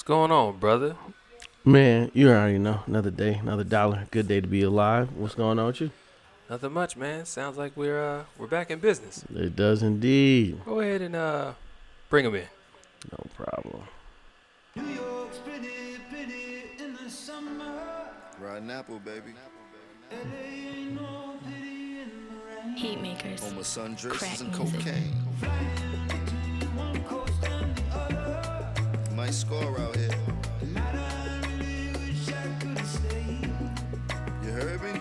What's going on, brother? Man, you already know. Another day, another dollar. Good day to be alive. What's going on with you? Nothing much, man. Sounds like we're uh we're back in business. It does indeed. Go ahead and uh bring him in. No problem. Riding apple, baby. Heat makers. Home with sundresses Crack and music. Score out here. You heard me?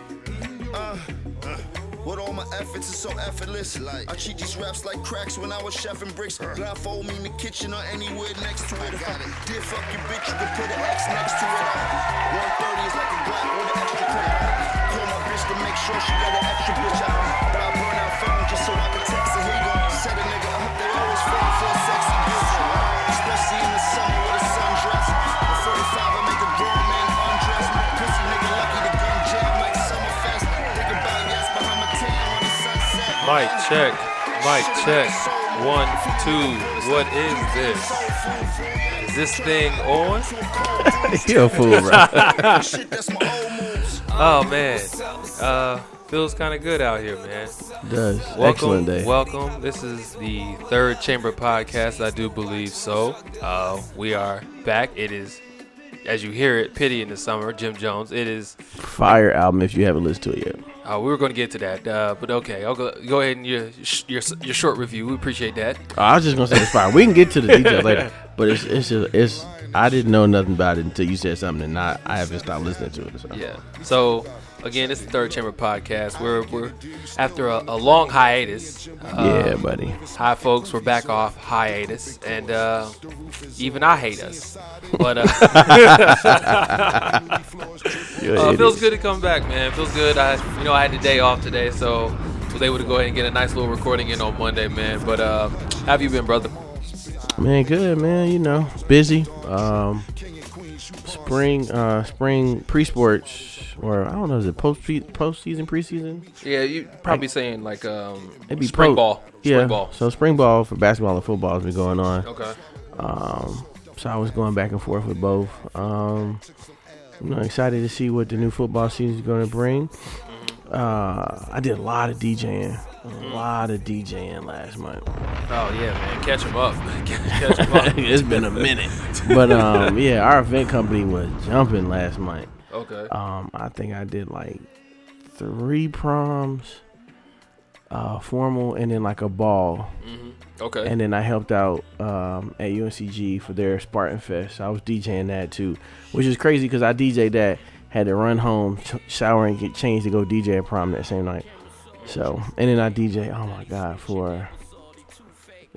Uh, uh. All my efforts, it's so effortless. Like I treat these raps like cracks when I was chefing bricks. Blindfold me in the kitchen or anywhere next to it. If I did fuck your bitch, you can put an X next to it. 130 is like a Glock with an extra clip. Call my bitch to make sure she got an extra bitch out. But I burn out phone just so I can text you go. Set a nigga up, they always fall for Mic check. Mic check. One, two. What is this? Is this thing on? You're a fool, bro. Shit, that's my old moves. Oh man. Uh feels kind of good out here, man. does. Welcome, Excellent day. welcome. This is the third Chamber podcast. I do believe so. Uh, we are back. It is, as you hear it, "Pity in the Summer." Jim Jones. It is. Fire album if you haven't listened to it yet. Uh, we were going to get to that, uh, but okay. I'll go. Go ahead and your your your short review. We appreciate that. Oh, I was just gonna say it's fire. We can get to the details later, but it's it's just, it's. I didn't know nothing about it until you said something, and I I haven't stopped listening to it. So. Yeah. So again, it's the third Chamber podcast. We're we're after a, a long hiatus. Uh, Yeah, buddy. Hi, folks. We're back off hiatus, and uh, even I hate us. But uh, uh, feels good to come back, man. Feels good. I, you know, I had the day off today, so was able to go ahead and get a nice little recording in on Monday, man. But uh, how have you been, brother? Man, good man. You know, busy. Um, spring, uh, spring pre-sports, or I don't know, is it post postseason, preseason? Yeah, you probably saying like um, It'd be spring pro- ball. Spring yeah. ball. So spring ball for basketball and football has been going on. Okay. Um, so I was going back and forth with both. Um, you know, excited to see what the new football season is going to bring. Uh, I did a lot of DJing, a lot of DJing last month. Oh yeah, man. Catch him up. Catch him up. it's been a minute, but um, yeah, our event company was jumping last month. Okay. Um, I think I did like three proms, uh, formal, and then like a ball. hmm Okay. And then I helped out um, at UNCG for their Spartan Fest. I was DJing that too, which is crazy because I DJed that, had to run home, sh- shower, and get changed to go DJ at prom that same night. So, and then I DJ, oh my God, for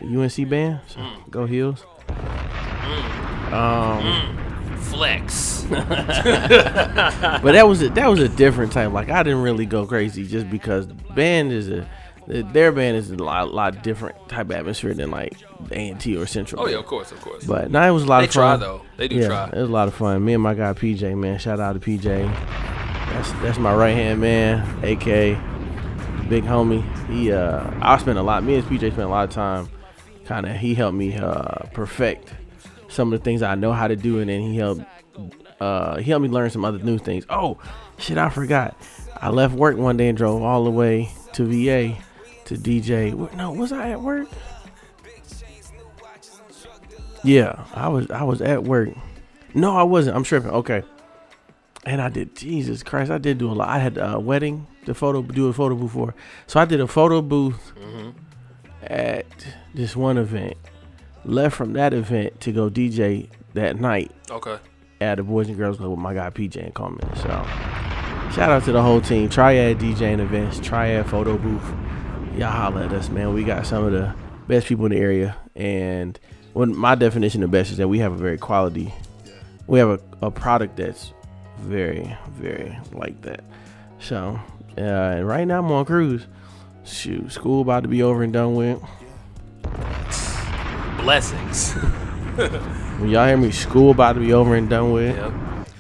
UNC band. So, mm. Go Heels. Mm. Um, mm. Flex. but that was a, that was a different type. Like I didn't really go crazy just because the band is a their band is a lot, lot different type of atmosphere than like A and T or Central. Oh yeah, of course, of course. But no, it was a lot they of try fun. though. They do yeah, try. it was a lot of fun. Me and my guy PJ, man. Shout out to PJ. That's that's my right hand man, AK, big homie. He uh, I spent a lot. Me and PJ spent a lot of time. Kind of, he helped me uh, perfect some of the things I know how to do, and then he helped uh, he helped me learn some other new things. Oh, shit, I forgot. I left work one day and drove all the way to VA to DJ. No, was I at work? Yeah, I was. I was at work. No, I wasn't. I'm tripping. Okay. And I did. Jesus Christ, I did do a lot. I had a wedding, the photo, do a photo booth for. So I did a photo booth Mm-hmm. at this one event. Left from that event to go DJ that night Okay. at the Boys and Girls Club with my guy PJ and Coleman. So shout out to the whole team. Triad DJing events, Triad photo booth. Y'all holla at us, man. We got some of the best people in the area. And when my definition of best is that we have a very quality we have a, a product that's very, very like that. So uh, and right now I'm on cruise. Shoot, school about to be over and done with. Blessings. When y'all hear me, school about to be over and done with. yep.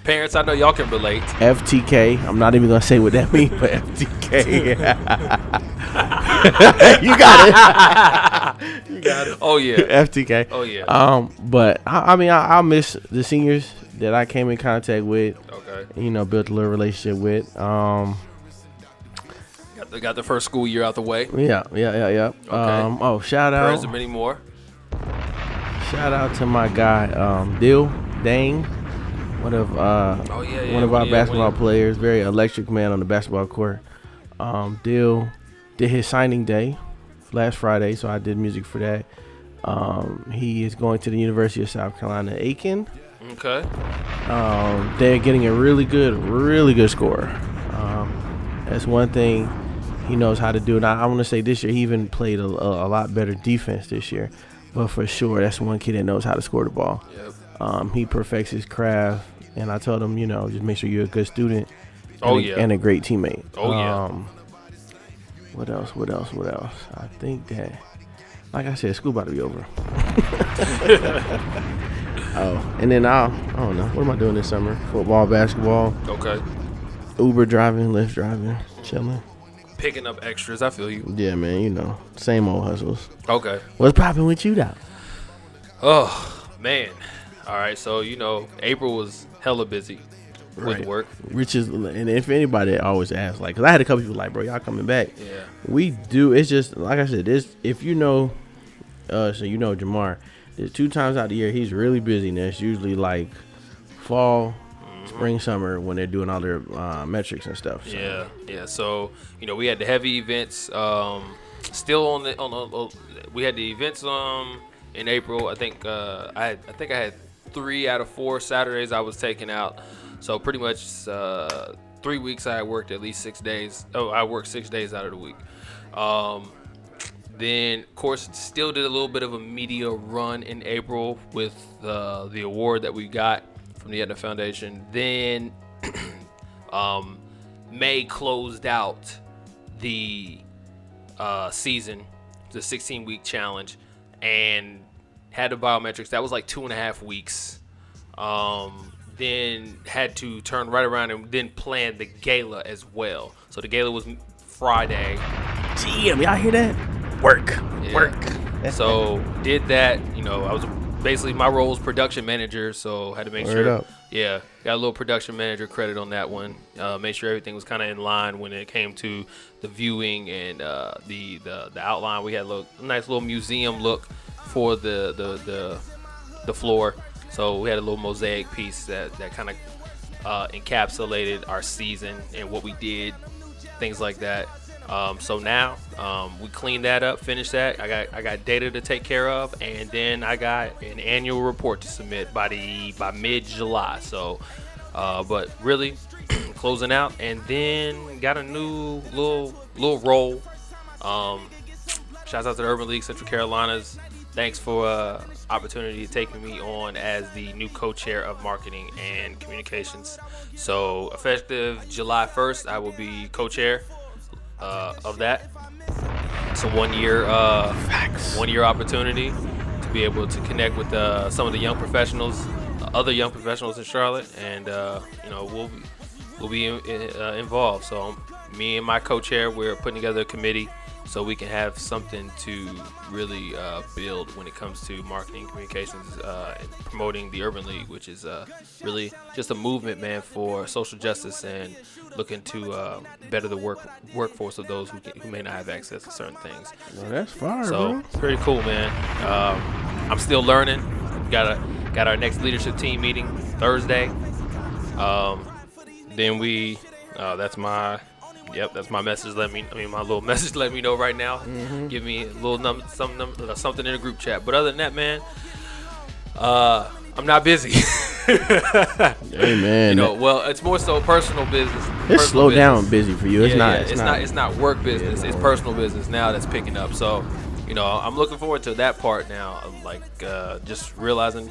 Parents, I know y'all can relate. FTK. I'm not even gonna say what that means, but FTK. you got it. you got it. Oh yeah. FTK. Oh yeah. Um, but I, I mean, I, I'll miss the seniors that I came in contact with. okay. You know, built a little relationship with. Um, Got the, got the first school year out the way. yeah, yeah, yeah, yeah. Um, oh, shout out, Prayers and many more. shout out to my guy, um, Dill Dang, one of uh, Oh yeah, yeah. one of our yeah, basketball players, very electric man on the basketball court. Um, Dill did his signing day last Friday, so I did music for that. Um, he is going to the University of South Carolina, Aiken. Okay. Um, they're getting a really good, really good score. Um, that's one thing he knows how to do. it. I, I want to say this year he even played a, a, a lot better defense this year. But for sure, that's one kid that knows how to score the ball. Yep. Um, he perfects his craft, and I told him, you know, just make sure you're a good student. And Oh, a, yeah. and a great teammate. Oh, yeah. Um, what else? What else? What else? I think that, like I said, school about to be over. oh, and then I'll, I don't know. What am I doing this summer? Football, basketball, Okay. Uber driving, Lyft driving, chilling. Picking up extras. I feel you. Yeah, man. You know, same old hustles. Okay. What's popping with you, though? Oh man. All right. So you know, April was hella busy with Right. work. Which is, and if anybody always asks, like, cause I had a couple people like, bro, y'all coming back? Yeah. We do. It's just like I said. This if you know, uh, so you know Jamar. There's two times out the year he's really busy. And that's usually like fall, spring, summer when they're doing all their uh, metrics and stuff. So. Yeah, yeah. So you know, we had the heavy events. Um, still on the on. the- we had the events um in April. I think uh, I I think I had three out of four Saturdays I was taking out. So pretty much uh, three weeks I worked at least six days. Oh, I worked six days out of the week. Um, then, of course, still did a little bit of a media run in April with uh, the award that we got from the Aetna Foundation. Then, um, May closed out the uh, season, the 16 week challenge, and had the biometrics. That was like two and a half weeks. Um, then had to turn right around and then plan the gala as well. So the gala was Friday. Damn, y'all hear that? Work, Yeah. work. So did that. You know, I was basically my role was production manager, so had to make Word sure. up. Yeah, got a little production manager credit on that one. Uh, make sure everything was kind of in line when it came to the viewing and uh, the, the the outline. We had a little a nice little museum look for the the the, the floor. So we had a little mosaic piece that that kind of uh, encapsulated our season and what we did, things like that. Um, so now um, we cleaned that up, finished that. I got I got data to take care of, and then I got an annual report to submit by the by mid July. So, uh, but really closing out, and then got a new little little role. Um, shouts out to the Urban League Central Carolinas. Thanks for uh, opportunity taking me on as the new co-chair of marketing and communications. So effective July 1st, I will be co-chair uh, of that. It's a one-year uh, one year opportunity to be able to connect with uh, some of the young professionals, uh, other young professionals in Charlotte, and uh, you know we'll be we'll be in, uh, involved. So me and my co-chair, we're putting together a committee so we can have something to really uh, build when it comes to marketing, communications, uh, and promoting the Urban League, which is uh, really just a movement, man, for social justice and looking to uh, better the work workforce of those who, can, who may not have access to certain things. Well, that's fire, So bro. pretty cool, man. Um, I'm still learning. Got a got our next leadership team meeting Thursday. Um, then we, uh, that's my, yep, that's my message. Let me, I mean, my little message. Let me know right now. Give me a little num, some num, uh, something in the group chat. But other than that, man, uh, I'm not busy. Hey man, you know, well, it's more so personal business. it's personal slow business. down busy for you. It's Yeah, not. yeah, It's, It's, not. not. It's not work business. it's it's personal business now that's picking up. So, you know, I'm looking forward to that part now. Like, uh, just realizing,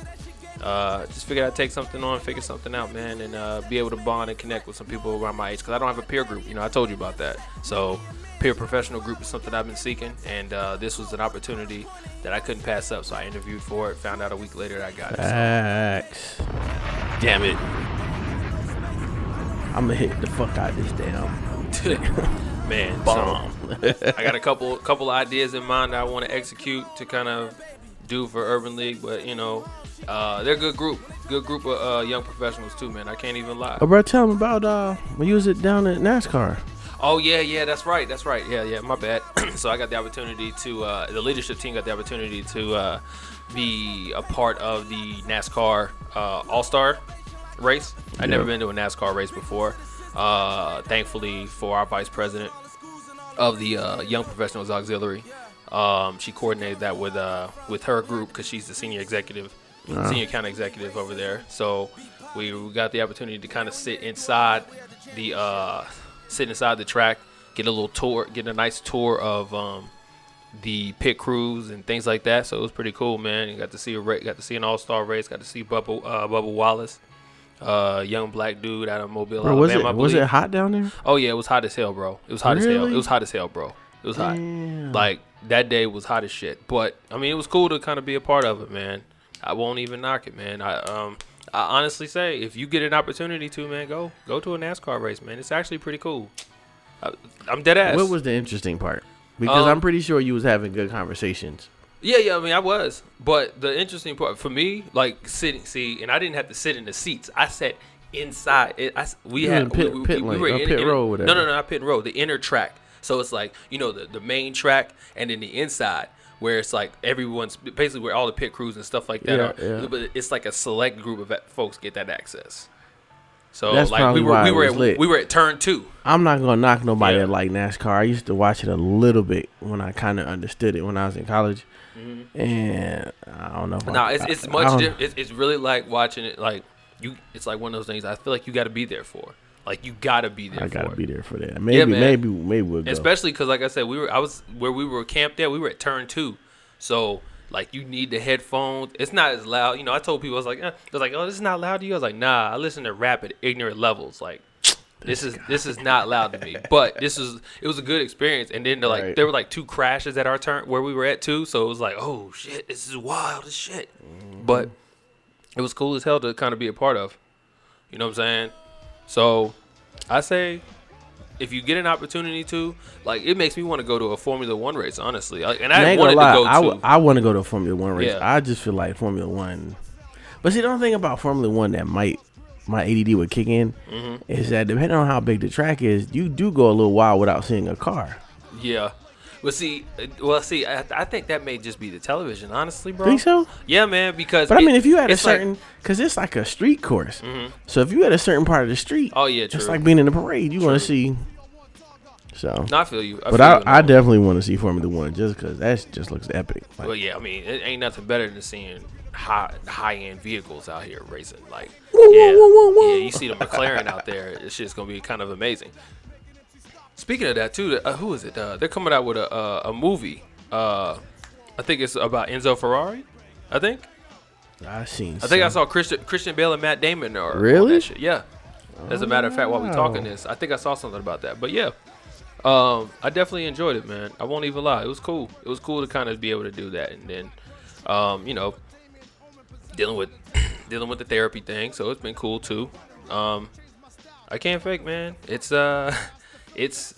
uh, just figured I'd take something on, figure something out, man, and uh, be able to bond and connect with some people around my age. Because I don't have a peer group. You know, I told you about that. So, peer professional group is something I've been seeking, and uh, this was an opportunity that I couldn't pass up. So I interviewed for it. Found out a week later that I got it. So, damn it. I'm gonna hit the fuck out of this damn. man. Bomb. So I got a couple couple ideas in mind that I want to execute to kind of do for Urban League, but you know, uh, they're a good group, good group of uh, young professionals too, man. I can't even lie. Oh, bro, tell them about uh when you was it down at NASCAR. Oh yeah, yeah, that's right, that's right. Yeah, yeah, my bad. so I got the opportunity to uh, the leadership team got the opportunity to uh, be a part of the NASCAR uh, All Star race. I'd never been to a NASCAR race before. Uh, thankfully for our vice president of the uh, Young Professionals Auxiliary, um, she coordinated that with uh, with her group because she's the senior executive, senior account executive over there. So we, got the opportunity to kind of sit inside the uh, sit inside the track, get a little tour, get a nice tour of um, the pit crews and things like that. So it was pretty cool, man. You got to see a ra- got to see an all star race, got to see Bubba uh, Bubba Wallace, uh, young black dude out of Mobile, Bro, was Alabama. I it was it hot down there? Oh yeah, it was hot as hell, bro. It was hot as hell. It was hot as hell, bro. It was hot. Damn. Like that day was hot as shit. But I mean, it was cool to kind of be a part of it, man. I won't even knock it, man. I um, I honestly say, if you get an opportunity to, man, go go to a NASCAR race, man. It's actually pretty cool. I, I'm dead ass. What was the interesting part? Because Um, I'm pretty sure you was having good conversations. Yeah, yeah. I mean, I was, but the interesting part for me, like sitting, see, and I didn't have to sit in the seats. I sat inside. It, I we You had in pit- we, we- pit we lane, were in- pit in- row, No, no, no, not pit row. The inner track. So it's like you know the the main track and then the inside. Where it's like everyone's basically where all the pit crews and stuff like that Yeah, are, yeah. but it's like a select group of folks get that access. So That's like probably we were why we were at, lit. we were at turn two. I'm not gonna knock nobody Yeah. that like NASCAR. I used to watch it a little bit when I kind of understood it when I was in college, mm-hmm. and I don't know. No, I, it's it's I- much. it's, it's really like watching it. Like you, it's like one of those things. I feel like you got to be there for. Like you got to be there. I gotta for be there for that. Maybe, man. maybe, maybe we'll go. Especially because, like I said, we were. I was where we were camped at. We were at turn two, so like you need the headphones. It's not as loud. You know, I told people I was like, eh. they was like, oh, this is not loud to you. I was like, nah, I listen to rap at ignorant levels. Like. This is this is not loud to me, but this is it was a good experience. And then they're like Right. there were like two crashes at our turn where we were at too, so it was like oh shit, this is wild as shit. But it was cool as hell to kind of be a part of. You know what I'm saying? So I say if you get an opportunity to, like, it makes me want to go to a Formula One race, honestly. Like, and I I ain't wanted to lie. go I, to. w- I want to go to a Formula One race. Yeah. I just feel like Formula One. But see, the only thing about Formula One that might my ADD would kick in Mm-hmm. is that depending on how big the track is, you do go a little while without seeing a car. yeah. But see, uh, well, see, I, I think that may just be the television, honestly, bro. Think so? Yeah, man. Because But I mean, if you had a certain, because it's like a street course. So if you had a certain part of the street, oh yeah, true. it's like being in a parade. You want to see. So, No, I feel you. I but feel I, you I definitely want to see Formula One just because that just looks epic. Like, Well, yeah, I mean, it ain't nothing better than seeing high high end vehicles out here racing. Like, Woo, yeah, woo, woo, yeah, you see the McLaren out there. it's just gonna be kind of amazing. Speaking of that, too, uh, who is it? Uh, they're coming out with a uh, a movie. Uh, I think it's about Enzo Ferrari. I think. I seen. I think I saw Christian Christian Bale and Matt Damon are Really? Yeah. As a matter of fact, while we're talking this, I think I saw something about that. But yeah, um, I definitely enjoyed it, man. I won't even lie. It was cool. It was cool to kind of be able to do that, and then, um, you know, dealing with dealing with the therapy thing. So it's been cool too. Um, I can't fake, man. It's uh, it's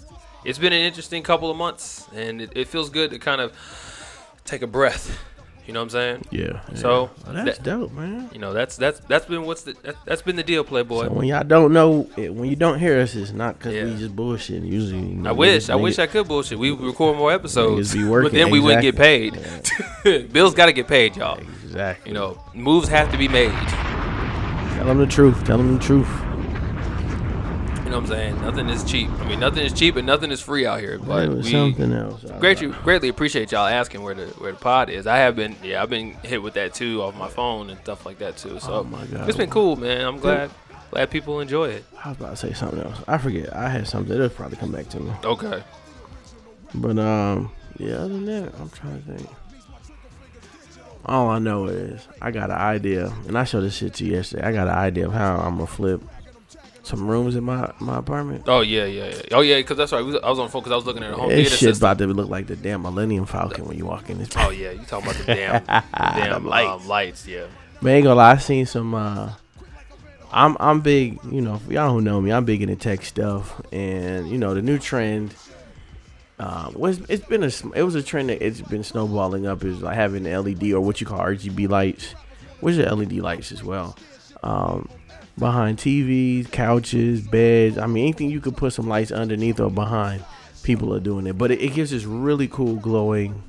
it's been an interesting couple of months, and it, it feels good to kind of take a breath. You know what I'm saying? Yeah. So, yeah. Well, that's that- dope, man. You know, that's that's that's been what's the that, that's been the deal, Playboy. So when y'all don't know, when you don't hear us, it's not because Yeah. we just bullshit. Usually, you know, I wish, I niggas- wish I could bullshit. We record more episodes, Niggas be but working, then we wouldn't get paid. exactly. Bills got to get paid, y'all. Exactly. You know, moves have to be made. tell them the truth. Tell them the truth. Know what I'm saying? Nothing is cheap. I mean, nothing is cheap and nothing is free out here. But we something else. I great, thought. you greatly appreciate y'all asking where the where the pod is. I have been, yeah, I've been hit with that too off my phone and stuff like that too. So Oh my God. it's been cool, man. I'm glad glad people enjoy it. I was about to say something else. I forget. I had something. It'll probably come back to me. Okay. But um, yeah. Other than that, I'm trying to think. All I know is I got an idea, and I showed this shit to you yesterday. I got an idea of how I'm gonna flip some rooms in my my apartment. Oh yeah, yeah, yeah. Oh yeah, because that's right. I was on the phone because I was looking at a home This theater system. about to look like the damn Millennium Falcon when you walk in this. Oh yeah, you talking about the damn, the damn lights. lights. Um, lights? Yeah. Man, ain't gonna lie, I seen some. Uh, I'm I'm big, you know. For y'all who know me, I'm big into tech stuff, and you know the new trend um, was it's been a it was a trend that it's been snowballing up is like having LED or what you call RGB lights, which are LED lights as well. Um, behind TVs, couches, beds. I mean, anything you could put some lights underneath or behind, people are doing it. But it, it gives this really cool glowing,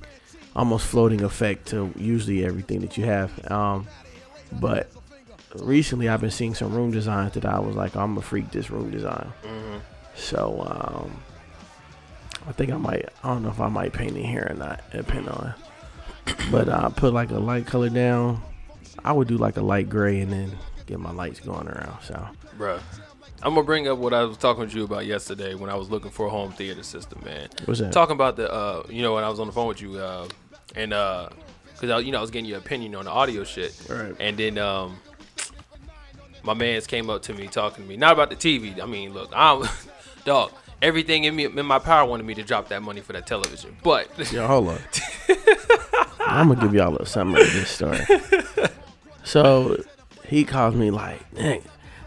almost floating effect to usually everything that you have. Um, but recently, I've been seeing some room designs that I was like, I'm a freak this room design. So um, I think I might. I don't know if I might paint it here or not, depending on. But I put like a light color down. I would do like a light gray and then get my lights going around. So Bruh. I'm gonna bring up what I was talking to you about yesterday when I was looking for a home theater system, man. What's that? Talking about the, uh, you know, when I was on the phone with you, uh, and uh, cause I, you know, I was getting your opinion on the audio shit, Right. And then um, my man's came up to me talking to me, not about the TV. I mean, look, I'm, dog. Everything in me, in my power, wanted me to drop that money for that television, but Yo, hold on. I'm gonna give y'all a summary of this story. So he calls me like, "Dang,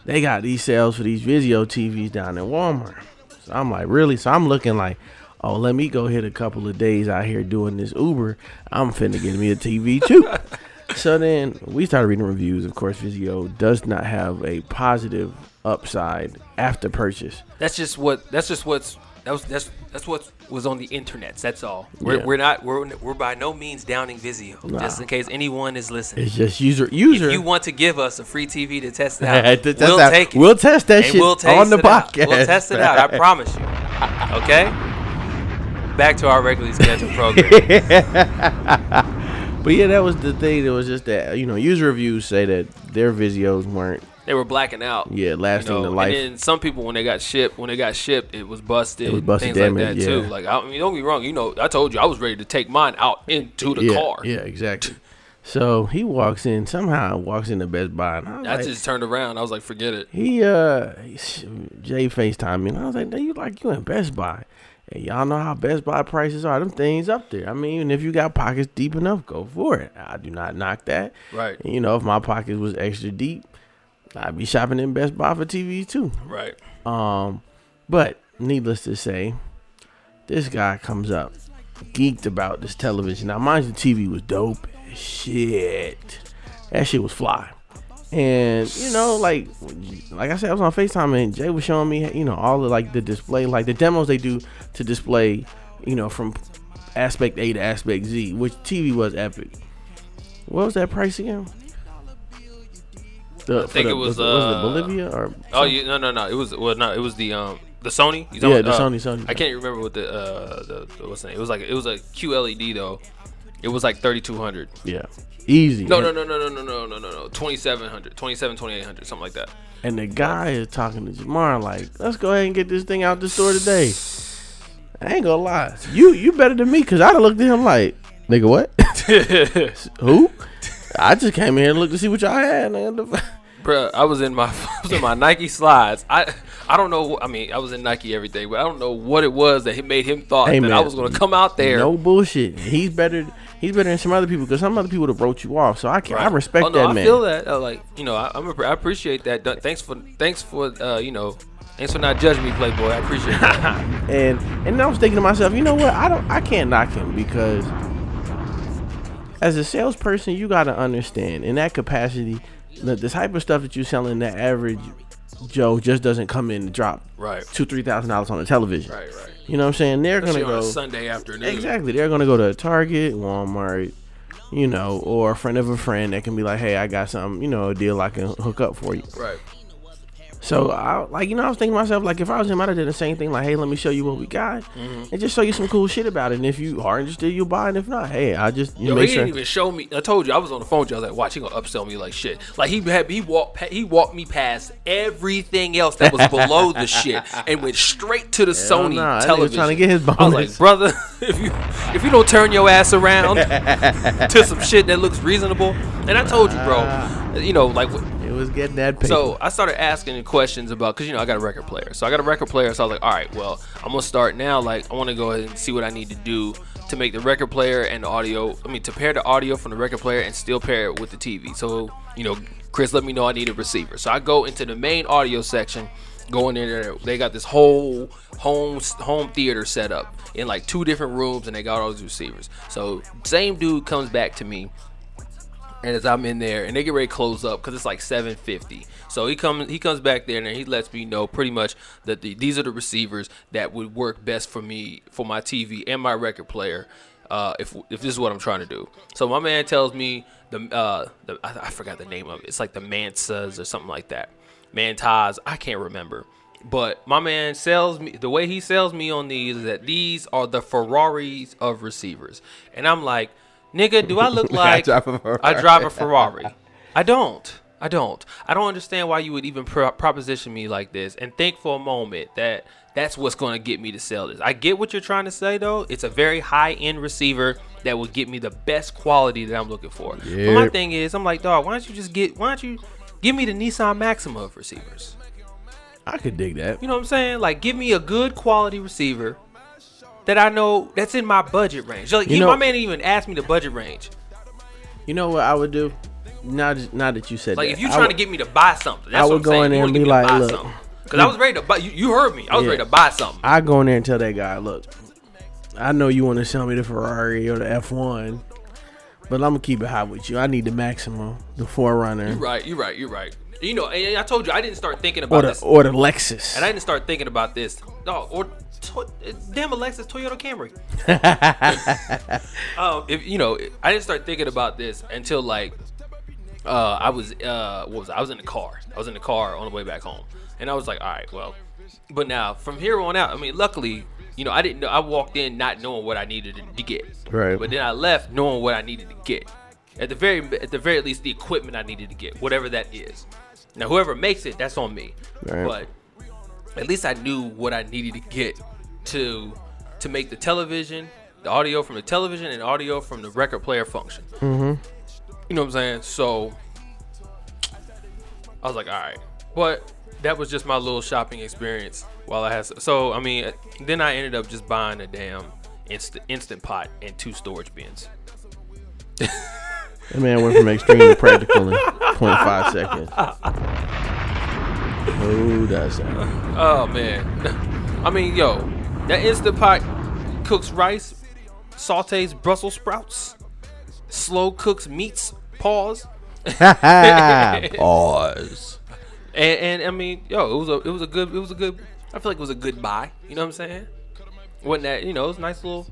they got these sales for these Vizio TVs down in Walmart." So I'm like, "Really?" So I'm looking like, "Oh, let me go hit a couple of days out here doing this Uber. I'm finna get me a TV too." so then we started reading reviews. Of course, Vizio does not have a positive upside after purchase. That's just what. That's just what's. That was. That's. That's what was on the internet. That's all. We're, Yeah. we're not. We're. We're by no means downing Vizio. Just in case anyone is listening. It's just user user. If you want to give us a free TV to test it out, to we'll out- take it. we'll test that and shit we'll on the podcast. We'll test it out. I promise you. Okay. Back to our regularly scheduled program. But yeah, that was the thing. It was just that you know, user reviews say that their Vizios weren't they were blacking out. yeah You lasting know, the life. and then some people when they got shipped, when they got shipped, it was busted. It was busted things like that too. Like I mean, don't be wrong. You know, I told you I was ready to take mine out into the yeah, car. yeah, exactly. So he walks in somehow walks into Best Buy, and I I like, just turned around. I was like, forget it. he uh Jay Facetime me, and I was like, you like you in Best Buy. And y'all know how Best Buy prices are. Them things up there. I mean, even if you got pockets deep enough, go for it. I do not knock that. Right. And, you know, if my pockets was extra deep, I'd be shopping in Best Buy for TVs too. Right. Um, but needless to say, this guy comes up geeked about this television. Now, mind you, the TV was dope shit. That shit was fly. And you know, like, like I said, I was on Facetime and Jay was showing me, you know, all the like the display, like the demos they do to display, you know, from aspect A to aspect Z, which TV was epic. What was that price again? The, I think the- it was, was, it uh, Bravia or Oh, you, no, no, no. It was well, no, it was the um the Sony. You talking Yeah, the uh, Sony, Sony. I can't remember what the uh the, the what's the name. It was like it was a QLED though. It was like thirty two hundred. Yeah. Easy. No, no, no, no, no, no, no, no, no, no. 2700, 27, 2800, something like that. And the guy is talking to Jamar like, let's go ahead and get this thing out the store today. I ain't gonna lie. You you better than me because I'd have looked at him like, nigga, what? Who? I just came here and looked to see what y'all had. nigga. Bruh, I was in my I was in my Nike slides. I I don't know. I mean, I was in Nike every day, but I don't know what it was that made him thought Hey, that I was gonna come out there. No bullshit. He's better. He's better than some other people because some other people have wrote you off. So I can I respect oh, no, that I man. feel that. Uh, like you know, I, I'm a, I appreciate that. Thanks for thanks for uh, you know, thanks for not judging me, Playboy. I appreciate that. and and I was thinking to myself, you know what? I don't I can't knock him because as a salesperson, you got to understand in that capacity, the, the type of stuff that you're selling, the average Joe just doesn't come in and drop right, two three thousand dollars on the television. right, right. You know what I'm saying? They're Especially gonna on a go Sunday afternoon. exactly. They're gonna go to Target, Walmart, you know, or a friend of a friend that can be like, hey, I got something, you know, a deal I can hook up for you. Right. So I like you know I was thinking to myself like if I was him I'd have done the same thing like hey let me show you what we got Mm-hmm. and just show you some cool shit about it and if you are interested you'll buy it if not hey I just you Yo, make he sure didn't even show me. I told you I was on the phone. with you. I was like, "Watch, he gonna upsell me like shit." Like he had he walked he walked me past everything else that was below the shit and went straight to the Sony nah, television. trying to get his I was like, brother, if you if you don't turn your ass around to some shit that looks reasonable, and I told you, bro, you know, like. Was getting that paper. So I started asking questions about because you know I got a record player, so I got a record player. So I was like, all right, well I'm gonna start now. Like I want to go ahead and see what I need to do to make the record player and the audio. I mean to pair the audio from the record player and still pair it with the TV. So you know, Chris, let me know I need a receiver. So I go into the main audio section Going in there, they got this whole home home theater set up in like two different rooms, and they got all these receivers. So same dude comes back to me, and as I'm in there, and they get ready to close up because it's like 7:50. So he comes he comes back there and he lets me know pretty much that the, these are the receivers that would work best for me for my TV and my record player. Uh, if if this is what I'm trying to do, so my man tells me the uh the I, I forgot the name of it. It's like the Mansas or something like that. Mantas, I can't remember. But my man sells me the way he sells me on these is that these are the Ferraris of receivers, and I'm like, nigga, do I look like drive a Ferrari. I drive a Ferrari? I don't. I don't. I don't understand why you would even pro- proposition me like this and think for a moment that that's what's going to get me to sell this. I get what you're trying to say though. It's a very high end receiver that will get me the best quality that I'm looking for. But my thing is, I'm like, dog, why don't you just get? Why don't you give me the Nissan Maxima of receivers? I could dig that. You know what I'm saying? Like, give me a good quality receiver that I know that's in my budget range. Like, You he, know- my man even asked me the budget range. You know what I would do? Now, just- now that you said Like that, if you I trying would- to get me to buy something, that's I what would go saying. in there and be get me to like, look, something. Cause I was ready to buy. You, you heard me. I was Yeah. ready to buy something. I go in there and tell that guy, look, I know you want to sell me the Ferrari or the F1, but I'm gonna keep it high with you. I need the Maxima, the Forerunner, You're right. You're right. You're right. You know, and I told you I didn't start thinking or about the this, or the Lexus. and I didn't start thinking about this. No, or to, damn Alexis Toyota Camry. um, if you know, I didn't start thinking about this until like uh, I was uh, what was it? I was in the car. I was in the car on the way back home, and I was like, all right, well, but now from here on out, I mean, luckily, you know, I didn't know. I walked in not knowing what I needed to get, Right. But then I left knowing what I needed to get. At the very, at the very least, the equipment I needed to get, whatever that is. Now, whoever makes it, that's on me. Right. But at least I knew what I needed to get to to make the television, the audio from the television, and audio from the record player function. Mm-hmm. You know what I'm saying? So I was like, all right, but that was just my little shopping experience while I had. So I mean, then I ended up just buying a damn instant instant pot and two storage bins. that man went from extreme to practical in 0.5 seconds. Oh, that's Oh man, I mean, yo, that instant pot cooks rice, sautés Brussels sprouts, slow cooks meats. Pause. pause. And, and I mean, yo, it was a it was a good it was a good. I feel like it was a good buy. You know what I'm saying? Wasn't that you know it was a nice little.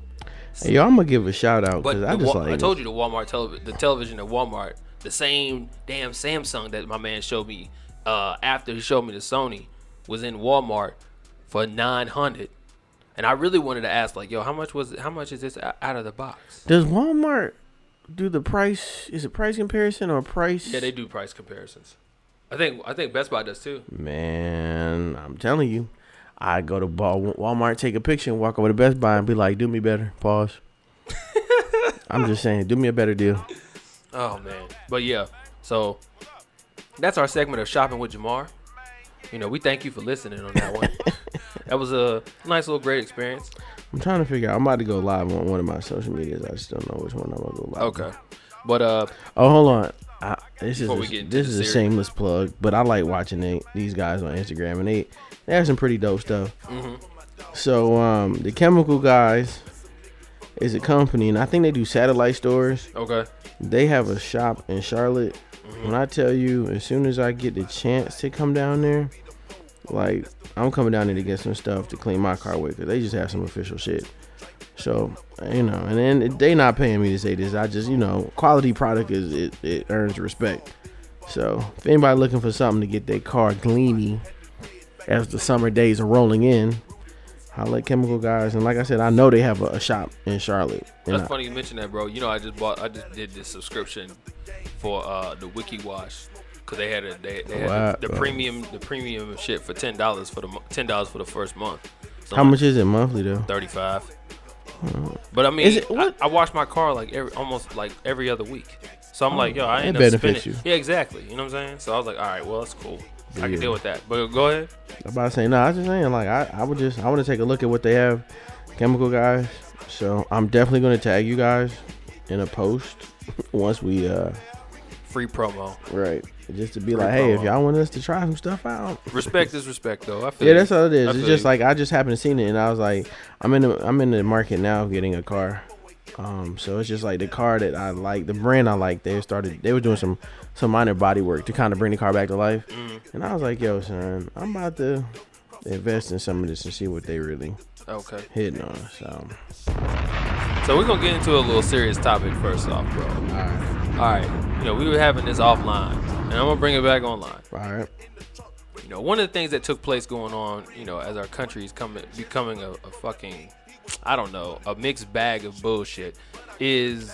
Hey, yo, I'm gonna give a shout out because I just Wa- like. I told you the Walmart television, the television at Walmart, the same damn Samsung that my man showed me uh, after he showed me the Sony was in Walmart for nine hundred. And I really wanted to ask, like, yo, how much was? How much is this out of the box? Does Walmart do the price? Is it price comparison or price? Yeah, they do price comparisons. I think I think Best Buy does too. Man, I'm telling you, I go to Walmart, take a picture, and walk over to Best Buy and be like, "Do me better." Pause. I'm just saying, do me a better deal. Oh man, but yeah. So that's our segment of shopping with Jamar. You know, we thank you for listening on that one. that was a nice little great experience. I'm trying to figure out. I'm about to go live on one of my social medias. I just don't know which one I'm gonna go live. Okay, on. but uh, Oh, hold on. I, this is a, we get into this the is a series. shameless plug, but I like watching they, these guys on Instagram, and they they have some pretty dope stuff. Mm-hmm. So um, the Chemical Guys is a company, and I think they do satellite stores. okay, They have a shop in Charlotte. When I tell you, as soon as I get the chance to come down there, like I'm coming down there to get some stuff to clean my car with, cause they just have some official shit. So you know, and then they not paying me to say this. I just you know, quality product is it, it earns respect. So if anybody looking for something to get their car gleamy as the summer days are rolling in, holla at Chemical Guys. And like I said, I know they have a, a shop in Charlotte. That's I- funny you mentioned that, bro. You know, I just bought, I just did this subscription for uh the Wiki Wash because they had a they, they had Wow. the, the premium the premium shit for ten dollars for the ten dollars for the first month. So How much is it monthly though? Thirty five. But I mean, Is it- I, what? I wash my car like every almost like every other week. So I'm like, yo, I it ain't benefits spending. you. Yeah, exactly. You know what I'm saying? So I was like, all right, well, that's cool. I Yeah. can deal with that. But go ahead. I'm about to say no. I was just saying like I, I would just I want to take a look at what they have, chemical guys. So I'm definitely gonna tag you guys in a post once we uh free promo. Right. Just to be Free like, hey, if y'all want us to try some stuff out. Respect is respect, though. I feel Yeah, that's all it is. I It's just you. like I just happened to seen it, and I was like, I'm in the I'm in the market now of getting a car. Um, so it's just like the car that I like, the brand I like. They started, they were doing some some minor body work to kind of bring the car back to life, Mm. and I was like, yo, son, I'm about to invest in some of this and see what they really okay. hitting on. So, So we're gonna get into a little serious topic first off, bro. all right, All right. You know, we were having this offline, and I'm gonna bring it back online. all right, You know, one of the things that took place going on, you know, as our country is coming becoming a, a fucking, I don't know, a mixed bag of bullshit, is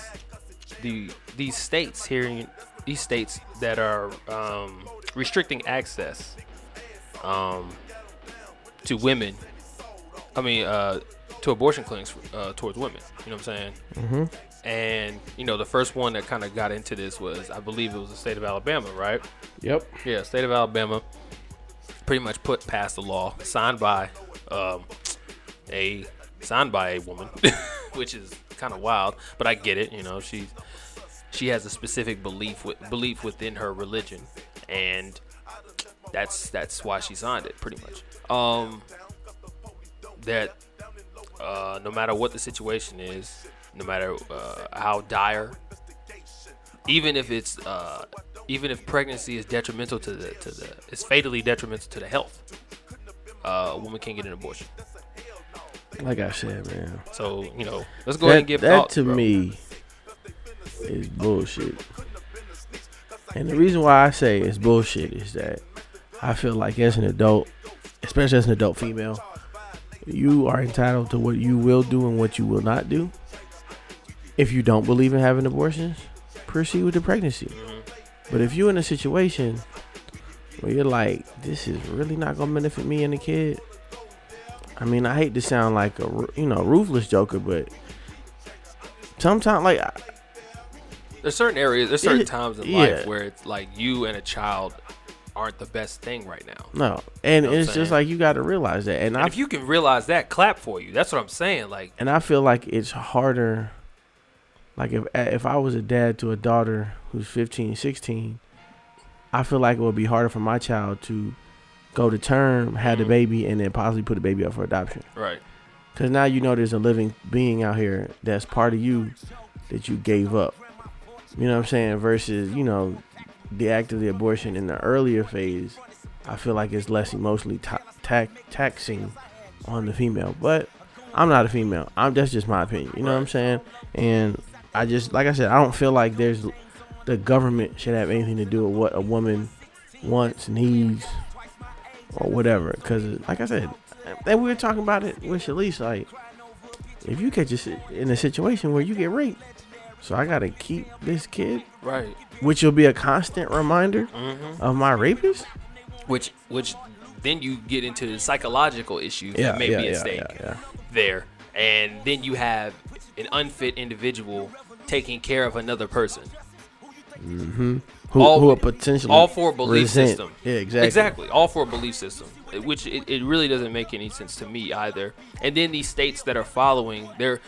the these states here, in, these states that are um, restricting access um, to women. I mean, uh, to abortion clinics uh, towards women. You know what I'm saying? mm-hmm. And you know, the first one that kind of got into this was, I believe, it was the state of Alabama, right? yep, Yeah, state of Alabama pretty much put past the law signed by um, a signed by a woman, which is kind of wild, but I get it. You know, she she has a specific belief with, belief within her religion, and that's that's why she signed it, pretty much. Um, that uh, no matter what the situation is, no matter uh, how dire, even if it's uh, even if pregnancy is detrimental to the to the it's fatally detrimental to the health, uh, a woman can't get an abortion. like I said, man. So you know, let's go ahead and that, give that thoughts, to bro. me is bullshit. And the reason why I say it's bullshit is that I feel like as an adult, especially as an adult female, you are entitled to what you will do and what you will not do. If you don't believe in having abortions, proceed with the pregnancy. Mhm. But if you're in a situation where you're like, this is really not gonna benefit me and the kid, I mean, I hate to sound like a you know ruthless joker, but sometimes like I- There's certain areas, there's certain It- times in yeah. life where it's like you and a child aren't the best thing right now. no, and know it's just like you got to realize that, and And I if you can realize that, clap for you. That's what I'm saying. Like, and I feel like it's harder. Like if if I was a dad to a daughter who's 15, 16, I feel like it would be harder for my child to go to term, have the Mhm. baby, and then possibly put the baby up for adoption. right, Because now you know there's a living being out here that's part of you that you gave up. You know what I'm saying? Versus, you know, the act of the abortion in the earlier phase, I feel like it's less emotionally ta- ta- taxing on the female. But I'm not a female. I'm that's just my opinion. You know what I'm saying? And I just like I said, I don't feel like there's the government should have anything to do with what a woman wants, needs, or whatever. Because like I said, and we were talking about it with Shalise, like if you catch in a situation where you get raped, so I gotta keep this kid, right. which will be a constant reminder hmm of my rapist. Which, which, then you get into the psychological issues that may be at stake. yeah. there, and then you have an unfit individual taking care of another person. Mm-hmm. Who, All- who are potentially all for a belief resent- system. Yeah, exactly. Exactly, all for a belief system, which it, it really doesn't make any sense to me either. And then these states that are following, they're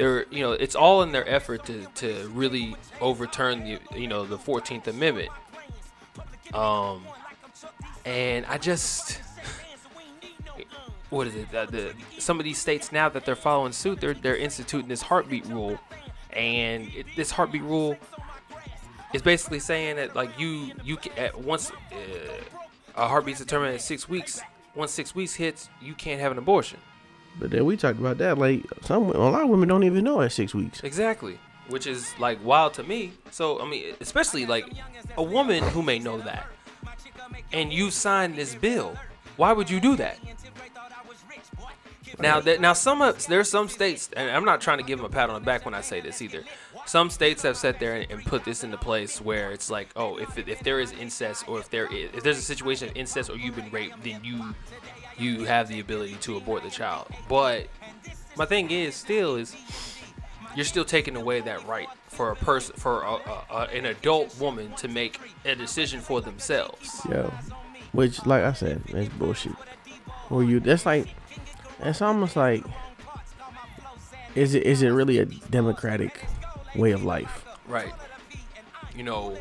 they're you know it's all in their effort to to really overturn the you know the Fourteenth Amendment. Um, and I just. What is it? The, the, some of these states now that they're following suit, they're they're instituting this heartbeat rule, and it, this heartbeat rule is basically saying that like you you at once uh, a heartbeat's determined at six weeks. Once six weeks hits, you can't have an abortion. But then we talked about that. Like some, a lot of women don't even know at six weeks. Exactly, which is like wild to me. So I mean, especially like a woman who may know that, and you signed this bill. Why would you do that? Now, that now some of there's some states, and I'm not trying to give them a pat on the back when I say this either. Some states have sat there and, and put this into place where it's like, oh, if if there is incest or if there is if there's a situation of incest or you've been raped, then you you have the ability to abort the child. But my thing is still is you're still taking away that right for a person for a, a, a, an adult woman to make a decision for themselves. Yo, which like I said, that's bullshit. Or you? That's like, it's almost like, is it is it really a democratic way of life? Right. You know,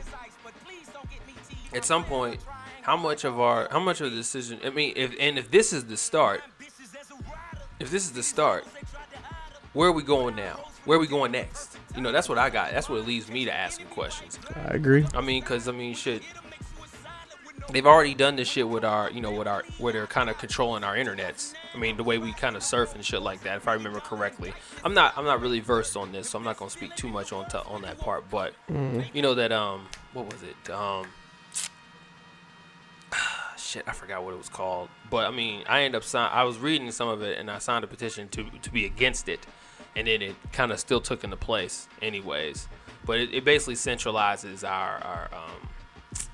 at some point, how much of our, how much of the decision? I mean, if and if this is the start, if this is the start, where are we going now? Where are we going next? You know, that's what I got. That's what leads me to asking questions. I agree. I mean, cause I mean, shit. They've already done this shit with our, you know, with our, where they're kind of controlling our internets. I mean, the way we kind of surf and shit like that. If I remember correctly, I'm not, I'm not really versed on this, so I'm not gonna speak too much on to, on that part. But you know that, um, what was it? Um, shit, I forgot what it was called. But I mean, I ended up sign. I was reading some of it, and I signed a petition to to be against it, and then it kind of still took into place, anyways. But it, it basically centralizes our our um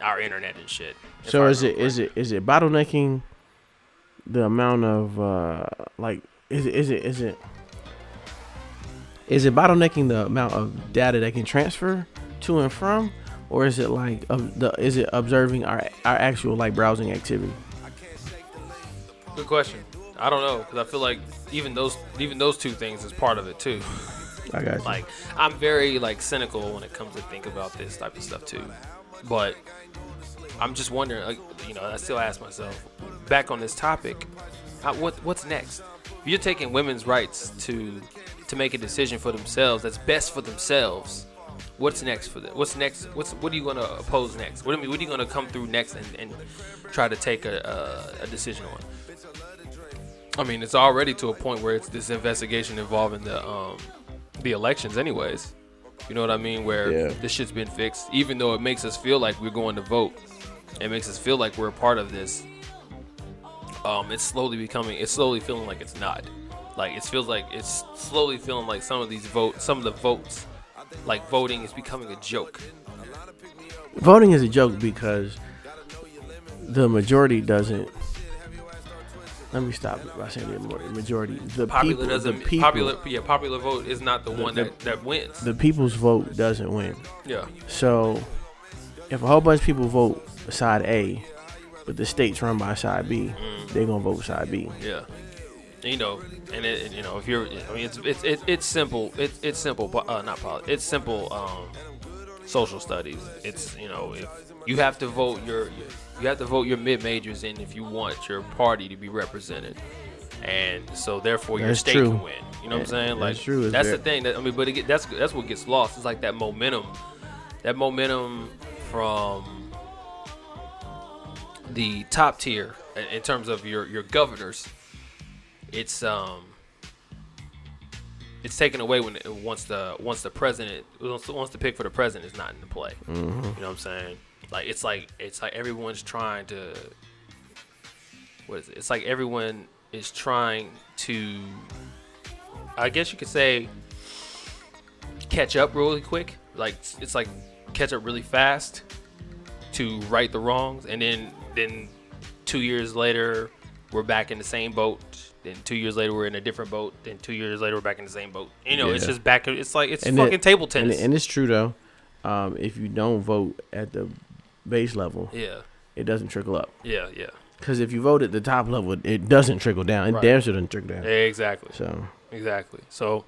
our internet and shit. So is it remember is it is it bottlenecking the amount of uh like is it is it is it is it bottlenecking the amount of data that can transfer to and from or is it like of the is it observing our our actual like browsing activity? Good question. I don't know because I feel like even those even those two things is part of it too. I got you. like I'm very like cynical when it comes to think about this type of stuff too. But I'm just wondering, like, you know, I still ask myself, back on this topic, how, what what's next? If you're taking women's rights to to make a decision for themselves that's best for themselves. What's next for them? What's next? What's what are you gonna oppose next? What, do I mean, what are you gonna come through next and, and try to take a, a, a decision on? I mean, it's already to a point where it's this investigation involving the um, the elections, anyways. You know what I mean? Where Yeah. this shit's been fixed, even though it makes us feel like we're going to vote. It makes us feel like we're a part of this. Um, it's slowly becoming. It's slowly feeling like it's not. Like it feels like it's slowly feeling like some of these votes, some of the votes, like voting is becoming a joke. Voting is a joke because the majority doesn't let me stop by saying the majority. The Popular people, doesn't. the people, popular, yeah, popular vote is not the, one the- that that wins. the people's vote doesn't win. yeah, So, if a whole bunch of people vote side A, but the state's run by side B, Mm. they're gonna vote side B. Yeah, you know, and it, you know, if you're, I mean, it's it's it's, it's simple. It's it's simple, but uh, not poli- It's simple. Um, social studies. It's you know, if you have to vote your, your you have to vote your mid majors in if you want your party to be represented, and so therefore your That's state true. can win. You know what I'm saying? Like that's true. That's very- the thing. That I mean, but it, that's that's what gets lost. It's like that momentum, that momentum from the top tier in- in terms of your your governors. It's um, it's taken away when it, once the once the president once, once the pick for the president is not in the play. You know what I'm saying? Like it's like it's like everyone's trying to. What is it? It's like everyone is trying to. I guess you could say catch up really quick. Like it's like catch up really fast to right the wrongs, and then then two years later we're back in the same boat. Then two years later we're in a different boat. Then two years later we're back in the same boat. You know, it's just back. It's like it's And fucking it- table And, tennis. and it's true though. Um, if you don't vote at the base level, yeah, it doesn't trickle up. yeah, yeah. Because if you vote at the top level, it doesn't trickle down. It Right. damn sure doesn't trickle down. Exactly. So Exactly. So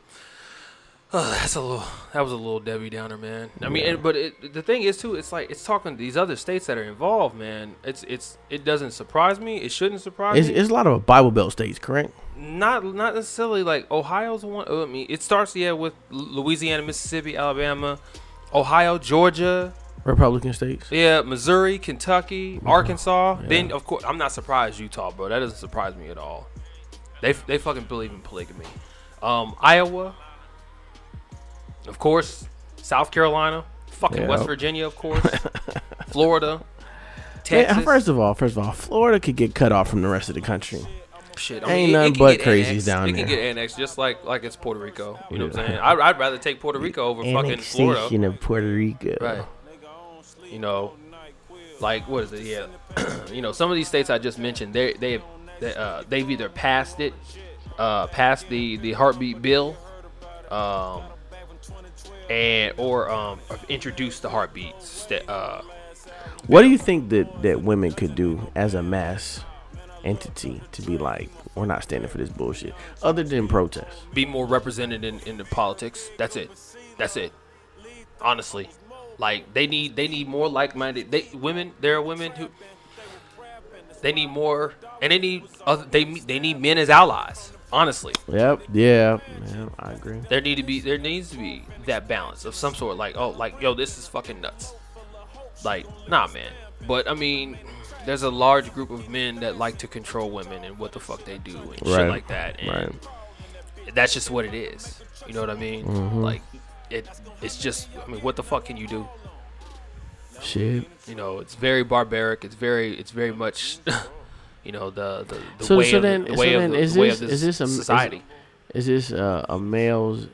uh, that's a little. That was a little Debbie Downer, man. I mean, Yeah. and, but it, the thing is too, it's like it's talking to these other states that are involved, man. It's it's it doesn't surprise me. It shouldn't surprise it's, me. it's a lot of Bible Belt states, correct? not not necessarily like Ohio's one. uh, I mean, it starts yeah with Louisiana, Mississippi, Alabama, Ohio, Georgia, Republican states. yeah, Missouri, Kentucky, Arkansas. Yeah. Then of course, I'm not surprised Utah, bro. That doesn't surprise me at all. They they fucking believe in polygamy. Um, Iowa, of course, South Carolina, fucking Yeah. West Virginia, of course, Florida, Yeah, Texas. first of all, first of all, Florida could get cut off from the rest of the country. Shit, Ain't it- nothing it but crazies annexed. down It can get annexed just like like it's Puerto Rico. You know what I'm saying? I'd, I'd rather take Puerto Rico over fucking Florida. Of Puerto Rico. Right. You know, like what is it? Yeah. you know, some of these states I just mentioned, they they they uh, they've either passed it, uh, passed the the heartbeat bill, um, and or um, introduced the heartbeats St- uh, What do you think that, that women could do as a mass entity to be like, we're not standing for this bullshit, other than protest? be more represented in, in the politics. That's it. That's it. Honestly. Like they need they need more like-minded they women. There are women who they need more, and they need other, they they need men as allies. Honestly, Yep. Yeah. Man, I agree. there need to be there needs to be that balance of some sort. Like oh, like yo, this is fucking nuts. Like nah, man. But I mean, there's a large group of men that like to control women and what the fuck they do and shit like that. And Right. that's just what it is. You know what I mean? Mm-hmm. Like it it's just I mean what the fuck can you do? Shit. You know, it's very barbaric. It's very it's very much you know the the, the So- way so of the- then- the so way then of the, is the way this- of is this a- is- society. Is this uh, a male's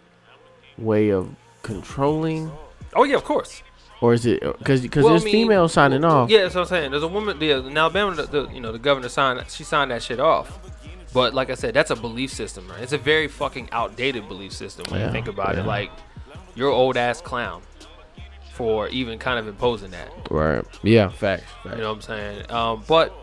way of controlling, oh yeah, of course. or is it because because Well, I there's mean, females signing off? Yeah, that's what I'm saying. There's a woman. The, in Alabama, the, the you know the governor signed. She signed that shit off. But like I said, that's a belief system, right? It's a very fucking outdated belief system when Yeah, you think about yeah. it. Like you're old ass clown for even kind of imposing that. Right. Yeah. Facts. facts. You know what I'm saying? Um, but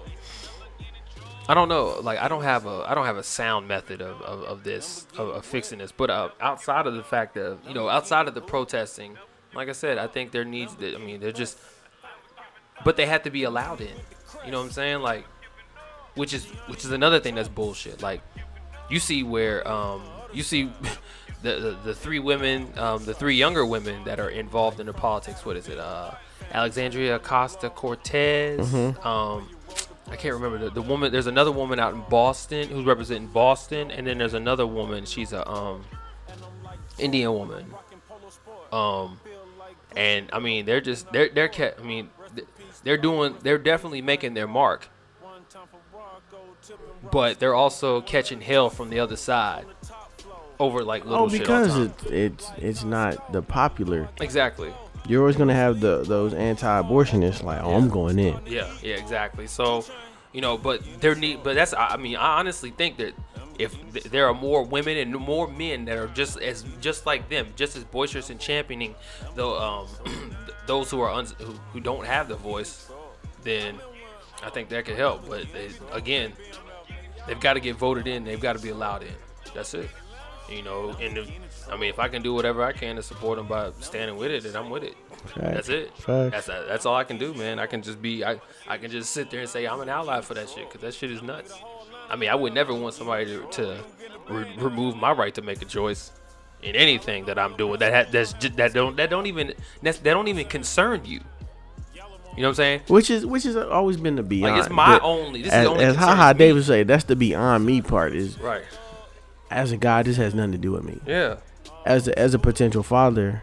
I don't know. Like I don't have a I don't have a sound method of, of, of this of, of fixing this. But uh, outside of the fact of you know outside of the protesting, like I said, I think there needs. To I mean, they're just, but they have to be allowed in. You know what I'm saying? Like, which is which is another thing that's bullshit. Like, you see where um you see. The, the, the three women, um, the three younger women that are involved in the politics. What is it? Uh, Alexandria Costa Cortez. Um, I can't remember the, the woman. There's another woman out in Boston who's representing Boston, and then there's another woman. She's a um Indian woman. Um, and I mean they're just they're they're ca- I mean they're doing they're definitely making their mark, but they're also catching hell from the other side over like little Oh, shit because the it, it's it's not the popular. exactly. You're always gonna have the those anti-abortionists like, oh, I'm going in. Yeah, yeah, exactly. So, you know, but there need, but that's, I mean, I honestly think that if th- there are more women and more men that are just as, just like them, just as boisterous and championing the, um, those who are uns who, who don't have the voice, then I think that could help. But they, again, they've got to get voted in. They've got to be allowed in. That's it. You know, and if, I mean, if I can do whatever I can to support them by standing with it, then I'm with it. That's it. That's that's all I can do, man. I can just be I I can just sit there and say I'm an ally for that shit because that shit is nuts. I mean, I would never want somebody to, to re- remove my right to make a choice in anything that I'm doing that ha- that's that don't that don't even that's, that don't even concern you. You know what I'm saying? Which is which has always been the beyond. Like it's my only. This as, is only as Haha. Davis say, that's the beyond me part. Is Right. as a guy, this has nothing to do with me. Yeah. As a, as a potential father,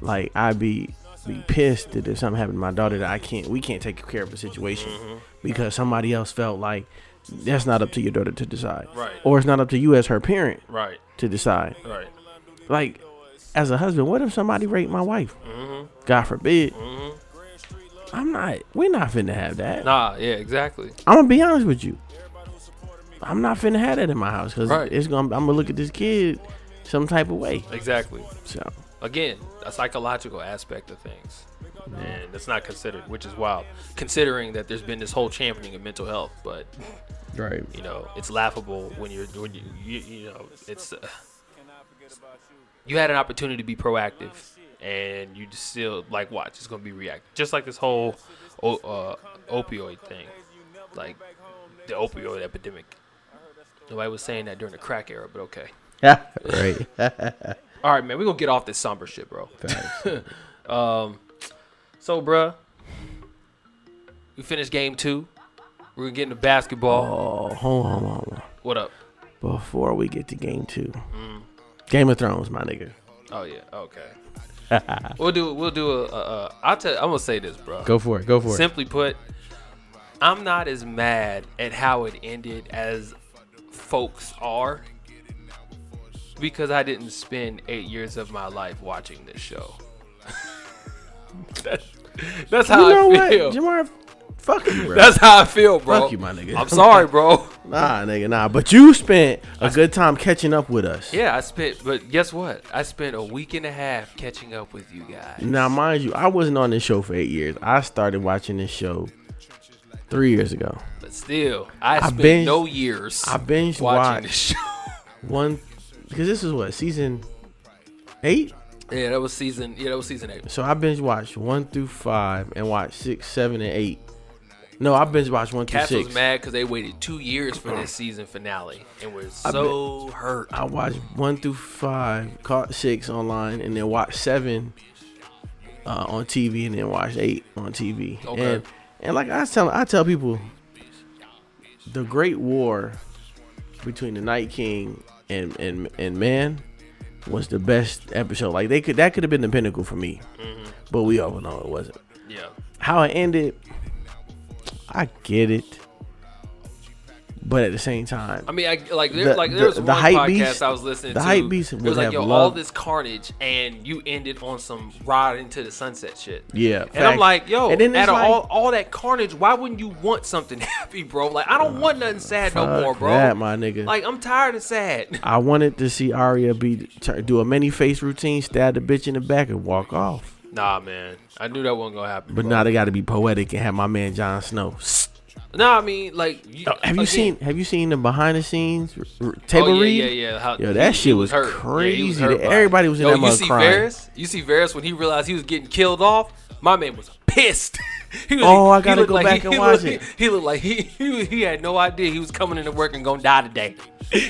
like I'd be be pissed that if something happened to my daughter that I can't we can't take care of a situation Mm-hmm. because somebody else felt like that's not up to your daughter to decide, Right. Or it's not up to you as her parent Right. to decide. Right. Like as a husband, what if somebody raped my wife? Mm-hmm. God forbid. I'm not. We're not finna have that. Nah. Yeah. Exactly. I'm gonna be honest with you. I'm not finna have that in my house because Right. it's gonna. I'm gonna look at this kid some type of way. Exactly. So again, a psychological aspect of things. And that's not considered, which is wild, considering that there's been this whole championing of mental health. But right. you know, it's laughable when you're when you you, you know it's uh, you had an opportunity to be proactive, and you just still like watch it's gonna be reactive, just like this whole uh, opioid thing, like the opioid epidemic. Nobody was saying that during the crack era, but okay. Right. All right, man, we're gonna get off this somber shit, bro. um, so, bruh, we finished game two. We're gonna get into basketball. oh, hold on, hold on. What up? Before we get to game two, Mm. Game of Thrones, my nigga. Oh yeah, okay. we'll do. We'll do a. a, a I'll tell. I'm gonna say this, bro. Go for it. Go for it. Simply put, I'm not as mad at how it ended as folks are because I didn't spend eight years of my life watching this show. that's, that's how You know I what, feel. Jamar? Fuck you, bro. That's how I feel, bro. Fuck you, my nigga. I'm sorry, bro. nah, nigga, nah. But you spent a good time catching up with us. Yeah, I spent, but guess what? I spent a week and a half catching up with you guys. Now, mind you, I wasn't on this show for eight years. I started watching this show three years ago. But still, I I spent binged- no years I binge watching watched this show. one because this is what season eight. Yeah, that was season. Yeah, that was season eight. So I binge watched one through five and watched six, seven, and eight. No, I binge watched one through Cass six. was mad because they waited two years for this season finale and was so hurt. I watched one through five, caught six online, and then watched seven uh, on TV, and then watched eight on TV. Okay. And and like I was telling, I tell people, the Great War between the Night King and and and Man was the best episode. Like they could that could have been the pinnacle for me, Mm-hmm. but we all know it wasn't. Yeah. How it ended, I get it, but at the same time, I mean, I, like there, The- like the- there was the one hype podcast beast- I was listening the to. hype beast it was like, yo, all this carnage, and you ended on some ride into the sunset shit. yeah. And I'm like, yo, And then out of like- all, all that carnage, why wouldn't you want something happy, bro? Like, I don't want nothing sad no more, bro. That my nigga. Like, I'm tired of sad. I wanted to see Arya be do a many face routine, stab the bitch in the back, and walk off. Nah, man, I knew that wasn't gonna happen. But bro. now they got to be poetic and have my man Jon Snow. Nah, I mean, like, you, Oh, have you again- seen Have you seen the behind the scenes r- r- oh, table oh, yeah, read? Yeah, yeah, How, Yo, that he- shit was. Yeah, crazy. hurt by. Everybody was in Yo, that you see crying. Varys? You see Varys when he realized he was getting killed off? My man was pissed. he was, Oh, I gotta go like back he, and he watch looked, it. He looked like he, he he had no idea he was coming into work and gonna die today.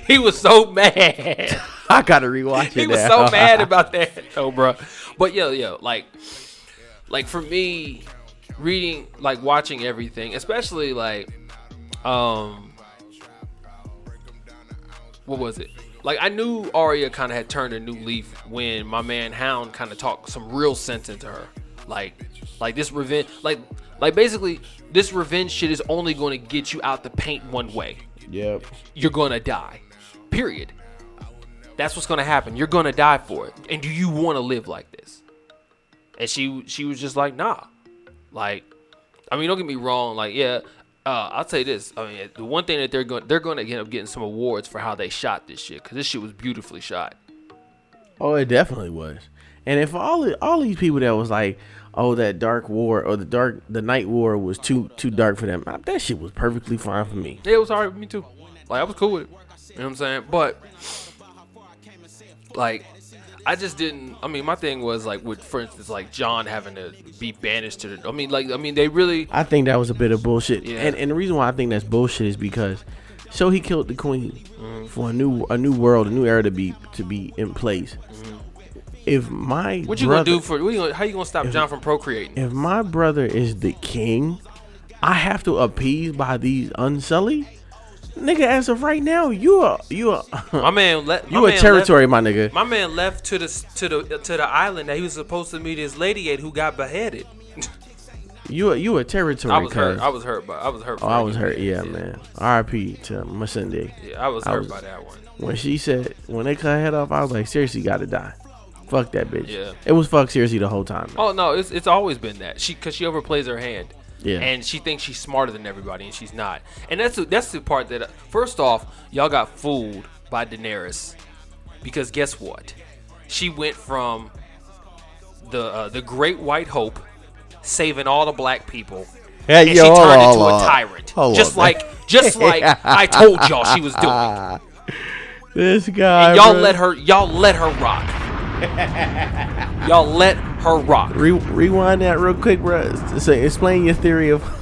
He was so mad. I gotta rewatch it. he was now. so mad about that, though, bro. But yo, yo, like, like for me, reading, like watching everything, especially like, um, what was it? Like I knew Arya kind of had turned a new leaf when my man Hound kind of talked some real sense into her. Like, like this revenge, like, like basically this revenge shit is only going to get you out the paint one way Yep. you're gonna die. Period. That's what's gonna happen. You're gonna die for it. And do you want to live like this? And she she was just like, nah. Like, I mean, don't get me wrong. Like, yeah, uh, I'll say this. I mean, the one thing that they're going they're going to end up getting some awards for how they shot this shit because this shit was beautifully shot. Oh, it definitely was. And if all all these people that was like, oh, that dark war or the dark the night war was too too dark for them, that shit was perfectly fine for me. Yeah, it was alright for me too. Like I was cool with it. You know what I'm saying? But like I just didn't I mean my thing was like with for instance like Jon having to be banished to the I mean like I mean they really I think that was a bit of bullshit. Yeah. And and the reason why I think that's bullshit is because so he killed the queen Mm-hmm. for a new a new world, a new era to be to be in place. If my Mm-hmm. what you brother, gonna do for what you gonna, how you gonna stop Jon from procreating? if my brother is the king, I have to appease by these unsullied. Nigga, as of right now, you are you are My man my you a man territory, my nigga. My man left to the to the to the island that he was supposed to meet his lady at who got beheaded. You a, you a territory. I was hurt. I was hurt by I was hurt. Oh, I was hurt. Yeah, man. R.I.P. to Missandei. Yeah, I was I hurt was- by that one. When she said when they cut her head off, I was like, Cersei, gotta die. Fuck that bitch. Yeah. It was fuck Cersei the whole time. man. Oh no, it's it's always been that she because she overplays her hand. Yeah. And she thinks she's smarter than everybody, and she's not. And that's the, that's the part that first off, y'all got fooled by Daenerys, because guess what? She went from the uh, the Great White Hope, saving all the black people, Hey, and yo, she turned into a tyrant, Hold just on, like just like I told y'all she was doing. This guy. Y'all bro. let her y'all let her rock. y'all let her rock. Re- rewind that real quick, bro. Say, explain your theory of.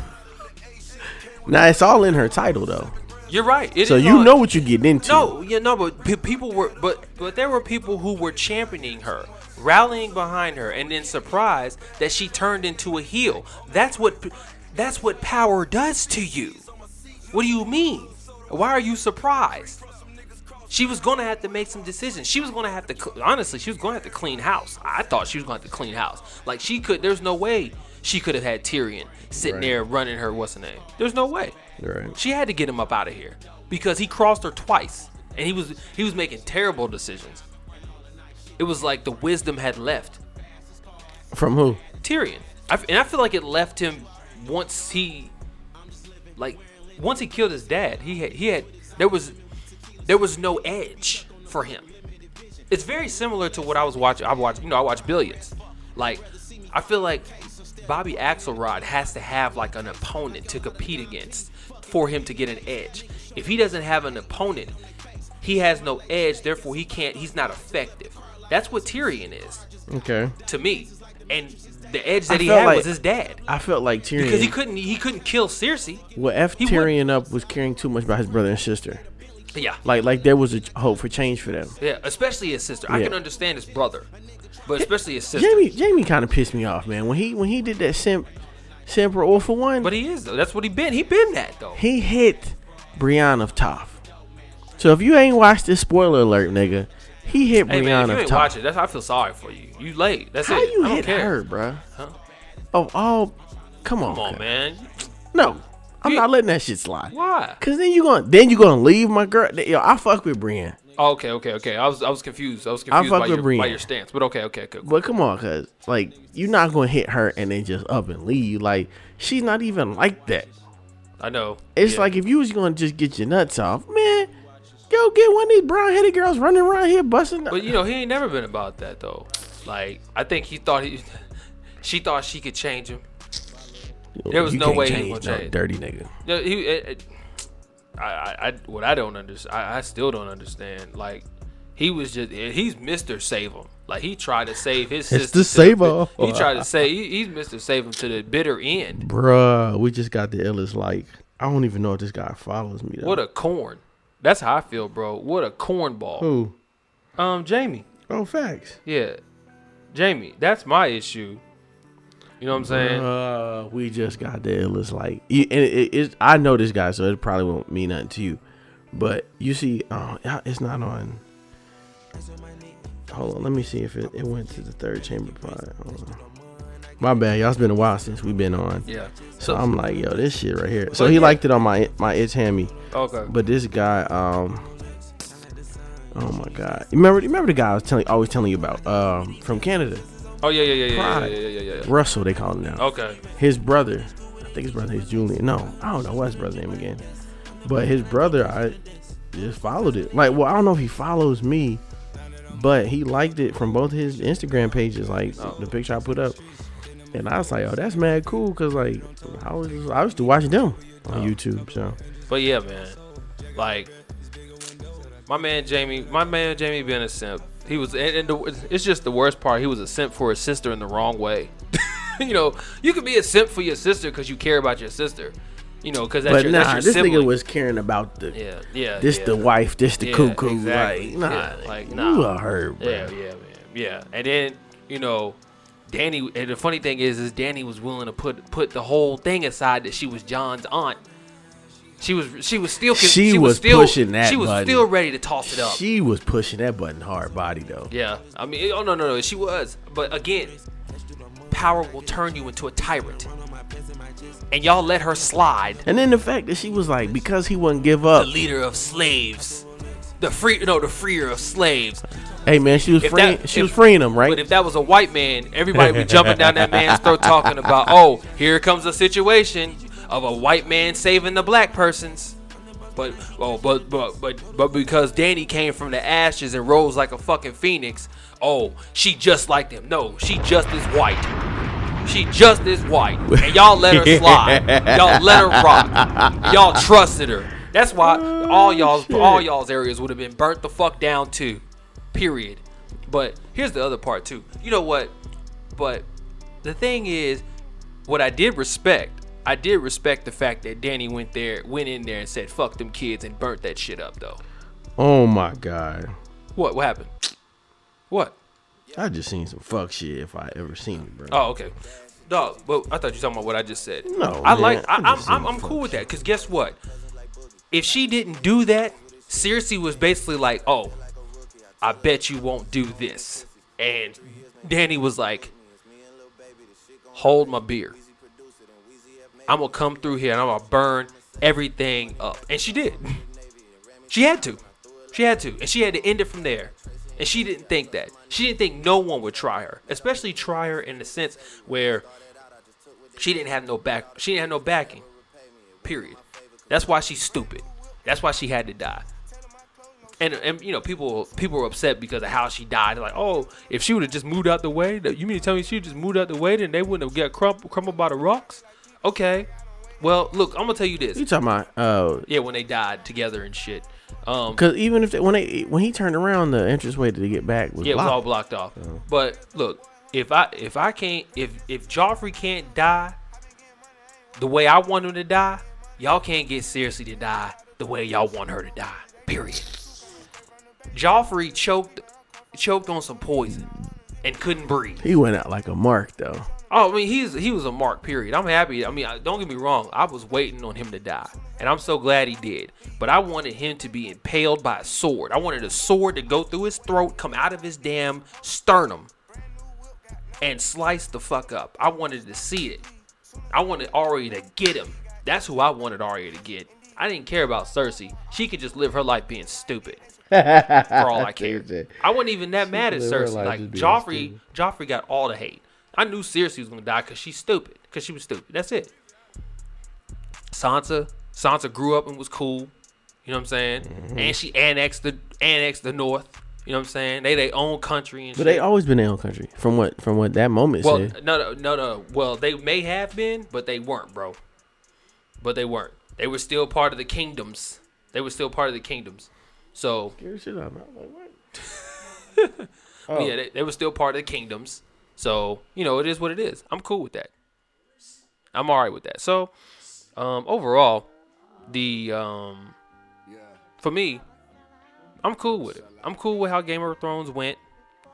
Now it's all in her title though, You're right. It so you on- know what you're getting into. No, yeah, no, but pe- people were, but but there were people who were championing her, rallying behind her, and then surprised that she turned into a heel. That's what, that's what power does to you. What do you mean? Why are you surprised? She was gonna have to make some decisions. She was gonna have to, honestly, she was gonna have to clean house. I thought she was gonna have to clean house. Like she could, there's no way she could have had Tyrion sitting Right. there running her. What's the name? There's no way. Right. She had to get him up out of here because he crossed her twice, and he was he was making terrible decisions. It was like the wisdom had left From who? Tyrion, I and I feel like it left him once he, like, once he killed his dad. He had he had there was there was no edge for him. It's very similar to what I was watching. I watched, you know, I watch Billions. Like, I feel like Bobby Axelrod has to have like an opponent to compete against for him to get an edge. If he doesn't have an opponent, he has no edge. Therefore, he can't. He's not effective. That's what Tyrion is. Okay. to me. And the edge that I he had like- was his dad. I felt like Tyrion. Because he couldn't he couldn't kill Cersei. Well, F Tyrion up was caring too much about his brother and sister. Yeah. Like, like there was a hope for change for them. Yeah, especially his sister. I can understand his brother. But especially his sister. Jaime, Jaime kind of pissed me off, man. When he when he did that simp, simper all for one, But he is though. That's what he been. He been that though. he hit Brienne of Tarth. So if you ain't watched this spoiler alert, nigga, he hit Hey man, if Brienne you of ain't Tarth. watch it, that's I feel sorry for you. You late. That's How it. you I don't hit care. her, bruh? Huh? Oh, oh, come on, Come on, man. No, I'm not letting that shit slide. Why? Cause then you going then you gonna leave my girl. Yo, I fuck with Brienne. Oh, okay, okay, okay. I was I was confused. I was I confused fuck by with your, by your stance. But okay, okay, okay. but come on, cause like you're not gonna hit her and then just up and leave. Like she's not even like that. I know. It's Yeah. like if you was gonna just get your nuts off, man, go get one of these brown headed girls running around here busting. But you know, he ain't never been about that though. Like I think he thought he she thought she could change him. There was You no way he was no change. dirty nigga. No, he. It, it, I, I, I, what I don't understand, I, I still don't understand. Like, he was just, he's Mister Save him. Like he tried to save his It's sister. the to the. He tried to say he, he's Mister Save him to the bitter end. Bruh, we just got the illest like. I don't even know if this guy follows me. Though. What a corn. That's how I feel, bro. What a cornball. who? Um, Jaime. Oh, facts. Yeah, Jaime. That's my issue. You know what I'm saying? Uh, we just got the illest like. you- And it, it, it's- I know this guy, so it probably won't mean nothing to you. But you see, uh, it's not on. Hold on, let me see if it, it went to the third chamber pod. My bad, y'all. It's been a while since we've been on. yeah. So So I'm like, yo, this shit right here. So he yeah. liked it on my my it's hammy, okay. but this guy, um, oh my god, you remember remember the guy I was telling always telling you about, um, from Canada, oh yeah, yeah, yeah, yeah, yeah, yeah, yeah, yeah. Russell they call him now. Okay. His brother, I think his brother is Julian. No, I don't know what's his brother's name again, but his brother, I just followed it. Like, well, I don't know if he follows me, but he liked it from both his Instagram pages, like Oh. the picture I put up. And I was like, oh, that's mad cool, cause like I was I used to watch them on Oh. YouTube. So But yeah, man, like my man Jaime, my man Jaime being a simp. He was, and, the, it's just the worst part. He was a simp for his sister in the wrong way. you know, you could be a simp for your sister because you care about your sister. You know, because that's but your, nah, that's your this nigga was caring about the yeah, yeah. this yeah. the wife, this the Yeah, cuckoo. exactly. Like, nah, Yeah, like, you nah. are her, bro. Yeah, yeah, man, yeah. And then you know, Dany. And the funny thing is, is Dany was willing to put put the whole thing aside that she was Jon's aunt. She was she was still She was, was still pushing that she was button. still ready to toss it up. She was pushing that button hard body though. yeah, I mean, oh no no no, she was. But again, power will turn you into a tyrant, and y'all let her slide. And then the fact that she was like, because he wouldn't give up. The leader of slaves, the free no the freer of slaves. Hey man, she was If freeing. that- she if- was freeing him, right? But if that was a white man, everybody would be jumping down that man's throat talking about, oh, here comes a situation of a white man saving the black persons. But oh, but but but but because Dany came from the ashes and rose like a fucking phoenix, oh, she just like them. No, she just is white. She just is white, and y'all let her slide. Y'all let her rock. Y'all trusted her. That's why all y'all's oh, shit. all y'all's areas would have been burnt the fuck down too. Period. But here's the other part too. You know what? But the thing is, what I did respect, I did respect the fact that Dany went there, went in there and said "fuck them kids" and burnt that shit up though. oh my god, What? What happened? What? I just seen some fuck shit if I ever seen it, bro. Oh, okay. Dog, but I thought you were talking about what I just said. No, I man, like. I, I I'm, I'm, cool with that because guess what? If she didn't do that, Cersei was basically like, "Oh, I bet you won't do this," and Dany was like, "Hold my beer. I'm gonna come through here and I'm gonna burn everything up," and she did. She had to. She had to, and she had to end it from there. And she didn't think that. She didn't think no one would try her, especially try her in the sense where she didn't have no back. She didn't have no backing. Period. That's why she's stupid. That's why she had to die. And, and you know people people were upset because of how she died. Like, oh, if she would have just moved out the way, you mean to tell me she just moved out the way, then they wouldn't have got crump, crumbled by the rocks? Okay, Well, look, I'm gonna tell you this. You talking about? Uh, Yeah, when they died together and shit. Um, Cause even if they, when they when he turned around, the entrance way to get back was yeah, it was all blocked. blocked off. But look, if I if I can't if if Joffrey can't die the way I want him to die, y'all can't get Cersei to die the way y'all want her to die. Period. Joffrey choked choked on some poison and couldn't breathe. He went out like a mark though. Oh, I mean, he's he was a mark. Period. I'm happy. I mean, don't get me wrong. I was waiting on him to die, and I'm so glad he did. But I wanted him to be impaled by a sword. I wanted a sword to go through his throat, come out of his damn sternum, and slice the fuck up. I wanted to see it. I wanted Arya to get him. That's who I wanted Arya to get. I didn't care about Cersei. She could just live her life being stupid. For all I cared. I wasn't even that mad at Cersei. Like Joffrey, Joffrey got all the hate. I knew Cersei was gonna die because she's stupid. Because she was stupid. That's it. Sansa, Sansa grew up and was cool. You know what I'm saying? Mm-hmm. And she annexed the annexed the North. You know what I'm saying? They their own country and But shit. they always been their own country from what from what that moment well, said. no, no, no, no. Well, they may have been, but they weren't, bro. But they weren't. They were still part of the kingdoms. They were still part of the kingdoms. So Scare shit out. Like, what? Oh. yeah, they, they were still part of the kingdoms. So you know, it is what it is. I'm cool with that. I'm alright with that. So um, overall, the um, for me, I'm cool with it. I'm cool with how Game of Thrones went.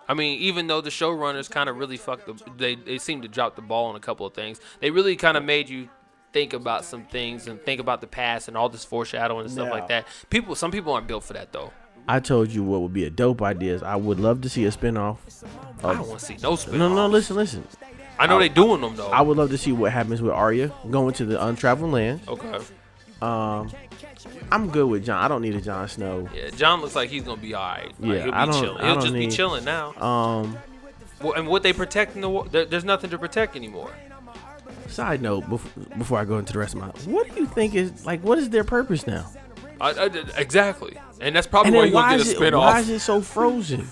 I mean, even though the showrunners kind of really fucked the, they they seemed to drop the ball on a couple of things. They really kind of made you think about some things and think about the past and all this foreshadowing and stuff like that. People, some people aren't built for that though. I told you what would be a dope idea. Is I would love to see a spinoff. I don't want to see no spin. No, no, listen, listen. I know they doing them though. I would love to see what happens with Arya going to the untraveled land. okay. Um, I'm good with Jon. I don't need a Jon Snow. Yeah, Jon looks like he's gonna be alright. Like, Yeah, he'll be I don't- chilling. He'll don't just be chilling now. Um, Well, and what they protecting the? There, there's nothing to protect anymore. side note before, before I go into the rest of my, what do you think is like? What is their purpose now? I, I- exactly, and that's probably And why gonna why get a it why is it so frozen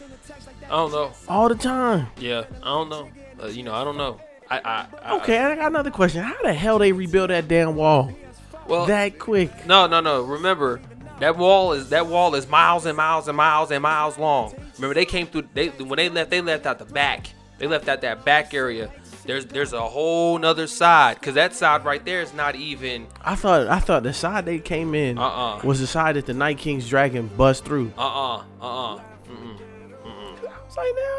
I don't know. all the time? Yeah, I don't know. Uh, you know, I don't know. I, I, I Okay, I got another question. How the hell they rebuild that damn wall Well, that quick? no, no, no. Remember, that wall is that wall is miles and miles and miles and miles long. Remember, they came through. They when they left, they left out the back. They left out that back area. There's there's a whole nother side because that side right there is not even. I thought I thought the side they came in Uh-uh. was the side that the Night King's dragon bust through. Uh uh uh uh. It's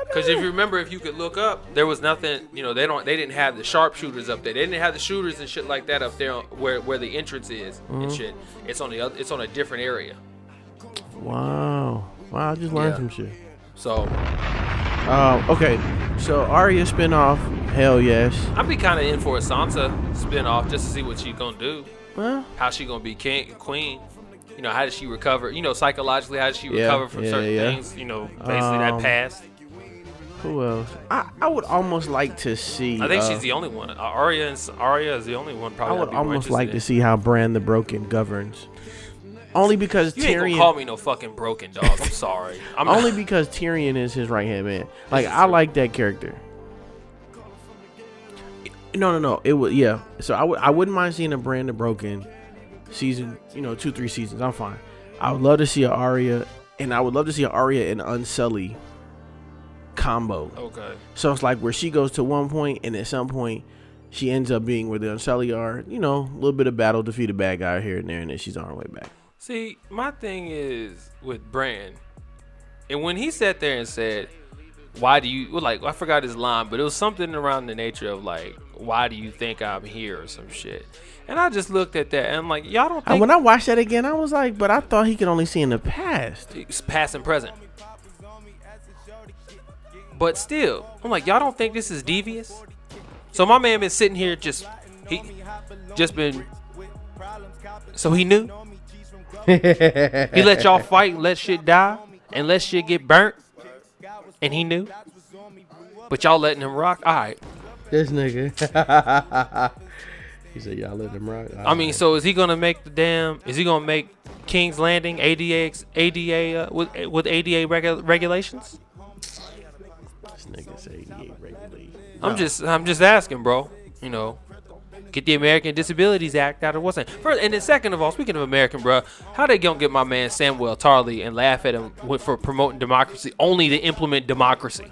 Because if you remember, if you could look up, there was nothing. You know, they don't. They didn't have the sharpshooters up there. They didn't have the shooters and shit like that up there where where the entrance is and Mm-hmm. shit. It's on the other. It's on a different area. wow, wow, I just learned Yeah. some shit. So Um, okay, so Arya spinoff, hell yes. I'd be kind of in for a Sansa spinoff just to see what she's gonna do. Well, How she gonna be king, queen? You know, how does she recover? You know, psychologically, how does she Yeah, recover from yeah, certain yeah. things? You know, basically Um, that past. who else? I, I would almost like to see. I think uh, she's the only one. Arya and Arya is the only one. Probably. I'd almost like to see how Bran the Broken governs. Only because. You ain't gonna call me no fucking broken dog. I'm sorry. I'm only not- because Tyrion is his right hand man. Like I like that character. No, no, no. It would yeah. So I would I wouldn't mind seeing a Bran the Broken season. You know, two three seasons. I'm fine. I would love to see a Arya, and I would love to see a Arya and Unsully combo. Okay. So it's like where she goes to one point, and at some point, she ends up being where the Unsullied are. You know, a little bit of battle, defeat a bad guy here and there, and then she's on her way back. See, my thing is with Bran, and when he sat there and said, "Why do you?" Well, like I forgot his line, but it was something around the nature of like, "Why do you think I'm here?" or some shit. And I just looked at that and I'm like, "Y'all don't And think when I watched that again, I was like, but I thought he could only see in the past. it's past and present?" But still, I'm like, "Y'all don't think this is devious?" So my man been sitting here just he just been. So he knew. He let y'all fight and let shit die and let shit get burnt. And he knew. But y'all letting him rock? Alright. This nigga. he said, y'all let him rock. I mean, so is he gonna make the damn is he gonna make King's Landing ADA ADA uh, with with ADA regu- regulations? this nigga say he ain't regulate. I'm just I'm just asking, bro. You know. Get the American Disabilities Act out of what's name. First, and then second of all, speaking of American, bruh, how they gonna get my man Samwell Tarly and laugh at him for promoting democracy only to implement democracy?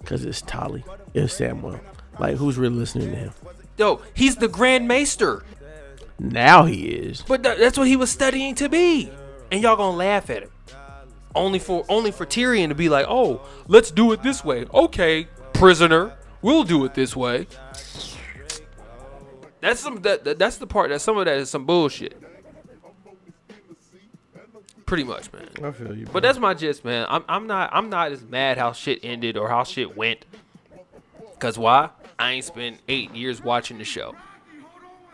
Because it's Tarly. It's Samwell. Like, who's really listening to him? Yo, he's the Grand Maester, Now he is. but tha- that's what he was studying to be, and y'all gonna laugh at him. Only for only for Tyrion to be like, oh, let's do it this way. Okay, prisoner, we'll do it this way. That's some that, that that's the part that some of that is some bullshit. Pretty much, man. I feel you. But that's my gist, man. I'm I'm not I'm not as mad how shit ended or how shit went. Cause why? I ain't spent eight years watching the show.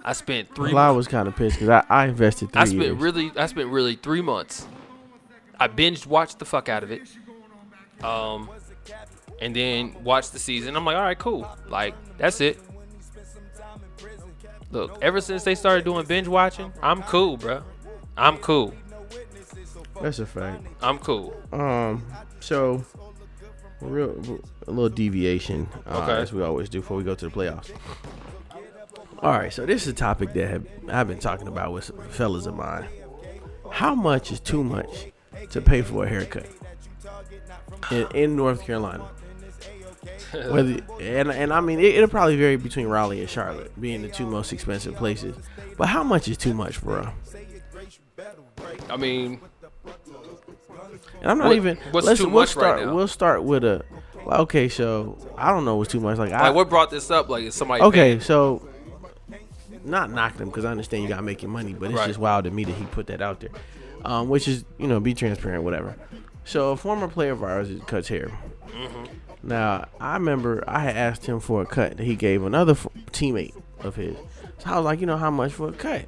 I spent three. I was kind of pissed because I, I invested three I spent years. really I spent really three months. I binged watched the fuck out of it. Um and then watched the season. I'm like, all right, cool. Like, that's it. Look, ever since they started doing binge watching, I'm cool, bruh. I'm cool. That's a fact. I'm cool. Um, so real a little deviation, uh, Okay. as we always do before we go to the playoffs. All right, so this is a topic that have, I've been talking about with some fellas of mine. How much is too much to pay for a haircut in, in North Carolina? Whether and and I mean it, it'll probably vary between Raleigh and Charlotte, being the two most expensive places. But how much is too much, bro? I mean, And I'm not What- even. what's let's, too we'll much right start, now? We'll start with a. well, Okay, so I don't know what's too much. Like, I, like what brought this up? Like, is somebody okay, paying- so not knocking him because I understand you gotta make your money, but it's Right. just wild to me that he put that out there. Um, which is you know be transparent, whatever. So a former player of ours cuts hair. Mm-hmm. Now I remember I had asked him for a cut that he gave another f- teammate of his. So I was like, you know, how much for a cut?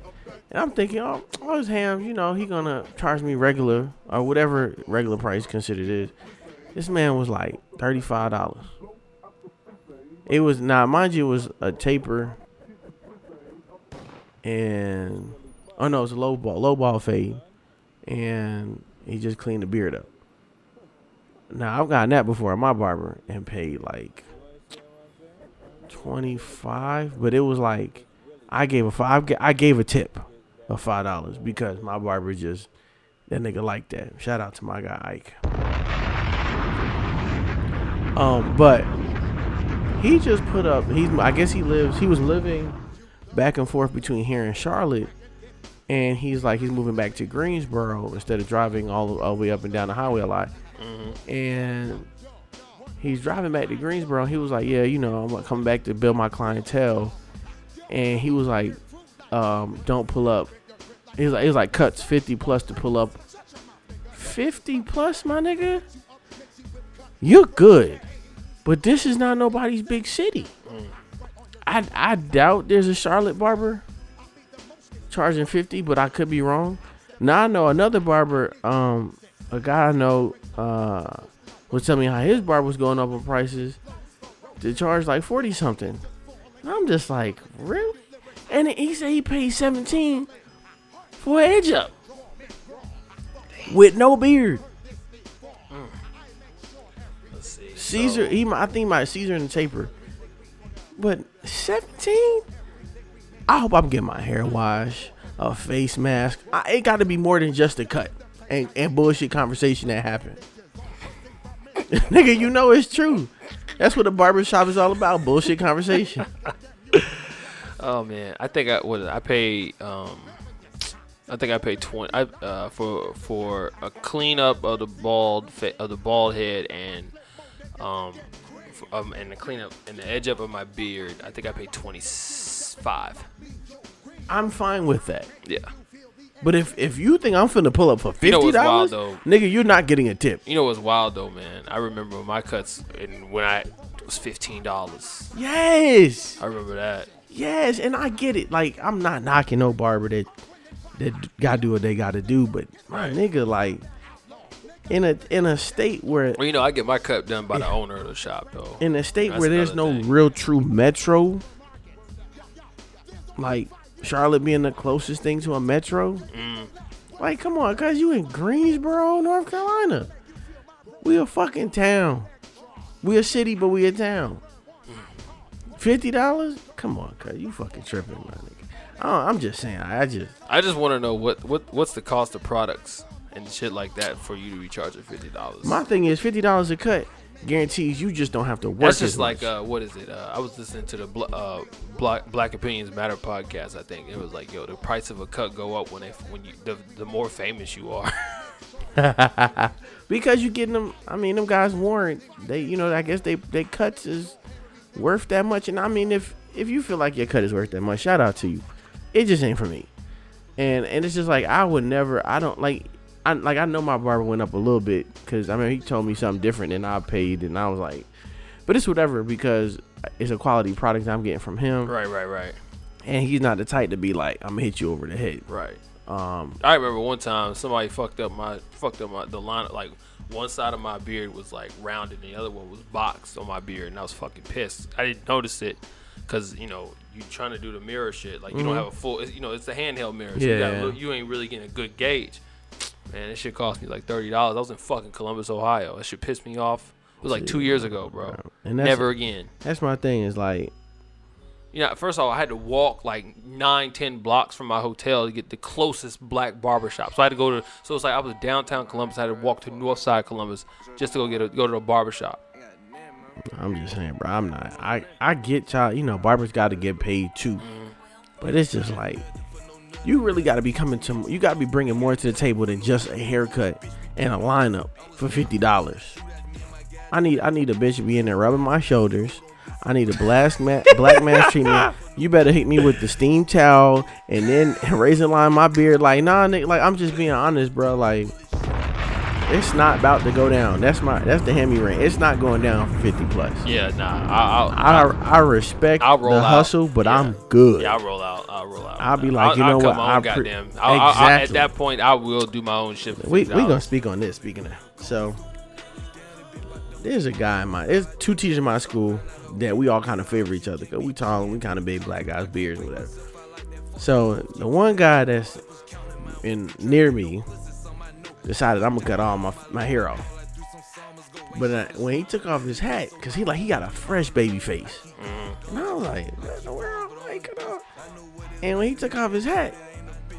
And I'm thinking, oh, oh, his ham, you know, he gonna charge me regular or whatever regular price considered is. This man was like thirty five dollars. It was now, mind you, it was a taper, and oh no, it was a low ball, low ball fade, and he just cleaned the beard up. Now I've gotten that before at my barber and paid like twenty five, but it was like I gave a five. I gave a tip of five dollars because my barber just that nigga like that. Shout out to my guy Ike. Um, but he just put up. He's. I guess he lives. He was living back and forth between here and Charlotte, and he's like he's moving back to Greensboro instead of driving all, all the way up and down the highway a lot. And he's driving back to Greensboro. He was like, "Yeah, you know, I'm coming back to build my clientele." And he was like, um, "Don't pull up." He was like, "He was like cuts 50 plus to pull up." 50 plus, my nigga. You're good, but this is not nobody's big city. I I doubt there's a Charlotte barber charging 50, but I could be wrong. Now I know another barber, um, a guy I know, uh, was telling me how his barber was going up on prices to charge like 40 something. I'm just like, really? And he said he paid 17 for an edge up with no beard. Caesar, he I think my Caesar and the taper. But 17? I hope I'm getting my hair wash, a face mask. I, it got to be more than just a cut and, and bullshit conversation that happened. Nigga, you know it's true. That's what a barbershop is all about, bullshit conversation. Oh man, I think I what I paid. Um, I think I paid twenty. I uh, for for a cleanup of the bald fa- of the bald head and um, um and the cleanup and the edge up of my beard. I think I paid twenty five. I'm fine with that. Yeah. But if if you think I'm finna pull up for fifty what's wild, dollars, nigga, you're not getting a tip. You know what's wild though, man? I remember my cuts and when I it was fifteen dollars. Yes. I remember that. Yes, and I get it. Like I'm not knocking no barber that that gotta do what they gotta do, but my Right. nigga, like in a in a state where Well, you know, I get my cut done by the owner of the shop though. in a state That's where there's no thing. real true metro, like Charlotte being the closest thing to a metro. Mm. Like, come on, cause you in Greensboro, North Carolina. We a fucking town. We a city, but we a town. Fifty dollars? Come on, cuz you fucking tripping, my nigga. I I'm just saying. I just I just want to know what what what's the cost of products and shit like that for you to be charging fifty dollars. my thing is fifty dollars a cut guarantees you just don't have to work. That's just like uh, what is it? Uh, I was listening to the Bl- uh, Black Black Opinions Matter podcast. I think it was like, yo, the price of a cut go up when they when you the, the more famous you are. because you're getting them. I mean, them guys warrant. They, you know, I guess they they cuts is worth that much. And I mean, if if you feel like your cut is worth that much, shout out to you. It just ain't for me. And and it's just like I would never. I don't like. I like I know my barber went up a little bit because I mean he told me something different than I paid, and I was like, but it's whatever because it's a quality product I'm getting from him, right, right, right, and he's not the type to be like I'm gonna hit you over the head. right. Um, I remember one time somebody fucked up my fucked up my the line like one side of my beard was like rounded and the other one was boxed on my beard and I was fucking pissed. I didn't notice it because you know you trying to do the mirror shit like you don't have a full you know it's a handheld mirror so you, gotta Yeah. you ain't really getting a good gauge. Man, this shit cost me like thirty dollars. I was in fucking Columbus, Ohio. That shit pissed me off. It was like two years ago, bro. and that's, Never again. That's my thing. Is like You know, first of all, I had to walk like nine, ten blocks from my hotel to get the closest black barber shop. So I had to go to. So it's like I was downtown Columbus. I had to walk to North Side Columbus just to go get a go to a barber shop. I'm just saying, bro. I'm not. I I get y'all. You know, barbers got to get paid too, mm-hmm. but it's just like you really got to be coming to. You got to be bringing more to the table than just a haircut and a lineup for fifty dollars. I need I need a bitch to be in there rubbing my shoulders. I need a blast ma- black mask treatment. You better hit me with the steam towel and then razor line my beard. Like nah, nigga. Like I'm just being honest, bro. Like it's not about to go down. That's my that's the Hemi ring. It's not going down for fifty plus. Yeah, nah. I, I'll, I I respect I'll roll the out. hustle, but Yeah. I'm good. yeah, I'll roll out. I'll roll out. I'll be like, you I'll, know I'll what, my I own pre- goddamn. I'll, I'll, at that point, I will do my own shit. We we gonna speak on this. Speaking of, so there's a guy in my there's two teachers in my school that we all kind of favor each other because we tall and we kind of big black guys, beards whatever. So the one guy that's in near me decided I'm gonna cut all my my hair off. But uh, when he took off his hat, cause he like he got a fresh baby face, and I was like, "What in the world? He cut off?" And when he took off his hat,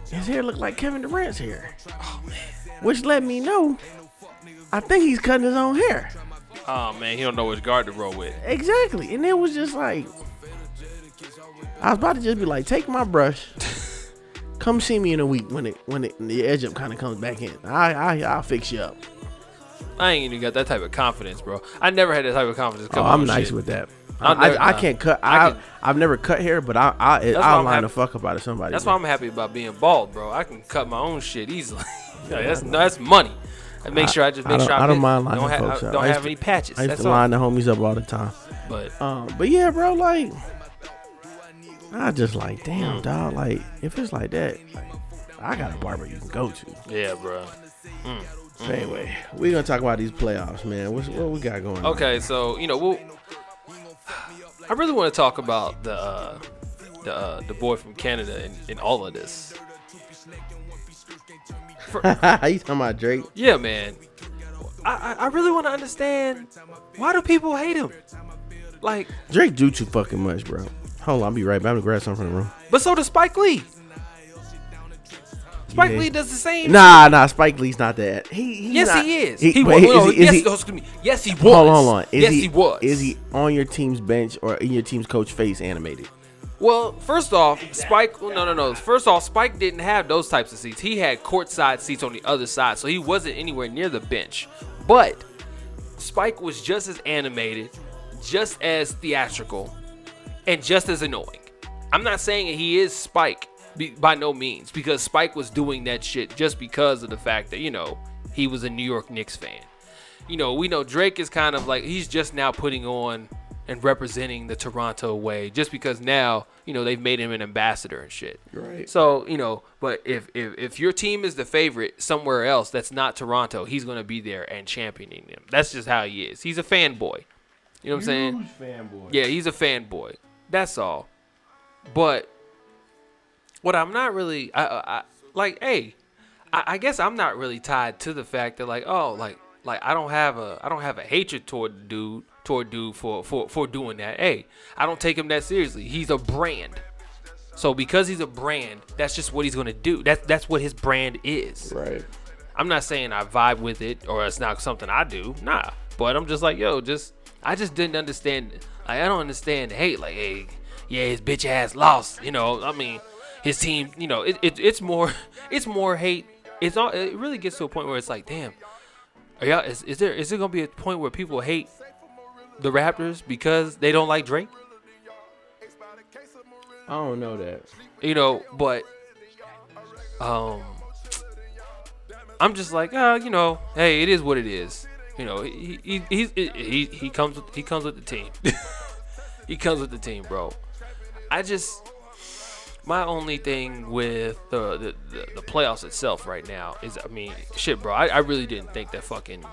his hair looked like Kevin Durant's hair, Oh, which let me know I think he's cutting his own hair. Oh man, he don't know which guard to roll with. Exactly, and it was just like I was about to just be like, take my brush, come see me in a week when it when it the edge up kind of comes back in. I I I'll fix you up. I ain't even got that type of confidence, bro. I never had that type of confidence. Oh, I'm nice shit. with that. I'll never- I, I can't cut. I I, I've never cut hair, but I I I'll I'm line the fuck up out of somebody. That's why I'm happy about being bald, bro. I can cut my own shit easily. Like, that's that's money. I make sure I just make don't- sure I don't bit- mind lining don't, ha- folks I up. don't I have to- any patches. I used That's to all. line the homies up all the time. But Um, but yeah, bro, like I just like, damn, Mm. dog. Like if it's like that, like, I got a barber you can go to. yeah, bro. So anyway, we're gonna talk about these playoffs, man. What's, what we got going? on? Okay, so you know, we'll, I really want to talk about the uh, the uh, the boy from Canada in, in all of this. you talking about Drake? Yeah, man. I I, I really want to understand why do people hate him? Like, Drake do too fucking much, bro. Hold on, I'll be right back. I'm gonna grab something from the room. but so does Spike Lee. Spike Yeah. Lee does the same. Nah, nah. Spike Lee's not that. He, he's Yes, not- he is. He, He, was. he- no, is he- is yes, he- oh, excuse me. Yes, he was. Hold on, hold on. Is yes, he, he, was. Is he on your team's bench or in your team's coach face animated? Well, first off, Spike. No, no, no. First off, Spike didn't have those types of seats. He had courtside seats on the other side, so he wasn't anywhere near the bench. But Spike was just as animated, just as theatrical, and just as annoying. I'm not saying he is Spike be, by no means, because Spike was doing that shit just because of the fact that you know he was a New York Knicks fan. You know, we know Drake is kind of like he's just now putting on and representing the Toronto way, just because now you know they've made him an ambassador and shit. Right. So you know, but if if if your team is the favorite somewhere else that's not Toronto, he's gonna be there and championing them. That's just how he is. He's a fanboy. You know what I'm saying? fanboy. Yeah, he's a fanboy. That's all. But what I'm not really, I, I, like, hey, I, I guess I'm not really tied to the fact that like, oh, like, like I don't have a, I don't have a hatred toward dude toward dude for for for doing that. Hey, I don't take him that seriously. He's a brand. So because he's a brand, that's just what he's gonna do. That's that's what his brand is. Right. I'm not saying I vibe with it or it's not something I do. Nah. But I'm just like, yo, just I just didn't understand. Like, I don't understand hate. Like, hey, yeah, his bitch ass lost. You know, I mean, his team. You know, it, it it's more it's more hate. It's all. It really gets to a point where it's like, damn. Are y'all? Is, is there is there gonna be a point where people hate the Raptors because they don't like Drake? I don't know that. you know but um i'm just like uh you know hey it is what it is you know he he he he, he comes with he comes with the team he comes with the team bro i just my only thing with the, the the the playoffs itself right now is i mean shit bro i, I really didn't think that fucking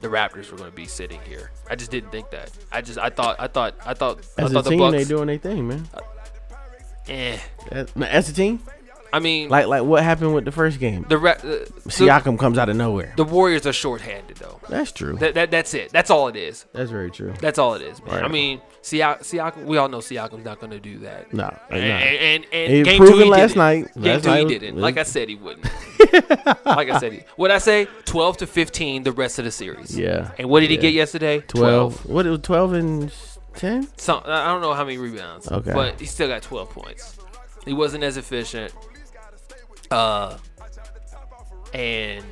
the Raptors were going to be sitting here. I just didn't think that. I just I thought I thought I thought I As a thought the team, Bucks. they doing their thing, man. eh. As, as a team, I mean, like like what happened with the first game? the, the the uh, Siakam comes out of nowhere. the Warriors are shorthanded though. That's true. That, that that's it. That's all it is. That's very true. That's all it is, man. I mean, Siak- Siakam. We all know Siakam's not going to do that. No, And, nah. and, and, He game proved two, it he last did night. Game Last two, night he was- didn't. Like I said, he wouldn't. like I said, he, what I say, twelve to fifteen, the rest of the series. Yeah. And what did he get yesterday? 12. What it was 12 and 10? Some, I don't know how many rebounds. Okay. But he still got twelve points. He wasn't as efficient. Uh. And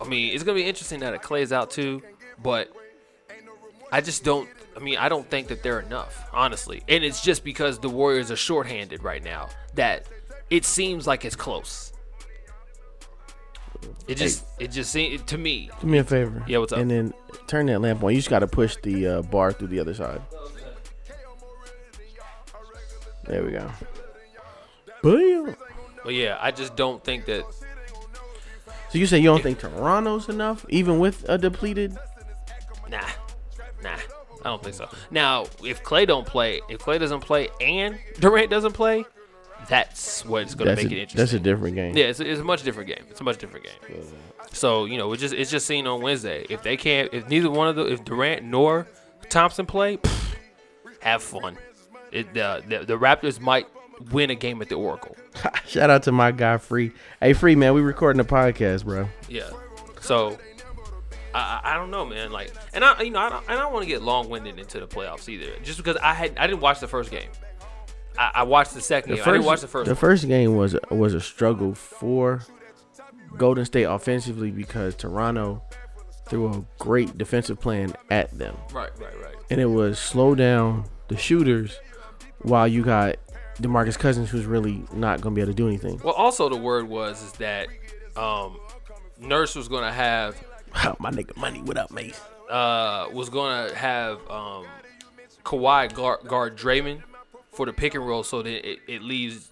I mean, it's gonna be interesting that it Clay's out too, but I just don't. I mean, I don't think that they're enough, honestly. And it's just because the Warriors are shorthanded right now that it seems like it's close. It just, it just seems to me. Do me a favor. Yeah, what's up? And then turn that lamp on. You just got to push the uh, bar through the other side. There we go. Bam. But yeah, I just don't think that. So you say you don't think Toronto's enough, even with a depleted? Nah, nah, I don't think so. Now, if Clay don't play, if Clay doesn't play and Durant doesn't play, that's what's gonna make a, it interesting. that's a different game. Yeah, it's, it's a much different game. It's a much different game. So you know, it's just it's just seen on Wednesday. If they can't, if neither one of the, if Durant nor Thompson play, pff, have fun. It, the, the the Raptors might win a game at the Oracle. Shout out to my guy Free. Hey Free man, we recording a podcast, bro. Yeah. So I, I don't know, man. Like, and I you know I don't, I don't want to get long winded into the playoffs either, just because I had I didn't watch the first game. I, I watched the second The game. first, I didn't watch the first. the one. first game was was a struggle for Golden State offensively because Toronto threw a great defensive plan at them. Right, right, right. and it was slow down the shooters while you got DeMarcus Cousins who's really not going to be able to do anything. Well, also the word was is that um, Nurse was gonna have My nigga money, what up, Mace? uh, was gonna have um, Kawhi guard, guard Draymond for the pick and roll, so that it, it leaves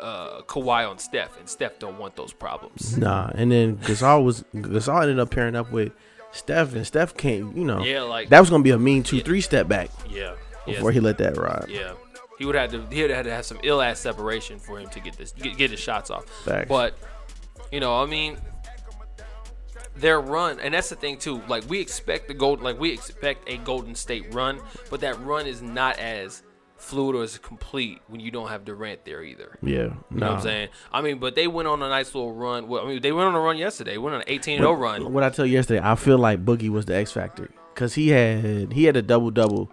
uh, Kawhi on Steph, and Steph don't want those problems. Nah, and then Gasol was Gasol ended up pairing up with Steph, and Steph can't, you know, Yeah, like that was going to be a mean two Yeah. three step back yeah, yeah, before he let that ride. yeah. He would have to he would have to have some ill ass separation for him to get this get, get his shots off. Facts. But you know, I mean, their run, and that's the thing too. Like we expect the gold, like we expect a Golden State run, but that run is not as fluid or as complete when you don't have Durant there either. Yeah, You know what. I'm saying? I mean, but they went on a nice little run. Well, I mean, they went on a run yesterday. Went on an 18 0 run. What I tell you yesterday, I feel like Boogie was the X factor because he had he had a double double.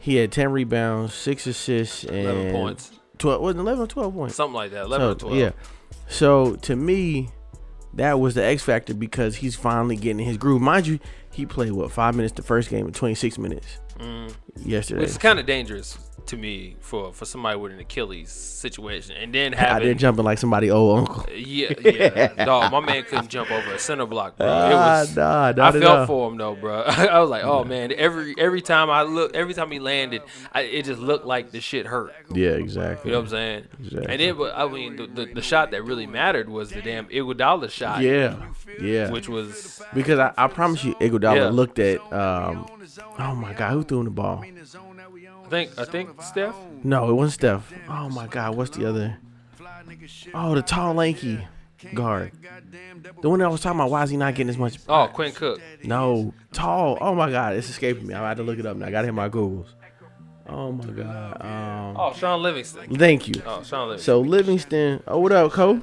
He had ten rebounds, six assists, and 11 points. Twelve was it eleven or twelve points. Something like that. 11 or 12. Yeah. So to me, that was the X factor because he's finally getting his groove. Mind you, he played what five minutes the first game and twenty six minutes yesterday. It's kind of dangerous to me for, for somebody with an Achilles situation. And then having. there jumping like somebody old uncle. Yeah, yeah. Dog, my man couldn't jump over a center block, bro. It Ah, was, nah, I not felt for him though, bro. I was like, oh man, every every time I look, every time he landed, I, it just looked like the shit hurt. Yeah, exactly. You know what I'm saying? Exactly. And then, but I mean, the, the, the shot that really mattered was the damn Iguodala shot, Yeah, yeah. which was because I, I promise you, Iguodala Yeah. looked at. Um, oh my God, who threw him the ball? I think I think Steph. No, it wasn't Steph. Oh my God, what's the other? Oh, the tall, lanky. guard? The one that I was talking about. Why is he not getting as much? Oh, Quinn Cook. No, tall. Oh my God, it's escaping me. I had to look it up now. I got to hit my Googles. Oh my God. Um, Oh, Shaun Livingston. thank you. Oh, Shaun Livingston. So Livingston. Oh, what up, Cole?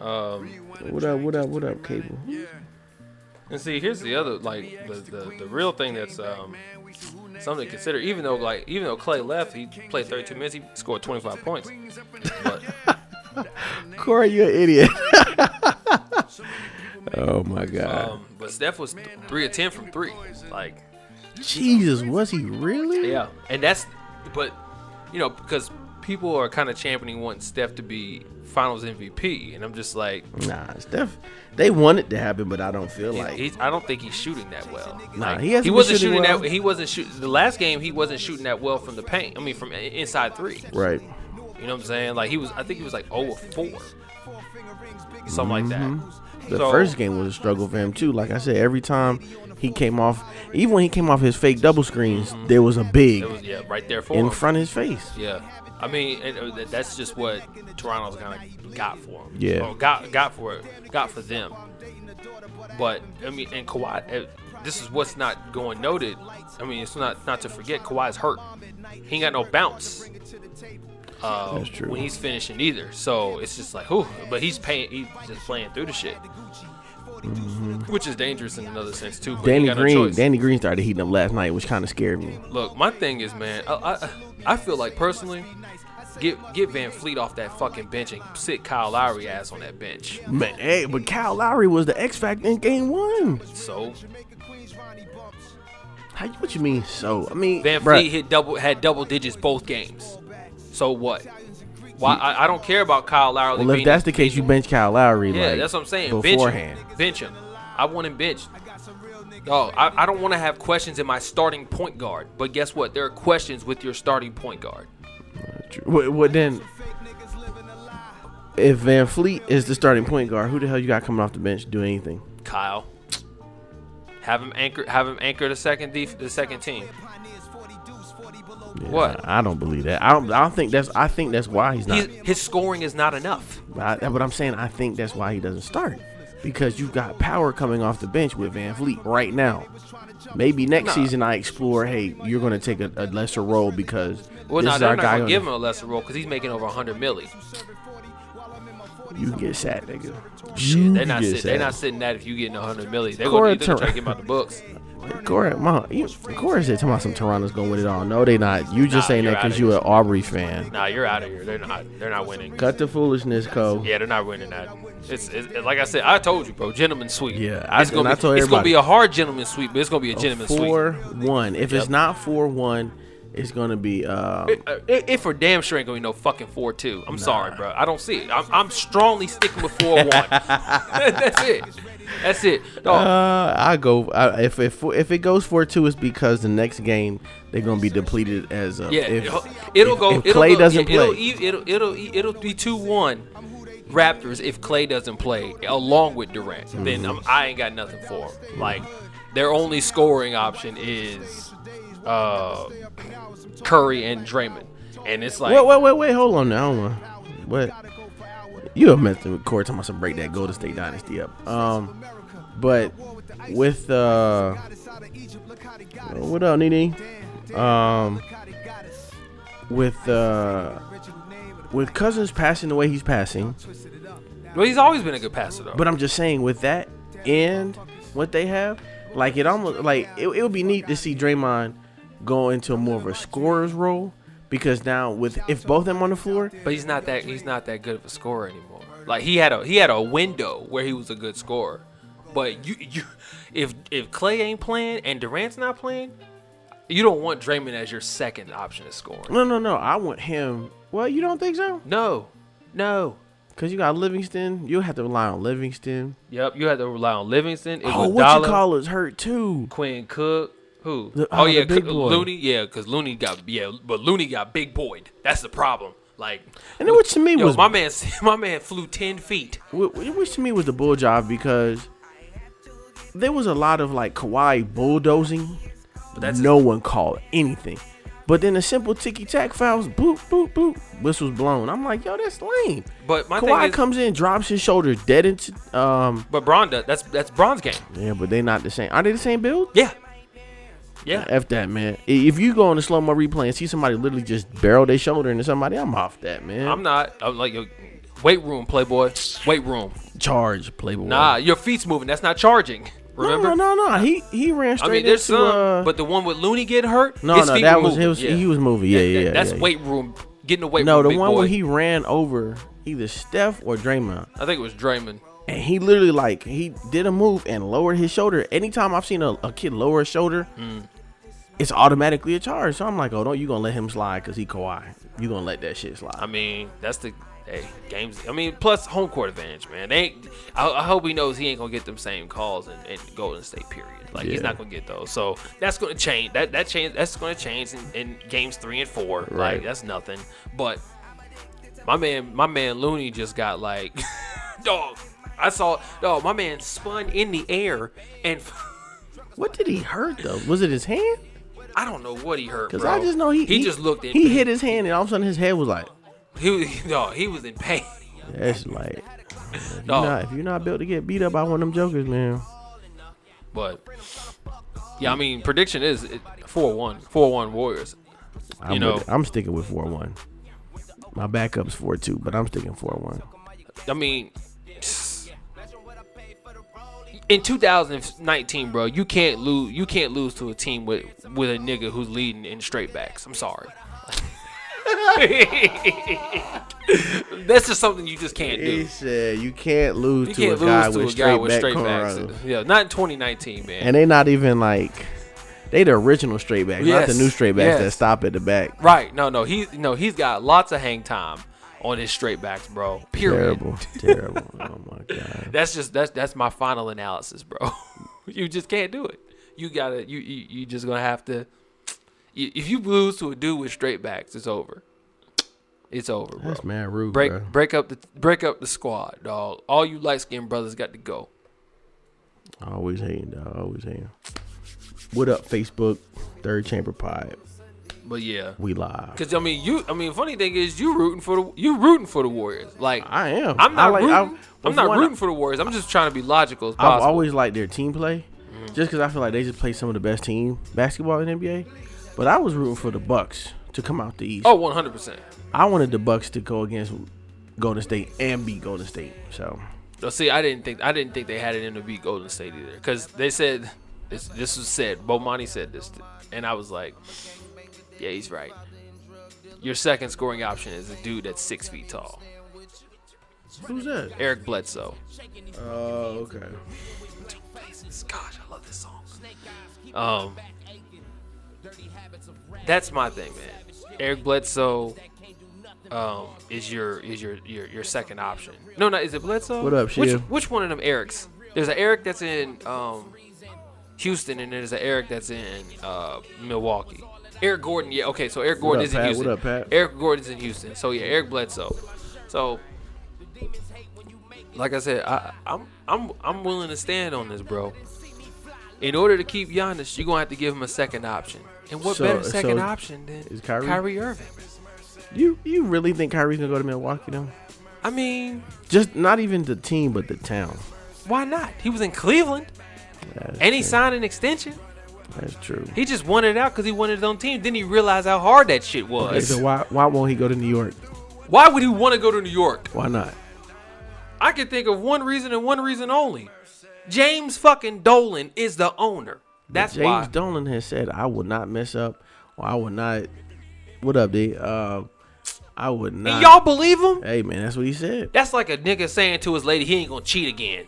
Um, What up? What up? What up, Cable? and see, here's the other like the the, the real thing that's um something to consider. Even though like even though Clay left, he played 32 minutes. He scored 25 points. But Corey, you're an idiot. oh my God. um, but Steph was three of 10 from three. Like Jesus, was he really? yeah, and that's but you know because people are kind of championing wanting Steph to be Finals MVP, and I'm just like. Nah, Steph. They want it to happen, but I don't feel He- like. he's, I don't think he's shooting that well. Nah, Like, he hasn't been wasn't shooting shooting well. that. He wasn't shooting the last game. He wasn't shooting that well from the paint. I mean, from inside three. right. You know what I'm saying? Like he was. I think he was like 0 4, something like that. Mm-hmm. The So- first game was a struggle for him too. Like I said, every time he came off, even when he came off his fake double screens, there was a big was yeah, right there for in him. front of his face. Yeah, I mean, uh, that's just what Toronto's kind of got for him. Yeah. or got got for it, got for them. But I mean, and Kawhi, uh, this is what's not going noted. I mean, it's not not to forget Kawhi's hurt. He ain't got no bounce. Uh. When he's finishing either, so it's just like, whew. But he's paying. He's just playing through the shit, which is dangerous in another sense too. Mm-hmm. Danny got no Green. Danny Green started heating up last night, which kind of scared me. Look, my thing is, man, I, I I feel like personally, get get VanVleet off that fucking bench and sit Kyle Lowry ass on that bench. Man, hey, but Kyle Lowry was the X factor in Game One. So How, what you mean? So I mean, Van bruh, Fleet hit double had double digits both games. So what? Why I, I don't care about Kyle Lowry. Well, if being- that's the case, you bench Kyle Lowry. yeah, like, that's what I'm saying. Beforehand, Bench him. Bench him. I want him benched. Oh, I, I don't want to have questions in my starting point guard. But guess what? There are questions with your starting point guard. what, what then? If VanVleet is the starting point guard, who the hell you got coming off the bench to do anything? Kyle. Have him anchor. Have him anchor the second def- the second team. Yeah, What? I, don't believe that. I don't. I don't think that's. I think that's why he's not. He's, his scoring is not enough. I, what I'm saying. I think that's why he doesn't start because you've got power coming off the bench with VanVleet right now. Maybe next Nah. season I explore. Hey, you're going to take a, a lesser role because Well, this no, is they're our not guy. gonna give him a lesser role because he's making over 100 milli. You can get sad, nigga. Shit, You they're not get sit, they're not sitting that if you getting 100 milli. They're Cora gonna, they're gonna try Tur- to get him out the books. Corey, mom, you, Corey said talking about some Toronto's going to win it all. No, they not. You just Nah, saying you're that because outta you here. an Aubrey fan. Nah, you're out of here. They're not. They're not winning. Cut the foolishness, Cole. Yeah, they're not winning that. It's, it's like I said. I told you, bro. Gentleman sweep. Yeah, I- it's gonna and be. I told it's gonna everybody. be a hard gentleman sweep, but it's gonna be a gentleman sweep. Four one. If Yep. it's not four one, it's going to be. Um, It, uh, it, it for damn sure ain't gonna be no fucking four two. I'm sorry, bro. I don't see it. I'm, I'm strongly sticking with four one. That's it. That's it. No, Uh, I go I, if if if it goes four two, it's because the next game they're gonna be depleted as a. yeah, if, it'll, it'll if- go. If it'll Clay go, doesn't yeah, play, It'll, it'll, it'll, it'll be two one. Raptors if Clay doesn't play along with Durant, then Mm-hmm. um, I ain't got nothing for him. Like their only scoring option is uh, Curry and Draymond, and it's like wait, wait, wait, wait, hold on now. What? You have mentioned with Corey talking about some break that Golden State dynasty up. Um, but with uh, what up, Nene? Um, with uh, with Cousins passing the way he's passing, well, he's always been a good passer though. But I'm just saying, with that and what they have, like it almost like it, it would be neat to see Draymond go into more of a scorer's role because now with if both of them on the floor, But he's not that he's not that good of a scorer anymore. Like he had a he had a window where he was a good scorer. But you you if if Clay ain't playing and Durant's not playing, you don't want Draymond as your second option of scoring. no, no, no, I want him. Well, you don't think so? No. No. Because you got Livingston, you'll have to rely on Livingston. Yep, you have to rely on Livingston, Oh, what you call is hurt too. Quinn Cook. Who? The- oh oh, yeah, the boy. Looney. Yeah, because Looney got yeah, but Looney got big boyed. That's the problem. Like, And then which to me yo, was my man, my man flew ten feet. wh- wh- which to me was the bull job because there was a lot of like Kawhi bulldozing, But that's no one called anything. But then the simple ticky tack fouls, boop, boop, boop, whistles blown. I'm like, yo, that's lame. But my Kawhi thing is, comes in, drops his shoulder dead into um but Bron does. That's that's Bron's game. yeah, but they not the same. Are they the same build? Yeah. Yeah. F that man. If you go on the slow mo replay and see somebody literally just barrel their shoulder into somebody, I'm off that man. I'm not. I'm like weight room, playboy. Weight room. charge playboy. Nah, your feet's moving. That's not charging. Remember? No, no, no. He he ran straight I mean, there's into, some, uh, but the one with Looney getting hurt. no, no, that was he was Yeah. he was moving. Yeah, yeah, yeah. That's yeah. weight room. Getting away. No, room, the one boy. where he ran over either Steph or Draymond, I think it was Draymond. and he literally like he did a move and lowered his shoulder. Anytime I've seen a, a kid lower his shoulder, Mm. It's automatically a charge. So I'm like, oh, don't you gonna let him slide because he Kawhi? You gonna let that shit slide? I mean, that's the hey games. I mean, plus home court advantage, man. They ain't, I, I hope he knows he ain't gonna get them same calls in, in Golden State. Period. Like he's not gonna get those. So that's gonna change. That that change. That's gonna change in, in games three and four. Right. Like that's nothing. But my man, my man Looney just got like, dog. I saw, dog. My man spun in the air and. what did he hurt though? Was it his hand? I don't know what he hurt, Because bro. I just know he he, just looked in. He pain. hit his hand, and all of a sudden his head was like, He was, no, he was in pain. that's like. If you're, No. not, if you're not built to get beat up by one of them jokers, man. But yeah, I mean, prediction is four one, four one Warriors. I'm, know- with. I'm sticking with four one. My backup's four two, but I'm sticking four one. I mean, in 2019, bro, you can't lose. You can't lose to a team with with a nigga who's leading in straight backs. I'm sorry. That's just something you just can't He do. said you can't lose You to can't a guy to with a straight guy with straight backs. Yeah, not in 2019, man. And they're not even like they the original straight backs, not the new straight backs that stop at the back. Right? No, no. He no. He's got lots of hang time on his straight backs, bro. Period. Terrible, terrible. Oh god. That's just that's that's my final analysis, bro. you just can't do it. You gotta you you, you just gonna have to. you- If you lose to a dude with straight backs, it's over. It's over, bro. That's mad rude, break bro. break up the break up the squad, dog. All you light skinned brothers got to go. Always hating, dog. Always hating. What up, Facebook? Third Chamber Pod. But yeah, We live. because I mean you. I mean, funny thing is you rooting for the you rooting for the Warriors. Like I am. I'm not I like, rooting. I'm, I'm, not one, rooting for the Warriors. I'm just trying to be logical as I've always liked their team play, mm-hmm. just because I feel like they just play some of the best team basketball in the NBA. But I was rooting for the Bucks to come out the East. oh, 100 percent. I wanted the Bucks to go against Golden State and beat Golden State. So So see, I didn't think I didn't think they had it in to beat Golden State either, because they said this. This was said. Bomani said this, and I was like, yeah, he's right. Your second scoring option is a dude that's six feet tall, who's that? Eric Bledsoe. Oh, okay. Gosh, I love this song. Um, that's my thing, man. Eric Bledsoe um, is your is your, your your second option. No, no, is it Bledsoe? What up, which, which one of them Erics? There's an Eric that's in um, Houston, and there's an Eric that's in uh, Milwaukee. Eric Gordon, yeah, okay. So Eric Gordon up, is in Pat? Houston. What up, Pat? Eric Gordon's in Houston. So yeah, Eric Bledsoe. So like I said, I, I'm I'm I'm willing to stand on this, bro. In order to keep Giannis, you're gonna have to give him a second option. And what So- better second so option than is Kyrie? Kyrie Irving? You you really think Kyrie's gonna go to Milwaukee though? I mean, Just not even the team, but the town. why not? He was in Cleveland, and he true. signed an extension. That's true. He just wanted it out because he wanted his own team. Then he realized how hard that shit was. Okay, so why why won't he go to New York? Why would he want to go to New York? Why not? I can think of one reason and one reason only. James fucking Dolan is the owner. That's why. James why. Dolan has said I would not mess up, or I would not. What up, D? Uh, I would not. and y'all believe him? Hey man, that's what he said. That's like a nigga saying to his lady he ain't gonna cheat again.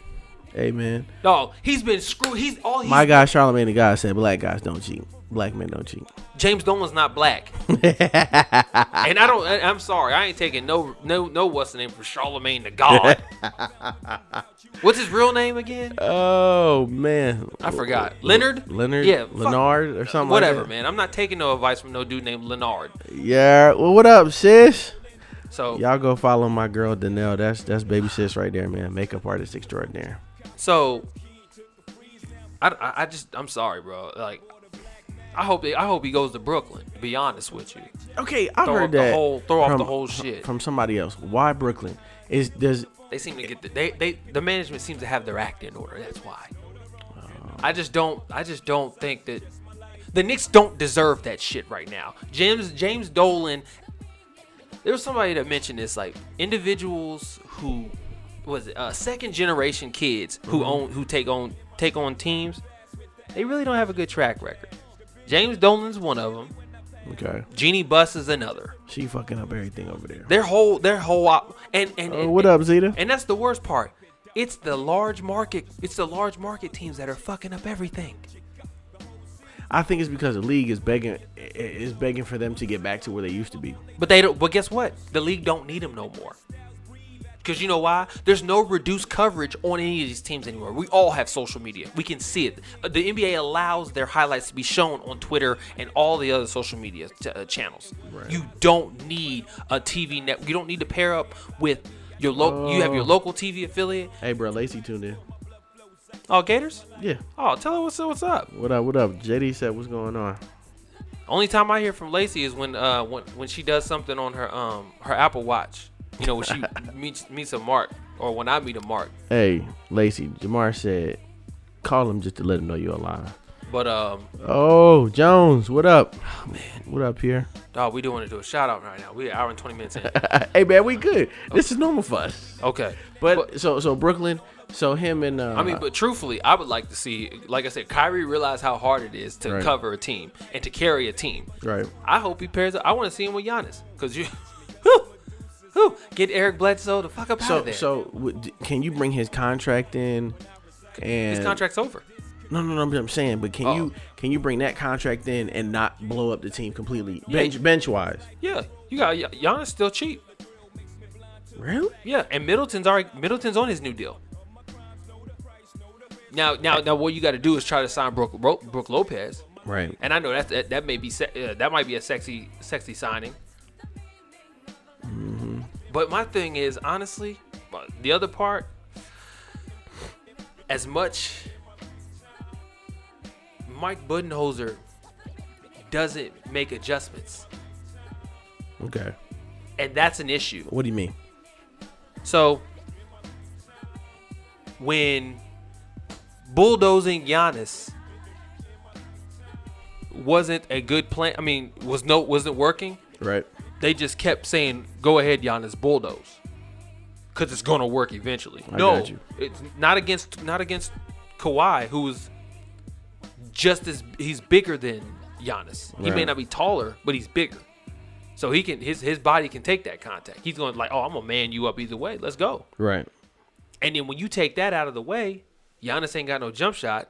Hey man, No, he's been screwed. He's all he's my guy Charlemagne the guy said black guys don't cheat. Black men don't cheat. James Dolan's not black. and I don't. I'm sorry, I ain't taking no no no. What's the name for Charlemagne the God? What's his real name again? Oh man, I forgot. Leonard. Leonard. Yeah, Leonard or something. Whatever, like that. man. I'm not taking no advice from no dude named Leonard. Yeah. Well, what up, sis? So Y'all go follow my girl Danelle. That's that's baby sis right there, man. Makeup artist extraordinaire. So. I, I, I just I'm sorry, bro. Like I hope I hope he goes to Brooklyn. To be honest with you, Okay, I Throw heard off the that. whole- throw off the from- whole shit. from somebody else. Why Brooklyn? Is does they seem to get the they, they the management seems to have their act in order. That's why. I just don't I just don't think that the Knicks don't deserve that shit right now. James James Dolan. There was somebody that mentioned this like individuals who was it uh, second generation kids who Mm-hmm. own who take on take on teams. They really don't have a good track record. James Dolan's one of them. okay? Jeanie Buss is another. She fucking up everything over there. Their whole their whole op- and and, Oh, and what up, Zeta? and that's the worst part. It's the large market. It's the large market teams that are fucking up everything. I think it's because the league is begging is begging for them to get back to where they used to be. But they don't. But guess what? The league don't need them no more. Because you know why? There's no reduced coverage on any of these teams anymore. We all have social media. We can see it. Uh, The NBA allows their highlights to be shown on Twitter and all the other social media t- uh, channels. You don't need a TV net. You don't need to pair up with your local. You have your local TV affiliate. Hey, bro, Lacey tuned in. Oh, Gators. Yeah. Oh, tell her what's up. what's up. What up? What up? JD said, "What's going on?" Only time I hear from Lacey is when uh when when she does something on her um her Apple Watch. You know when she meets meets a mark or when I meet a mark. Hey, Lacey. Jamar said, "Call him just to let him know you're alive." But um, Oh, Jones, what up? Oh man, what up here? dog, we do want to do a shout out right now. We an hour and twenty minutes in. hey man, we good. This is normal for us. Okay, But, so so Brooklyn, so him and uh, I mean, but truthfully, I would like to see, like I said, Kyrie realize how hard it is to Right. cover a team and to carry a team. right. I hope he pairs up. I want to see him with Giannis because you, whew, get Eric Bledsoe the fuck up out So of there. so w- d- can you bring his contract in? And his contract's over. No, no, no. I'm saying, but can Oh. you can you bring that contract in and not blow up the team completely Yeah. bench bench wise? Yeah, you got Gian- Giannis still cheap. Really? Yeah, and Middleton's already Middleton's on his new deal. Now, now, now, what you got to do is try to sign Brook, Brook Lopez, Right. and I know that that, that may be se- uh, that might be a sexy sexy signing. Mm-hmm. But my thing is honestly, the other part, as much Mike Budenholzer doesn't make adjustments, Okay. and that's an issue. What do you mean? So when bulldozing Giannis wasn't a good plan, I mean, was no wasn't working. Right. They just kept saying, "Go ahead, Giannis, bulldoze," because it's gonna work eventually. I no, got you. it's not against not against Kawhi, who's just as he's bigger than Giannis. He may not be taller, but he's bigger. So he can his his body can take that contact. He's going like, "Oh, I'm gonna man you up either way. Let's go." Right. And then when you take that out of the way, Giannis ain't got no jump shot.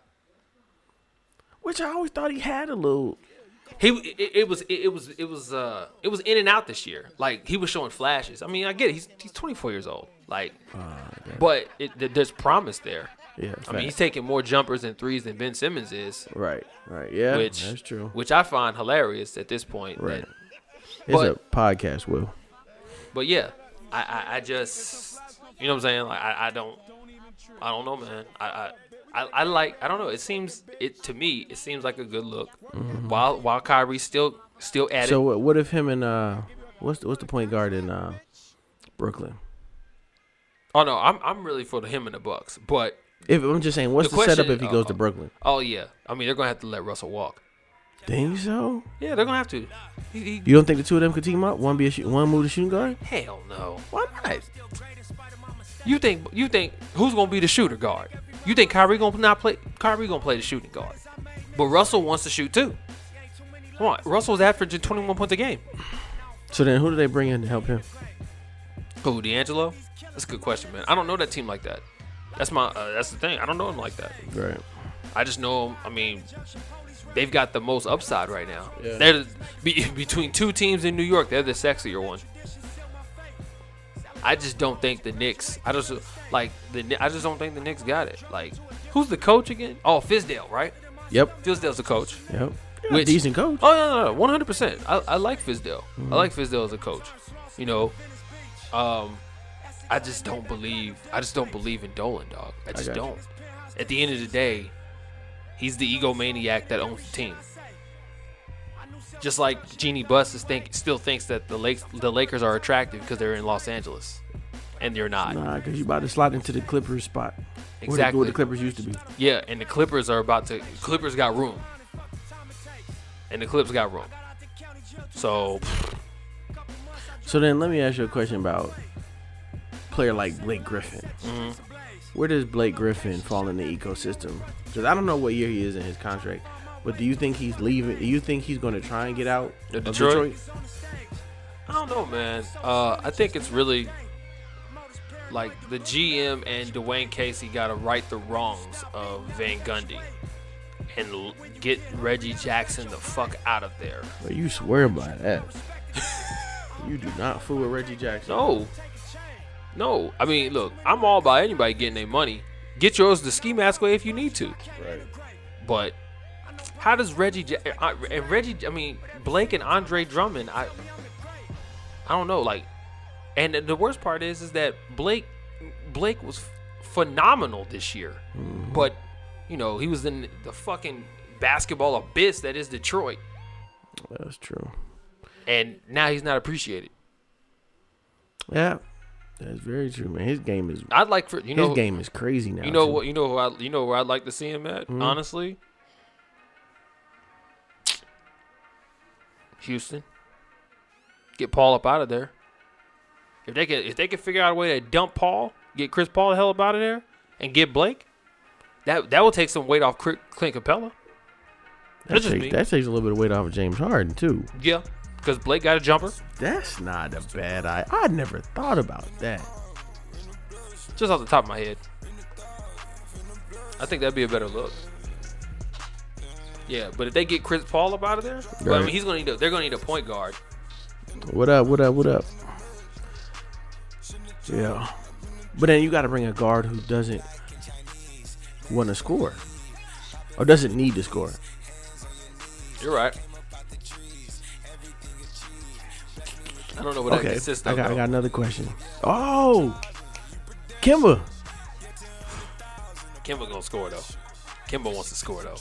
Which I always thought he had a little. He it, it was it, it was it was uh it was in and out this year. Like he was showing flashes. I mean, I get it. He's he's 24 years old. Like, but it, th- there's promise there. Yeah. I mean, he's taking more jumpers and threes than Ben Simmons is, Right. Right. Yeah. which that's true. Which I find hilarious at this point. Right. that- It's but- a podcast, Will. But yeah, I, I, I just you know what I'm saying. Like I, I don't I don't know, man. I, I I I like I don't know. It seems it to me it seems like a good look. While while Kyrie still still at Mm-hmm. So it. what, what if him and uh, what's the, what's the point guard in uh, Brooklyn? Oh no, I'm I'm really for the him and the Bucks. But If I'm just saying, what's The the, setup if he goes uh, to Brooklyn? oh yeah, I mean they're gonna have to let Russell walk. Think so? Yeah, they're gonna have to. He, he, You don't think the two of them could team up? One be a shoot, one move to shooting guard? hell no. Why not? You think you think who's gonna be the shooter guard? You think Kyrie gonna not play? Kyrie gonna play the shooting guard, but Russell wants to shoot too. Come on, Russell's averaging 21 points a game. So then, who do they bring in to help him? Who, D'Angelo? That's a good question, man. I don't know that team like that. That's my. Uh, that's the thing. I don't know him like that. Right. I just know. 'em- I mean, they've got the most upside right now. Yeah. They're be, between two teams in New York. They're the sexier one. I just don't think the Knicks. I just like the. I just don't think the Knicks got it. Like, who's the coach again? Oh, Fizdale, right? Yep. Fizdale's the coach. Yep. Which- decent coach. Oh no, no, no, one hundred percent. I I like Fizdale. Mm-hmm. I like Fizdale as a coach. You know, um, I just don't believe. I just don't believe in Dolan, dog. I just got you. don't. At the end of the day, he's the egomaniac that owns the team. Just like Jeanie Buss is think still thinks that the Lakes the Lakers are attractive because they're in Los Angeles, and you're not. Nah, because you about to slide into the Clippers spot. Exactly. Where the Clippers used to be. Yeah, and the Clippers are about to. Clippers got room, and the Clips got room. So So then let me ask you a question about a player like Blake Griffin. Mm-hmm. Where does Blake Griffin fall in the ecosystem? Because I don't know what year he is in his contract, but do you think he's leaving? Do you think he's going to try and get out The of Detroit? I don't know, man. Uh, I think it's really like the GM and Dwane Casey got to right the wrongs of Van Gundy and l- get Reggie Jackson the fuck out of there. But you swear by that. you do not fool with Reggie Jackson. No, no. I mean, look, I'm all about anybody getting their money. Get yours the ski mask way if you need to. Right. But how does Reggie and Reggie? I mean, Blake and Andre Drummond. I I don't know. Like, and the worst part is, is that Blake Blake was phenomenal this year, mm-hmm. but you know he was in the fucking basketball abyss that is Detroit, That's true. and now he's not appreciated. Yeah, that's very true, man. His game is I'd like for you know his game is crazy now. You know too. what? You know who I, you know where I'd like to see him at. Mm-hmm. Honestly, Houston. Get Paul up out of there. If they could, if they could figure out a way to dump Paul, get Chris Paul the hell up out of there, and get Blake, that that will take some weight off Clint Capela. That takes, that takes a little bit of weight off of James Harden too. Yeah, because Blake got a jumper. That's not a bad idea. I never thought about that. Just off the top of my head, I think that'd be a better look. Yeah, but if they get Chris Paul up out of there, well, I mean, he's gonna need a, they're gonna need a point guard. What up? What up? What up? Yeah, but then you got to bring a guard who doesn't want to score or doesn't need to score. You're right. I don't know what that Okay, consists I of. got, I got another question. Oh, Kemba. Kemba gonna score though. Kemba wants to score though.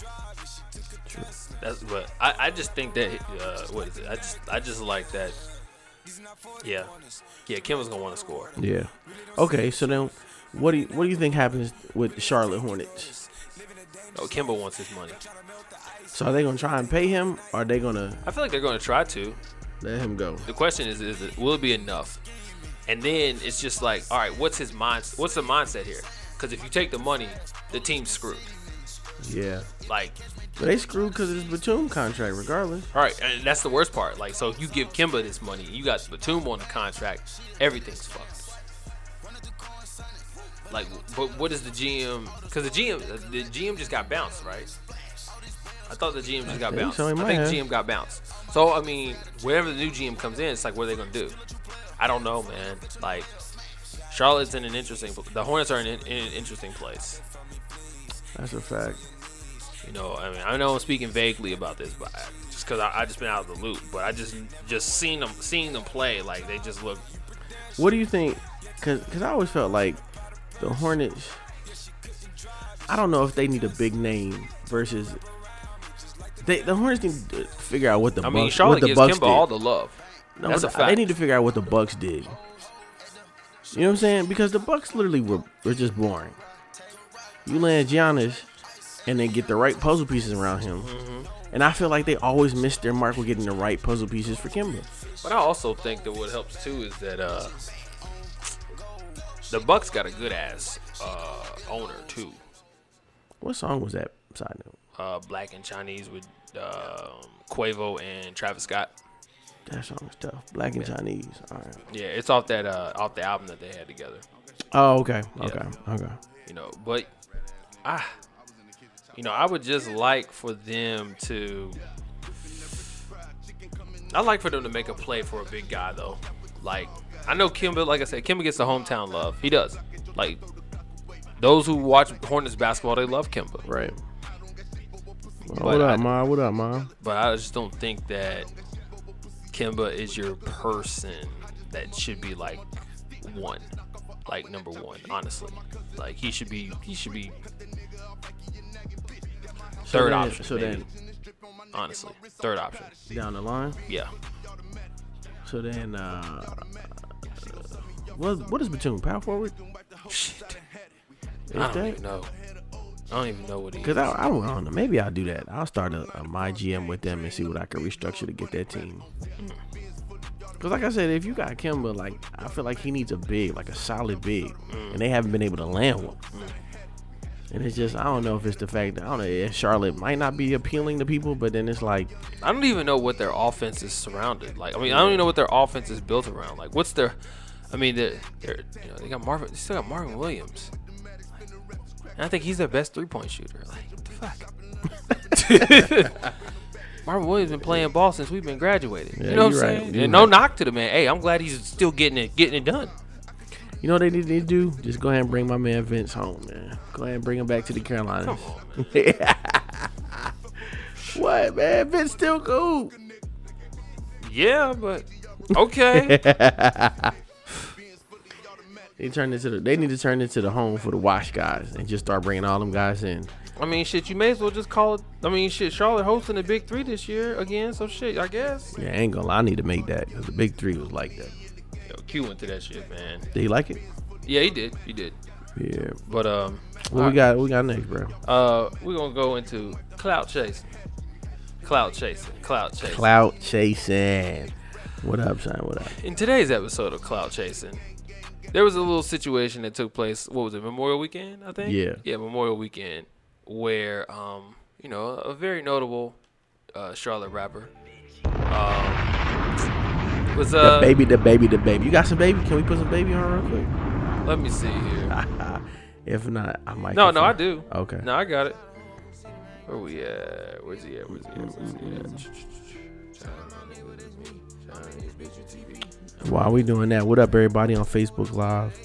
That's but I, I just think that uh, what is it? I just I just like that. Yeah, yeah. Kemba's gonna want to score. Yeah. Okay, so then what do you, what do you think happens with the Charlotte Hornets? Oh, Kemba wants his money. So are they gonna try and pay him? Or are they gonna I feel like they're gonna try to. let him go? The question is, is it, will it be enough? And then it's just like, all right, what's his mind? What's the mindset here? Because if you take the money, the team's screwed. Yeah. Like, But they screwed because of his Batum contract, regardless. all right, and that's the worst part. Like, so if you give Kemba this money, you got Batum on the contract, everything's fucked. Like, but what is the GM? Because the GM, the GM just got bounced, right? I thought the GM just got think bounced. so, I think. GM got bounced. So I mean, wherever the new GM comes in, it's like, what are they gonna do? I don't know, man. Like, Charlotte's in an interesting. The Hornets are in, an- in an interesting place. That's a fact. You know, I mean, I know I'm speaking vaguely about this, but I, just because I, I just been out of the loop. But I just just seen them seeing them play, like they just look. What do you think? Because cause I always felt like the Hornets. I don't know if they need a big name versus. They, the Hornets need to figure out what the I Bucks, mean, what Charlotte the gives Bucks Kemba did. all the love. No, That's a fact. They need to figure out what the Bucks did. You know what I'm saying? Because the Bucks literally were, were just boring. You land Giannis, and then get the right puzzle pieces around him. Mm-hmm. And I feel like they always miss their mark with getting the right puzzle pieces for Kemba. But I also think that what helps too is that uh the Bucks got a good ass uh owner too. What song was that? Side note. Uh, Black and Chinese with um, Quavo and Travis Scott. That song is tough. Black and Chinese. All right. Yeah, it's off that uh off the album that they had together. Oh, okay. Yeah. Okay. Okay. You know, but ah, you know, I would just like for them to. I like for them to make a play for a big guy though. Like I know Kemba, like I said, Kemba gets the hometown love. He does. Like those who watch Hornets basketball, they love Kemba. Right. Well, what up, I- Ma? What up, Ma? But I just don't think that Kemba is your person that should be like one, like number one. Honestly, like he should be. He should be third then- option. So maybe. then, honestly. Third option. down the line. Yeah. So then, uh, what what is Batum? Power forward? Shit. Is I don't that? even know. I don't even know what he Cause. I, I, don't, I don't know. Maybe I'll do that. I'll start a, a my GM with them and see what I can restructure to get that team. Cause like I said, if you got Kemba, like I feel like he needs a big, like a solid big, and they haven't been able to land one. And it's just I don't know if it's the fact that I don't know if Charlotte might not be appealing to people, but then it's like I don't even know what their offense is surrounded. Like, I mean, I don't even know what their offense is built around. Like, what's their? I mean, they're, they're you know they got Marvin. They still got Marvin Williams, and I think he's their best three point shooter. Like, what the fuck? Marvin Williams been playing ball since we've been graduated. Yeah, you know what I'm right. saying? And no knock to the man. Hey, I'm glad he's still getting it, getting it done. You know what they need to do? Just go ahead and bring my man Vince home, man. Go ahead and bring him back to the Carolinas. On, what man? Vince still cool. yeah, but okay. They turn into the. They need to turn into the home for the wash guys and just start bringing all them guys in. I mean, shit, you may as well just call it. I mean, shit, Charlotte hosting the Big Three this year again. So shit, I guess. Yeah, I ain't gonna lie. I need to make that because the big three was like that. Q went to that shit, man. Did he like it? Yeah, he did. He did. Yeah. But um, What we got? What we got next, bro? uh, we're gonna go into cloud chasing. Cloud chasing. Cloud chasing. Clout chasing. What up, son? What up? In today's episode of Cloud Chasing, there was a little situation that took place. What was it? Memorial Weekend, I think. Yeah. Yeah, Memorial Weekend, where um, you know, a very notable uh, Charlotte rapper um, was The uh. baby, DaBaby, the baby. You got some baby? Can we put some baby on real quick? Let me see here. If not, I might. No, no, I do. Okay. No, I got it. Where we at? Where's he at? Where's he at? Where's he at? While we doing that, what up, everybody on Facebook Live?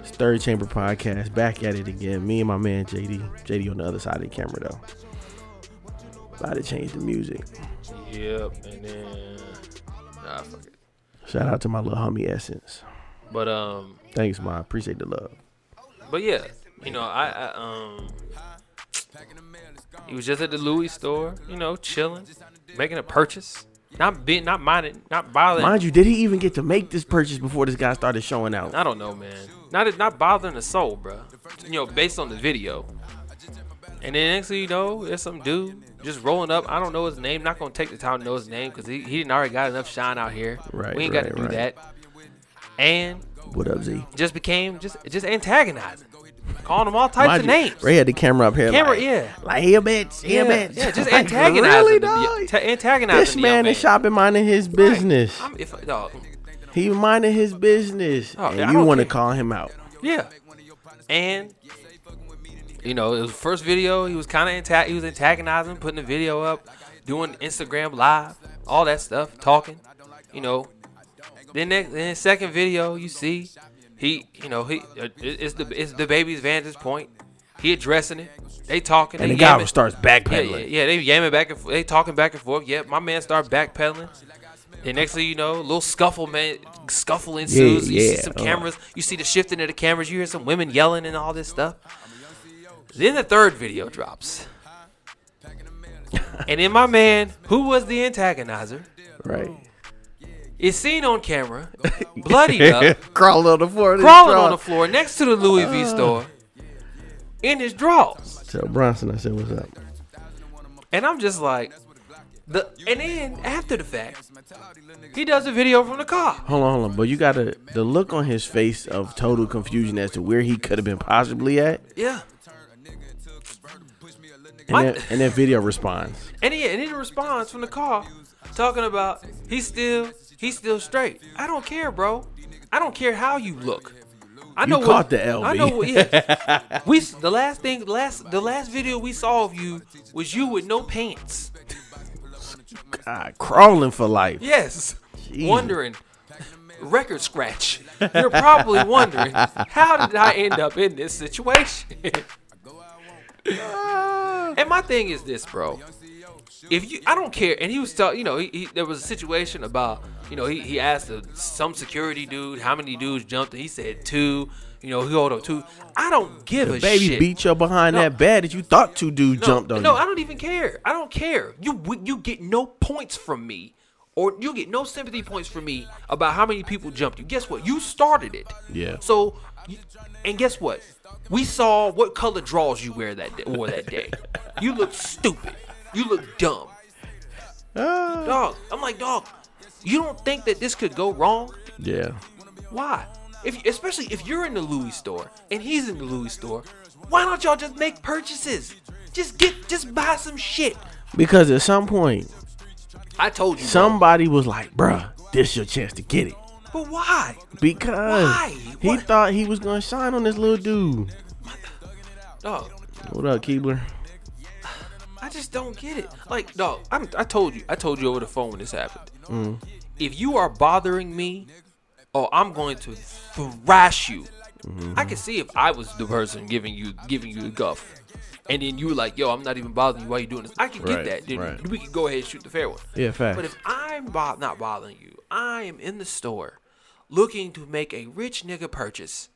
It's Third Chamber Podcast, back at it again. Me and my man JD. JD on the other side of the camera though. About to change the music. Yep, and then nah, fuck. Shout out to my little homie Essence. But um, Thanks, man. Appreciate the love. but yeah, you know, I, I um, he was just at the Louis store, you know, chilling, making a purchase, not being, not minding, not bothering. Mind you, did he even get to make this purchase before this guy started showing out? I don't know, man. Not not bothering the soul, bro. You know, based on the video. And then next thing you know, there's some dude just rolling up. I don't know his name. Not gonna take the time to know his name because he, he didn't already got enough shine out here. Right, We ain't got to do right. that. And What up, Z? just became just just antagonizing, calling him all types Mind of you, names. Ray had the camera up here. Camera, like, yeah. Like, here, bitch. Here, yeah, bitch. yeah, just Like, antagonizing. Really, dog? ta- antagonizing. This the man young is shopping, minding his business. I'm, if, dog, He minding his business, Oh, and yeah, you want to call him out. Yeah. And you know, it was first video. He was kind of anta- he was antagonizing, putting the video up, doing Instagram live, all that stuff, talking. You know. Then next, then second video, you see, he, you know, he it's the it's DaBaby's vantage point. He addressing it. They talking. And they the guy yamming- starts backpedaling. yeah, yeah, they yamming back and forth. They talking back and forth. Yep, my man start backpedaling. And next thing you know, a little scuffle, man, scuffle ensues. you see yeah, some uh. cameras. You see the shifting of the cameras. You hear some women yelling and all this stuff. Then the third video drops. and then my man, who was the antagonizer, Right. is seen on camera, bloody up, Crawling on the floor. crawling on the floor next to the Louis V uh. store in his drawers. Tell Bronson I said, what's up? And I'm just like, the and then after the fact, he does a video from the car. Hold on, hold on. But you got to the look on his face of total confusion as to where he could have been possibly at. Yeah. And, then, and that video responds. And he and he responds from the car talking about he's still he's still straight. I don't care, bro. I don't care how you look. I know caught what, the LB. I know what yeah. we the last thing last the last video we saw of you was you with no pants. God, crawling for life. Yes. Jesus. Wondering record scratch. You're probably wondering how did I end up in this situation? and my thing is this, bro. If you, I don't care. And he was telling, you know, he, he, there was a situation about, you know, he, he asked a, some security dude how many dudes jumped, and he said two. You know, he hold up too. I don't give a Baby shit. beat you behind No. that bed that you thought two dudes no, jumped on no, you. I don't even care. I don't care. You you get no points from me, or you get no sympathy points from me about how many people jumped you. Guess what? You started it. Yeah. So, and guess what? We saw what color drawers you wear that day, wore that day. you look stupid. You look dumb. Ah. Dog, I'm like, dog, you don't think that this could go wrong? yeah. Why? If especially if you're in the Louis store and he's in the Louis store, why don't y'all just make purchases? Just get, just buy some shit. Because at some point, I told you. bro. somebody was like, bruh, this is your chance to get it. But why? Because Why? he What? thought he was gonna shine on this little dude. Dog, What up, Keebler? I just don't get it. Like, dog, I'm, I told you. I told you over the phone when this happened. Mm. If you are bothering me, oh, I'm going to thrash you. Mm-hmm. I can see if I was the person giving you giving you the guff, and then you were like, "Yo, I'm not even bothering you. Why you doing this?" I can Right, get that. Then right. we can go ahead and shoot the fair one. Yeah, facts. But if I'm bo- not bothering you, I am in the store looking to make a rich nigga purchase.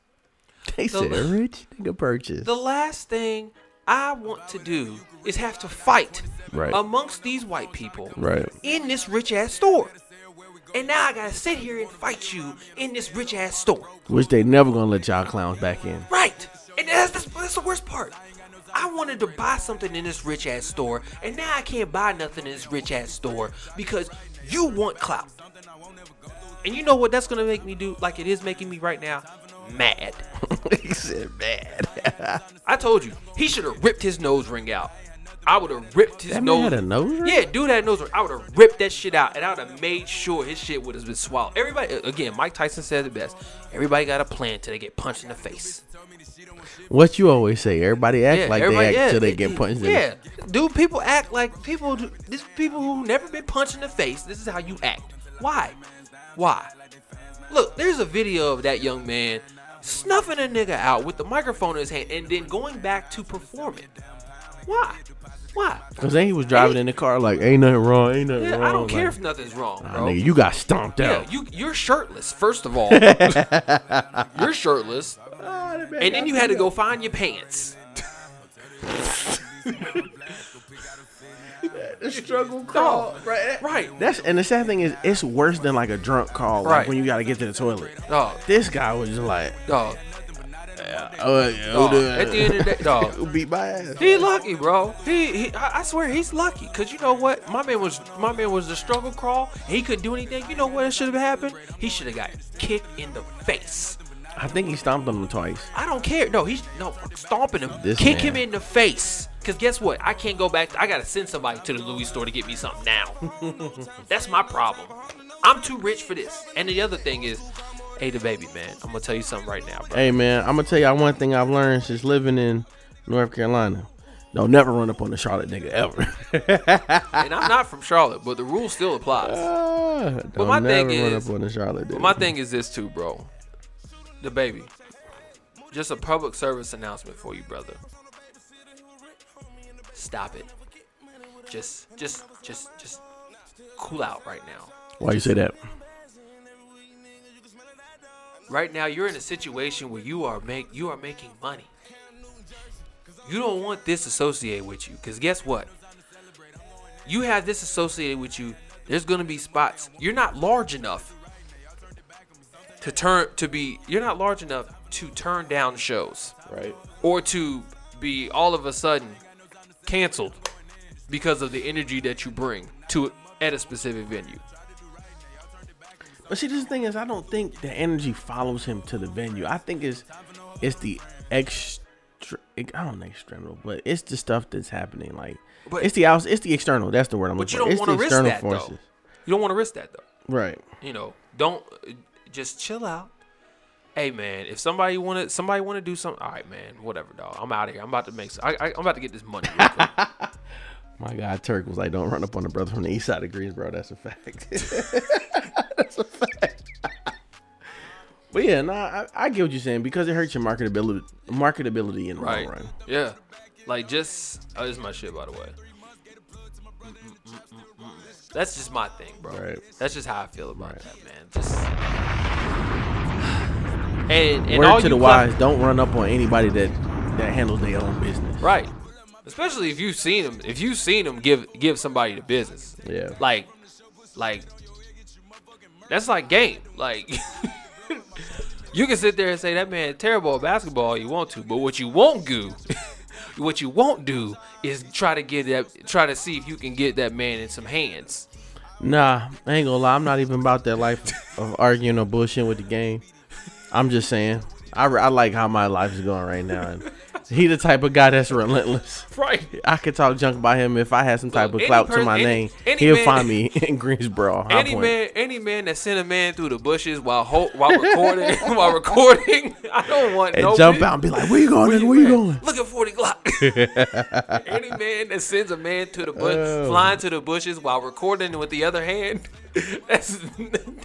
They the- said rich nigga purchase. The last thing I want to do is have to fight Right. amongst these white people Right. in this rich ass store. And now I gotta sit here and fight you in this rich ass store. Which they never gonna let y'all clowns back in. Right. And that's, that's, that's the worst part. I wanted to buy something in this rich ass store, and now I can't buy nothing in this rich ass store because you want clout. And you know what that's gonna make me do, like it is making me right now? Mad. he said bad. I told you, he should have ripped his nose ring out. I would have ripped his That man nose. had a nose ring? Yeah, dude had a nose ring. I would have ripped that shit out, and I would have made sure his shit would have been swallowed. Everybody, again, Mike Tyson said it best. Everybody got a plan till they get punched in the face. What you always say? Everybody act Yeah, like they everybody- act yeah, till they it- get punched in. Yeah, dude, people act like people. do- This people who never been punched in the face. This is how you act. Why? Why? Look, there's a video of that young man snuffing a nigga out with the microphone in his hand and then going back to perform it. Why? Why? Cause then he was driving in the car like, ain't nothing wrong, ain't nothing Yeah, wrong. I don't care if nothing's wrong, nah, bro. nigga, you got stomped yeah, out. you you're shirtless. First of all, you're shirtless, and then you had to go find your pants. the struggle crawl, right? Right. That's and the sad thing is, it's worse than like a drunk call, like Right. when you got to get to the toilet. Dog, This guy was just like, dog, oh, yeah, dog. oh, At the end of the day, dog. Who beat my ass? He lucky, bro. He, he I I swear he's lucky. Cause you know what? My man was my man was the struggle crawl. He couldn't do anything. You know what should have happened? He should have got kicked in the face. I think he stomped on him twice. I don't care. No, he's no stomping him. This Kick man. him in the face. Cause guess what? I can't go back. I gotta send somebody to the Louis store to get me something now. That's my problem. I'm too rich for this. And the other thing is, hey, DaBaby man. I'm gonna tell you something right now, bro. Hey man, I'm gonna tell y'all one thing I've learned since living in North Carolina. Don't never run up on the Charlotte nigga ever. And I'm not from Charlotte, but the rule still applies. Ah, Don't my never thing run is- up on the Charlotte But my thing is this too, bro. DaBaby. Just a public service announcement for you, brother. Stop it. Just just just just cool out right now. Why you say that? Right now you're in a situation where you are make you are making money. You don't want this associated with you cuz guess what? You have this associated with you. There's going to be spots. You're not large enough to turn to be you're not large enough to turn down shows Right. or to be all of a sudden canceled because of the energy that you bring to at a specific venue. But see, this thing is, I don't think the energy follows him to the venue. I think it's it's the extra. I don't know external, but it's the stuff that's happening. Like But- it's the. It's the external. That's the word I'm But looking you don't It's want to the risk external that though. forces. You don't want to risk that though. Right. You know, don't just chill out. Hey man, if somebody wanted somebody want to do something, all right man, whatever, dog. I'm out of here. I'm about to make. Some, I, I, I'm about to get this money. My guy Turk was like, "Don't run up on the brother from the east side of Greensboro." That's a fact. That's a fact. but yeah, nah, I, I get what you're saying because it hurts your marketability, marketability in the right? long run. Yeah. Like just oh, this is my shit by the way. Mm-mm-mm-mm-mm. That's just my thing, bro. Right. That's just how I feel about Right. that, man. Just And and Word all to you the wise, don't run up on anybody that that handles their own business. right? Especially if you've seen them. If you've seen them give give somebody the business, Yeah. like like that's like game. Like you can sit there and say that man terrible at basketball you want to, but what you won't do, what you won't do is try to get that try to see if you can get that man in some hands. Nah, I ain't gonna lie. I'm not even about that life of arguing or bullshit with the game. I'm just saying. I, I like how my life is going right now. And he the type of guy that's relentless. Right. I could talk junk about him if I had some type Look, of clout to my any- name. any He'll man- find me in Greensboro. Any Point. man, any man that sent a man through the bushes while ho- while recording, while recording, I don't want and no jump bit- out and be like, "Where you going? Where nigga? you Where you going?" Look at 40 Glock. Any man that sends a man to the bush, Oh. flying to the bushes while recording with the other hand, that's,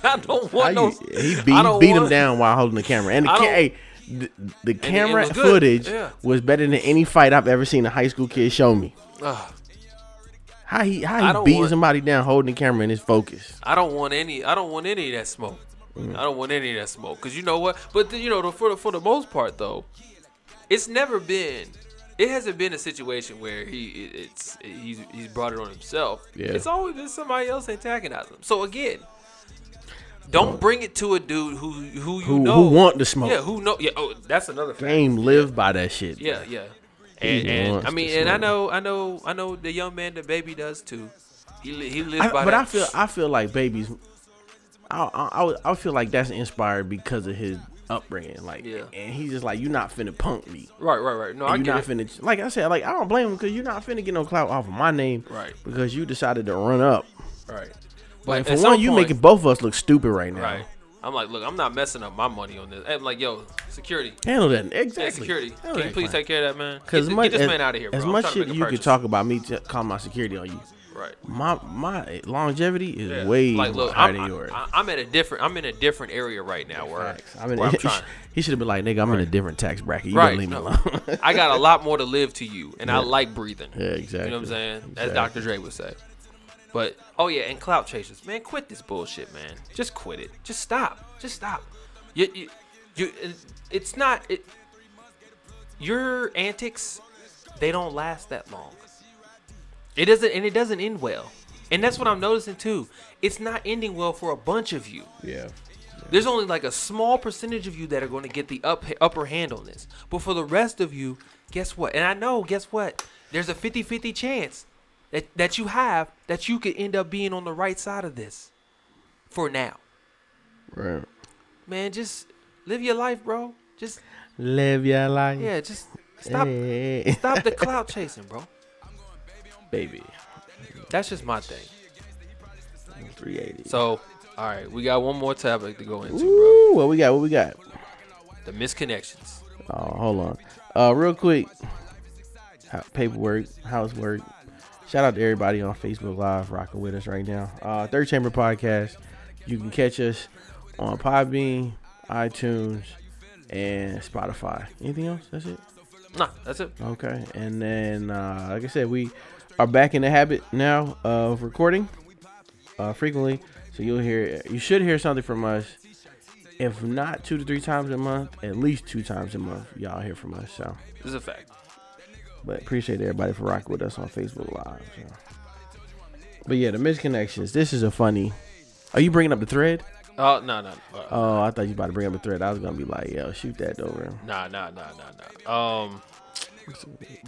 I don't How want no. you- he I beat, don't him down while holding the camera. And the, hey, the, the camera was footage Yeah. was better than any fight I've ever seen a high school kid show me. Ugh, How he how he beating want- somebody down holding the camera in his focus. I don't want any. I don't want any of that smoke. Mm. I don't want any of that smoke. Cause you know what? But the, you know, the, for the, for the most part though, it's never been. It hasn't been a situation where he it's he's he's brought it on himself. Yeah. It's always been somebody else antagonizing him. So again, don't bring it to a dude who who you Who- know who want to smoke. Yeah, who know? Yeah. Oh, that's another fact. Game live by that shit. Yeah, yeah. And, and I mean, and I know, I know, I know the young man, DaBaby does too. He he lives I, by but that. I feel I feel like babies. I, I I feel like that's inspired because of his upbringing. Like, Yeah. and he's just like, you're not finna punk me. right, right, right. No, I you're get not it. finna. Like I said, like I don't blame him because you're not finna get no clout off of my name. Right. Because you decided to run up. Right. Like for one, you point- making both of us look stupid right now. Right. I'm like, look, I'm not messing up my money on this. I'm like, yo, security. Handle that Yeah, exactly. security. Handle Can you please crime. take care of that man? Cause get, as much get this as, man out of here, bro. as much shit you could talk about me to call my security on you. Right. My my longevity is Yeah. way like, look, higher I'm, than yours. I, I'm at a different. I'm in a different area right now where, Facts. I mean, where I'm he, trying. he should have been like, nigga, I'm in a different tax bracket. You Right. don't leave me alone. I got a lot more to live to you, and I like breathing. yeah, exactly. You know what I'm saying? As Dr. Dre would say. But oh yeah, and clout chasers, man, quit this bullshit, man. Just quit it. Just stop. Just stop. You, you, you it's not it. Your antics, they don't last that long. It doesn't, and it doesn't end well. And that's what I'm noticing too. It's not ending well for a bunch of you. Yeah. There's only like a small percentage of you that are going to get the up, upper hand on this. But for the rest of you, guess what? And I know, guess what? There's a 50 50 chance that, that you have that you could end up being on the right side of this for now. Right. Man, just live your life, bro. Just, Live your life. yeah, just stop, Hey. stop the clout chasing, bro. baby. That's just my thing. 380. So, all right, we got one more topic to go into, Ooh, what we got? What we got? The misconnections. Oh, hold on. Uh, real quick. Ho- Paperwork, housework. Shout out to everybody on Facebook Live rocking with us right now. Uh, Third Chamber Podcast. You can catch us on Podbean, iTunes, and Spotify. Anything else? That's it. Nah, that's it. Okay, and then uh, like I said, we are back in the habit now of recording uh, frequently. So you'll hear, you should hear something from us. If not two to three times a month, at least two times a month, y'all hear from us. So, This is a fact. But appreciate everybody for rocking with us on Facebook Live. So. But yeah, the misconnections. This is a funny. Are you bringing up the thread? Oh, no, no. Uh, Oh, I thought you about to bring up the thread. I was gonna be like, yo, shoot that over. Nah, nah, nah, nah, nah. Um,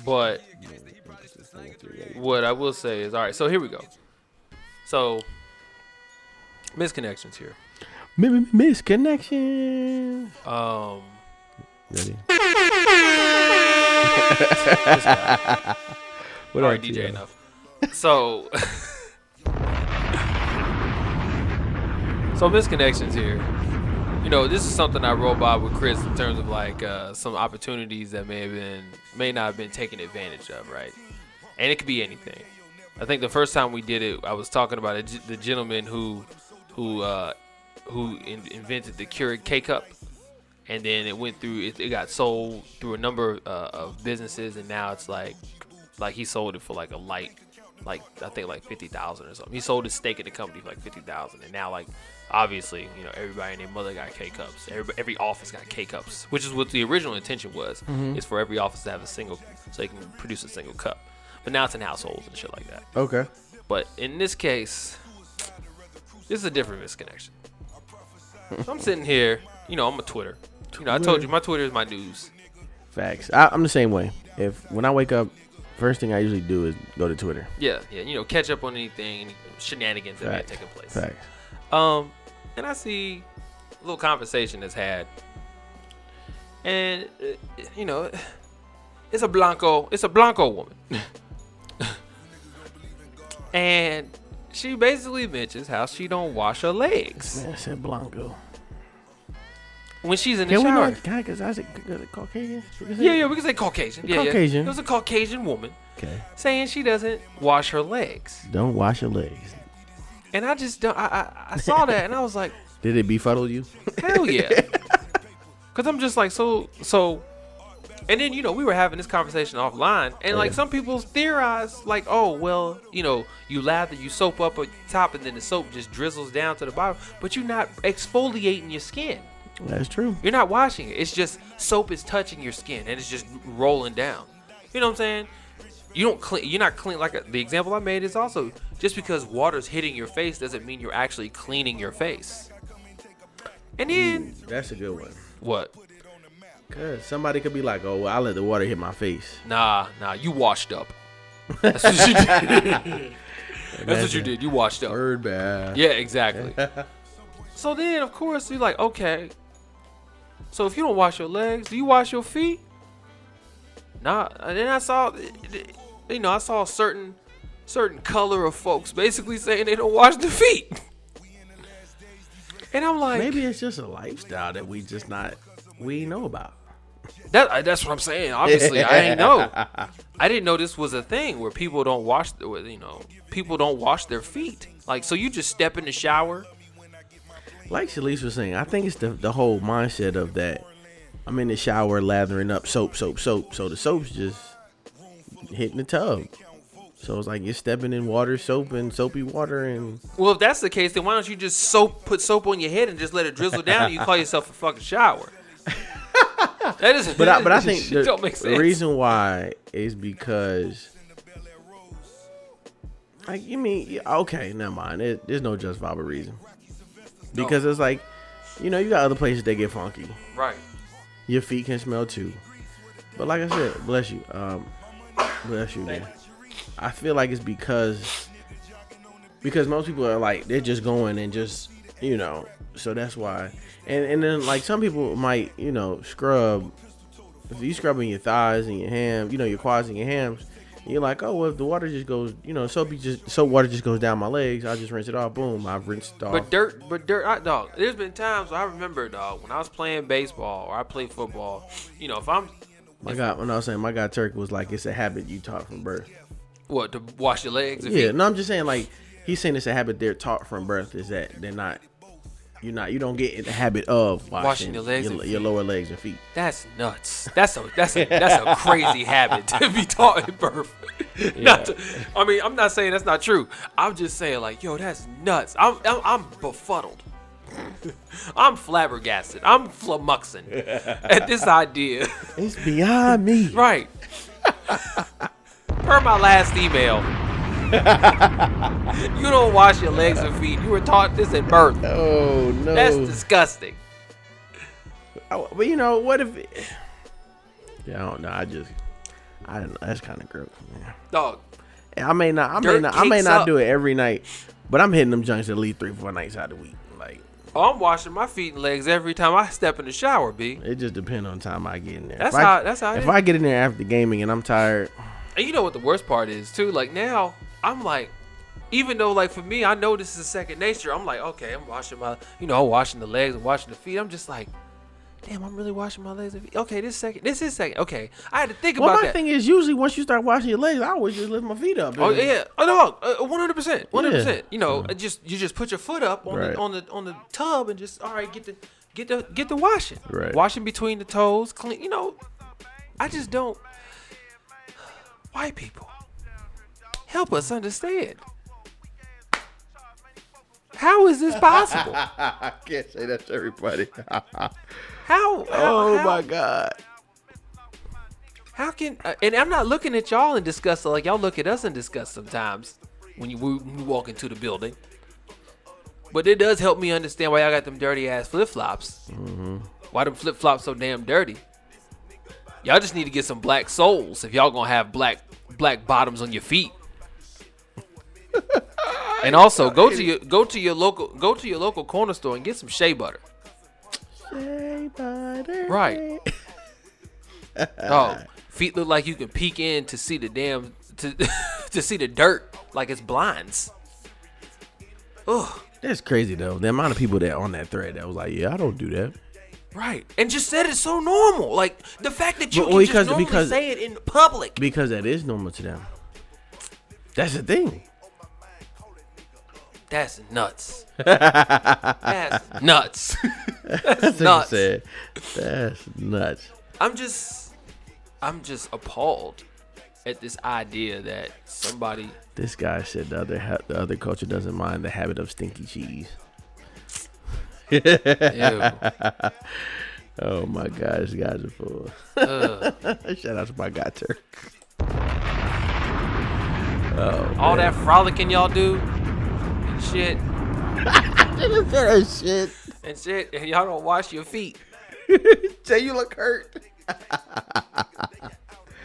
but what I will say is, all right. So here we go. So misconnections here. Mi- mi- Um, Ready? this guy. What all up, DJ Tio? enough. So, so misconnections here. You know, this is something I wrote by with Chris in terms of like uh, some opportunities that may have been, may not have been taken advantage of, right? And it could be anything. I think the first time we did it, I was talking about a, the gentleman who, who, uh, who in, invented the Keurig K cup, and then it went through. It, it got sold through a number uh, of businesses, and now it's like, like he sold it for like a light like I think like fifty thousand or something. He sold his stake in the company for like fifty thousand, and now like obviously you know everybody and their mother got K cups. Every every office got K cups, which is what the original intention was. Is for every office to have a single, so they can produce a single cup. But now it's in households and shit like that. Okay. But in this case, this is a different misconnection. I'm sitting here, you know, I'm a Twitter. You know, I told you my Twitter is my news. Facts. I, I'm the same way. If when I wake up, first thing I usually do is go to Twitter. Yeah, yeah, you know, catch up on anything, any shenanigans that may have Facts. taken place. Facts. Um, and I see a little conversation that's had, and uh, you know, it's a Blanco, it's a Blanco woman, and she basically mentions how she don't wash her legs Man, I said Blanco. When she's in the Can we shower. not? Can I? Cause I said cause it Caucasian. We can say- Yeah, yeah, we can say Caucasian. Yeah, Caucasian. Yeah. It was a Caucasian woman Okay. saying she doesn't wash her legs, Don't wash your legs. and I just don't. I I, I saw that, and I was like. Did it befuddle you? Hell yeah. Cause I'm just like so so and then you know we were having this conversation offline and like Yeah. some people theorize like oh well you know you lather you soap up at the top and then the soap just drizzles down to the bottom but you're not exfoliating your skin That's true. you're not washing it it's just soap is touching your skin and it's just rolling down you know what I'm saying you don't clean you're not clean like uh, the example I made is also just because water's hitting your face doesn't mean you're actually cleaning your face and then That's a good one. what Cause somebody could be like, "Oh, well, I let the water hit my face." Nah, nah, you washed up. That's what you did. That's what you did. You washed up. Bird bath. Yeah, exactly. so then, of course, you're like, okay. So if you don't wash your legs, do you wash your feet? Nah. And then I saw, you know, I saw a certain, certain color of folks basically saying they don't wash their feet. And I'm like, Maybe it's just a lifestyle that we just not we know about. That uh, that's what I'm saying. Obviously, I didn't know. I didn't know this was a thing where people don't wash. The, you know, people don't wash their feet. Like, so you just step in the shower. Like Shalise was saying, I think it's the the whole mindset of that. I'm in the shower lathering up soap, soap, soap. So the soap's just hitting the tub. So it's like you're stepping in water, soap, and soapy water, and Well, if that's the case, then why don't you just soap, put soap on your head and just let it drizzle down? and You call yourself a fucking shower. that is. but I, but I think the, the reason why is because, like, you mean okay, never mind. It, there's no justifiable reason because it's like, you know, you got other places that get funky. right. Your feet can smell too. But like I said, bless you. Um, bless you, man. I feel like it's because because most people are like they're just going and just you know, so that's why. And and then like some people might you know scrub. If you scrubbing your thighs and your ham, you know your quads and your hams, you're like, oh well, if the water just goes, you know, soapy just soap water just goes down my legs, I just rinse it off. Boom, I've rinsed it off. But dirt, but dirt, I, dog. There's been times I remember, dog, when I was playing baseball or I played football. You know, if I'm my God, when I was saying my God, Turk was like it's a habit you taught from birth. what to wash your legs. Yeah, no, I'm just saying like he's saying it's a habit they're taught from birth is that they're not you're not you don't get in the habit of washing, Washing your legs your, and your lower legs and feet. That's nuts. That's a that's a that's a crazy habit to be taught at birth. Not to, I mean, I'm not saying that's not true. I'm just saying like, yo, that's nuts. I'm I'm, I'm befuddled. I'm flabbergasted. I'm flummoxing at this idea. It's beyond me. right. Per my last email. you don't wash your legs and feet. You were taught this at birth. Oh no. That's disgusting. Oh, but you know what if? It, yeah, I don't know. I just I don't know. That's kind of gross. Man. Dog. I may not. I may not. I may not up. do it every night, but I'm hitting them joints at least three, four nights out of the week. Like Oh, I'm washing my feet and legs every time I step in the shower, B. it just depends on time I get in there. That's if I, how- that's how it If is. I get in there after gaming and I'm tired, And you know what the worst part is too? Like now, I'm like, even though like for me, I know this is a second nature. I'm like, okay, I'm washing my, you know, I'm washing the legs and washing the feet. I'm just like, damn, I'm really washing my legs and feet. Okay, this second, this is second. Okay, I had to think well, about my that. thing is usually once you start washing your legs, I always just lift my feet up. Oh yeah, oh no, one hundred percent, one hundred percent. You know, uh, just you just put your foot up on Right. the on the on the tub and just all right, get the get the get the washing, Right. washing between the toes, clean. You know, I just don't. White people Help us understand. How is this possible? I can't say that to everybody. How? how oh how- my god. How can uh, and I'm not looking at y'all in disgust like y'all look at us in disgust sometimes when you, when you walk into the building. But it does help me understand why y'all got them dirty ass flip flops. Why them flip flops so damn dirty? Y'all just need to get some black soles if y'all gonna have black black bottoms on your feet. And also go to your go to your local go to your local corner store and get some shea butter. Shea butter. Right. Oh, feet look like you can peek in to see the damn to to see the dirt like it's blinds. Ugh. That's crazy though. The amount of people that on that thread that was like, yeah, I don't do that. Right. And just said it's so normal. Like the fact that you But- can because- just normally because- say it in public. Because that is normal to them. That's the thing. That's nuts. That's nuts. That's That's nuts. said. That's nuts. I'm just I'm just appalled at this idea that somebody This guy said the other ha- the other culture doesn't mind the habit of stinky cheese. Oh my god, this guy's a fool. ugh, Shout out to my guy Turk. all oh, that frolicking y'all do and shit that shit. and shit and y'all don't wash your feet. Say you look hurt.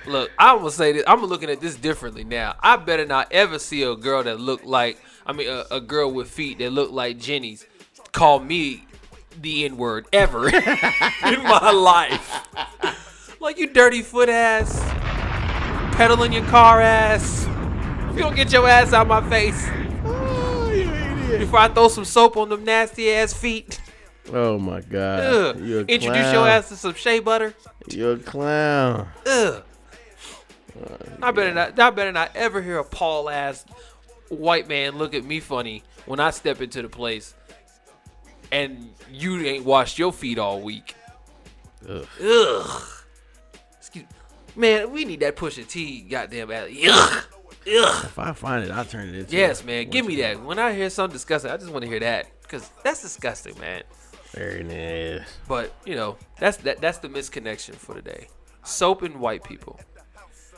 Look, I'm gonna say this. I'm looking at this differently now. I better not ever see a girl that look like, I mean, a, a girl with feet that look like Jenny's call me the N word ever in my life. Like you dirty foot ass, pedaling your car ass. You don't get your ass out my face. before I throw some soap on them nasty ass feet. Oh my god. Ugh. You're Introduce clown. your ass to some shea butter. You're a clown. Ugh. I better not. I better not ever hear a Paul ass white man look at me funny when I step into the place, and you ain't washed your feet all week. Ugh. Ugh. Excuse. Man, we need that Pusha T. Goddamn. alley. Ugh. Ugh. If I find it, I'll turn it into. Yes, a- man. Give me that. When I hear something disgusting, I just want to hear that because that's disgusting, man. It is. But you know, that's that. That's the misconnection for today. Soap and white people,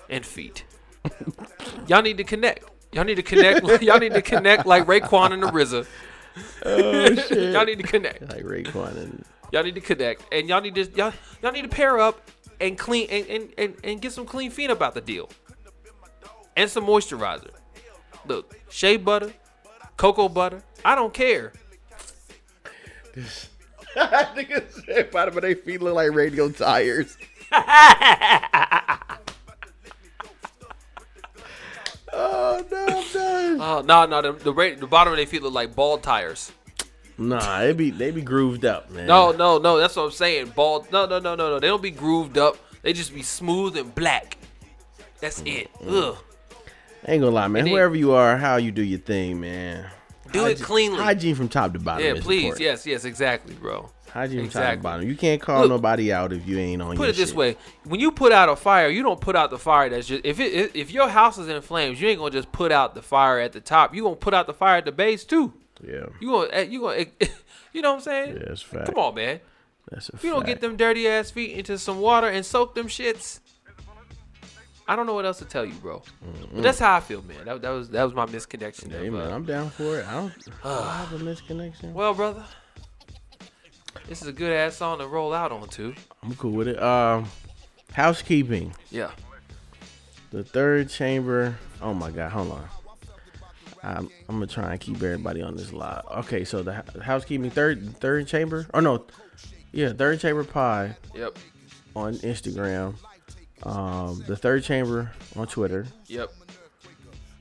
and feet. y'all need to connect. Y'all need to connect. y'all need to connect like Raekwon and the RZA. Oh shit. Y'all need to connect. like Raekwon and Y'all need to connect, and y'all need to y'all y'all need to pair up and clean and and, and, and get some clean feet about the deal, and some moisturizer. Look, shea butter, cocoa butter. I don't care. niggas said part of their feet look like radio tires. oh no, I'm done. Oh no no the the, ra- the bottom of their feet look like bald tires. Nah, they be they be grooved up, man. No, no, no. That's what I'm saying. Bald. No, no, no, no, no. They don't be grooved up. They just be smooth and black. That's it. Ugh. I ain't gonna lie, man. And it- Whoever you are, how you do your thing, man. Do it Hygiene- cleanly. Hygiene from top to bottom. Yeah, please. important. Yes, yes, exactly, bro. Hygiene from top to bottom. You can't call Look, nobody out if you ain't on Put it this shit. way: when you put out a fire, you don't put out the fire that's just if it if- your house is in flames, you ain't gonna just put out the fire at the top. You gonna put out the fire at the base too. Yeah. You gonna eh, you gonna you know what I'm saying? Yeah, that's fact. Come on, man. That's a If you don't get them dirty ass feet into some water and soak them shits, I don't know what else to tell you, bro. But that's how I feel, man. That, that was that was my misconnection. Hey of, man, uh, I'm down for it. I don't I have a misconnection. well, brother, this is a good ass song to roll out onto. I'm cool with it. Um, housekeeping. Yeah. The third chamber. Oh my god, hold on. I'm, I'm gonna try and keep everybody on this live. Okay, so the housekeeping third third chamber. Oh no, yeah, third chamber pie Yep. on Instagram. Um, the third chamber on Twitter. Yep.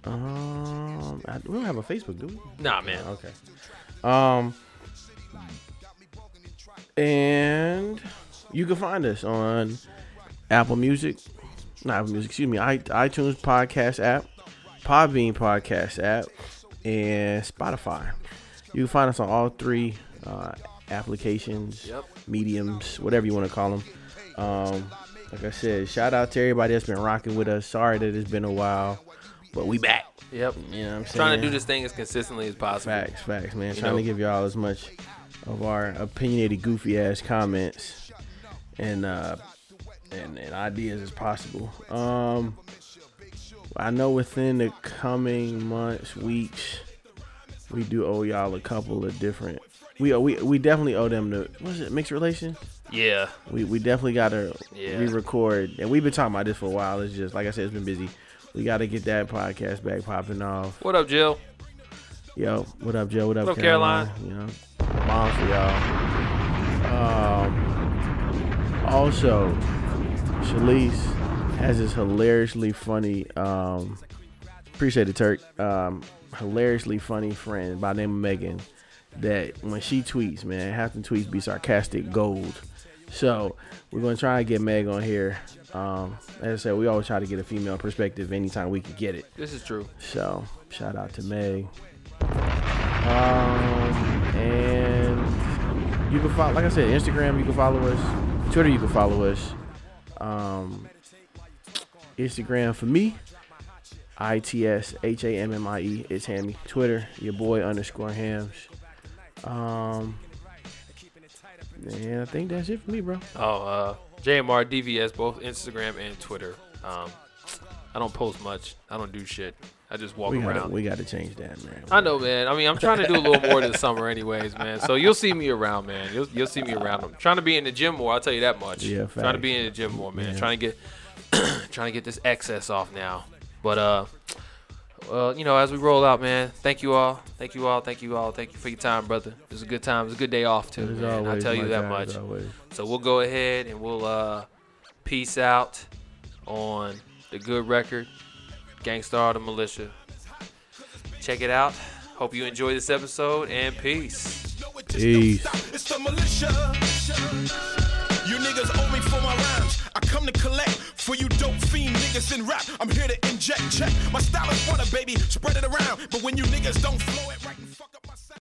Um, I, we don't have a Facebook, do we? Nah, man. Okay. Um, and you can find us on Apple Music, not Apple Music, excuse me, i iTunes podcast app, Podbean podcast app, and Spotify. You can find us on all three uh, applications, Yep. mediums, whatever you want to call them. Um, like I said, shout out to everybody that's been rocking with us. Sorry that it's been a while, but we back. Yep. You know I'm saying? Trying to do this thing as consistently as possible. Facts, facts, man. You Trying know? to give y'all as much of our opinionated, goofy ass comments and uh and, and ideas as possible. Um, I know within the coming months, weeks, we do owe y'all a couple of different. We we we definitely owe them the what's it mixed relation. Yeah. We we definitely gotta Yeah. re-record, and we've been talking about this for a while. It's just like I said, it's been busy. We gotta get that podcast back popping off. What up, Jill? Yo, what up, Joe? What up, What up, Caroline? You know, mom for y'all. Um, also, Shalise has this hilariously funny. Um, appreciate it, Turk. Um, hilariously funny friend by the name of Megan. That when she tweets, man, half the tweets be sarcastic gold. So we're gonna try and get Meg on here. Um, as I said, we always try to get a female perspective anytime we can get it. This is true. So shout out to Meg. Um, and you can follow, like I said, Instagram. You can follow us. Twitter. You can follow us. Um, Instagram for me. I T S H A M M I E. It's Hammy. Twitter. Your boy underscore Hams. Um. And I think that's it for me, bro. Oh, uh, JMR DVS, both Instagram and Twitter. Um, I don't post much. I don't do shit. I just walk We gotta, around. we gotta change that, man. I know, man. I mean, I'm trying to do a little more this summer, anyways, man. So you'll see me around, man. You'll, you'll see me around. I'm trying to be in the gym more. I'll tell you that much. Yeah, trying to be in the gym more, man. Yeah. Trying to get, trying to get this excess off now. But uh, well, you know, as we roll out, man. Thank you all. Thank you all. Thank you all. Thank you for your time, brother. It was a good time. It was a good day off too, As man. I always, tell you that much. So we'll go ahead and we'll uh, peace out on the good record, Gang Starr of the Militia. Check it out. Hope you enjoy this episode and peace. Peace. You niggas owe me for my rhymes. I come to collect for you dope fiend niggas in rap. I'm here to inject check. My style is water, baby. Spread it around. But when you niggas don't flow it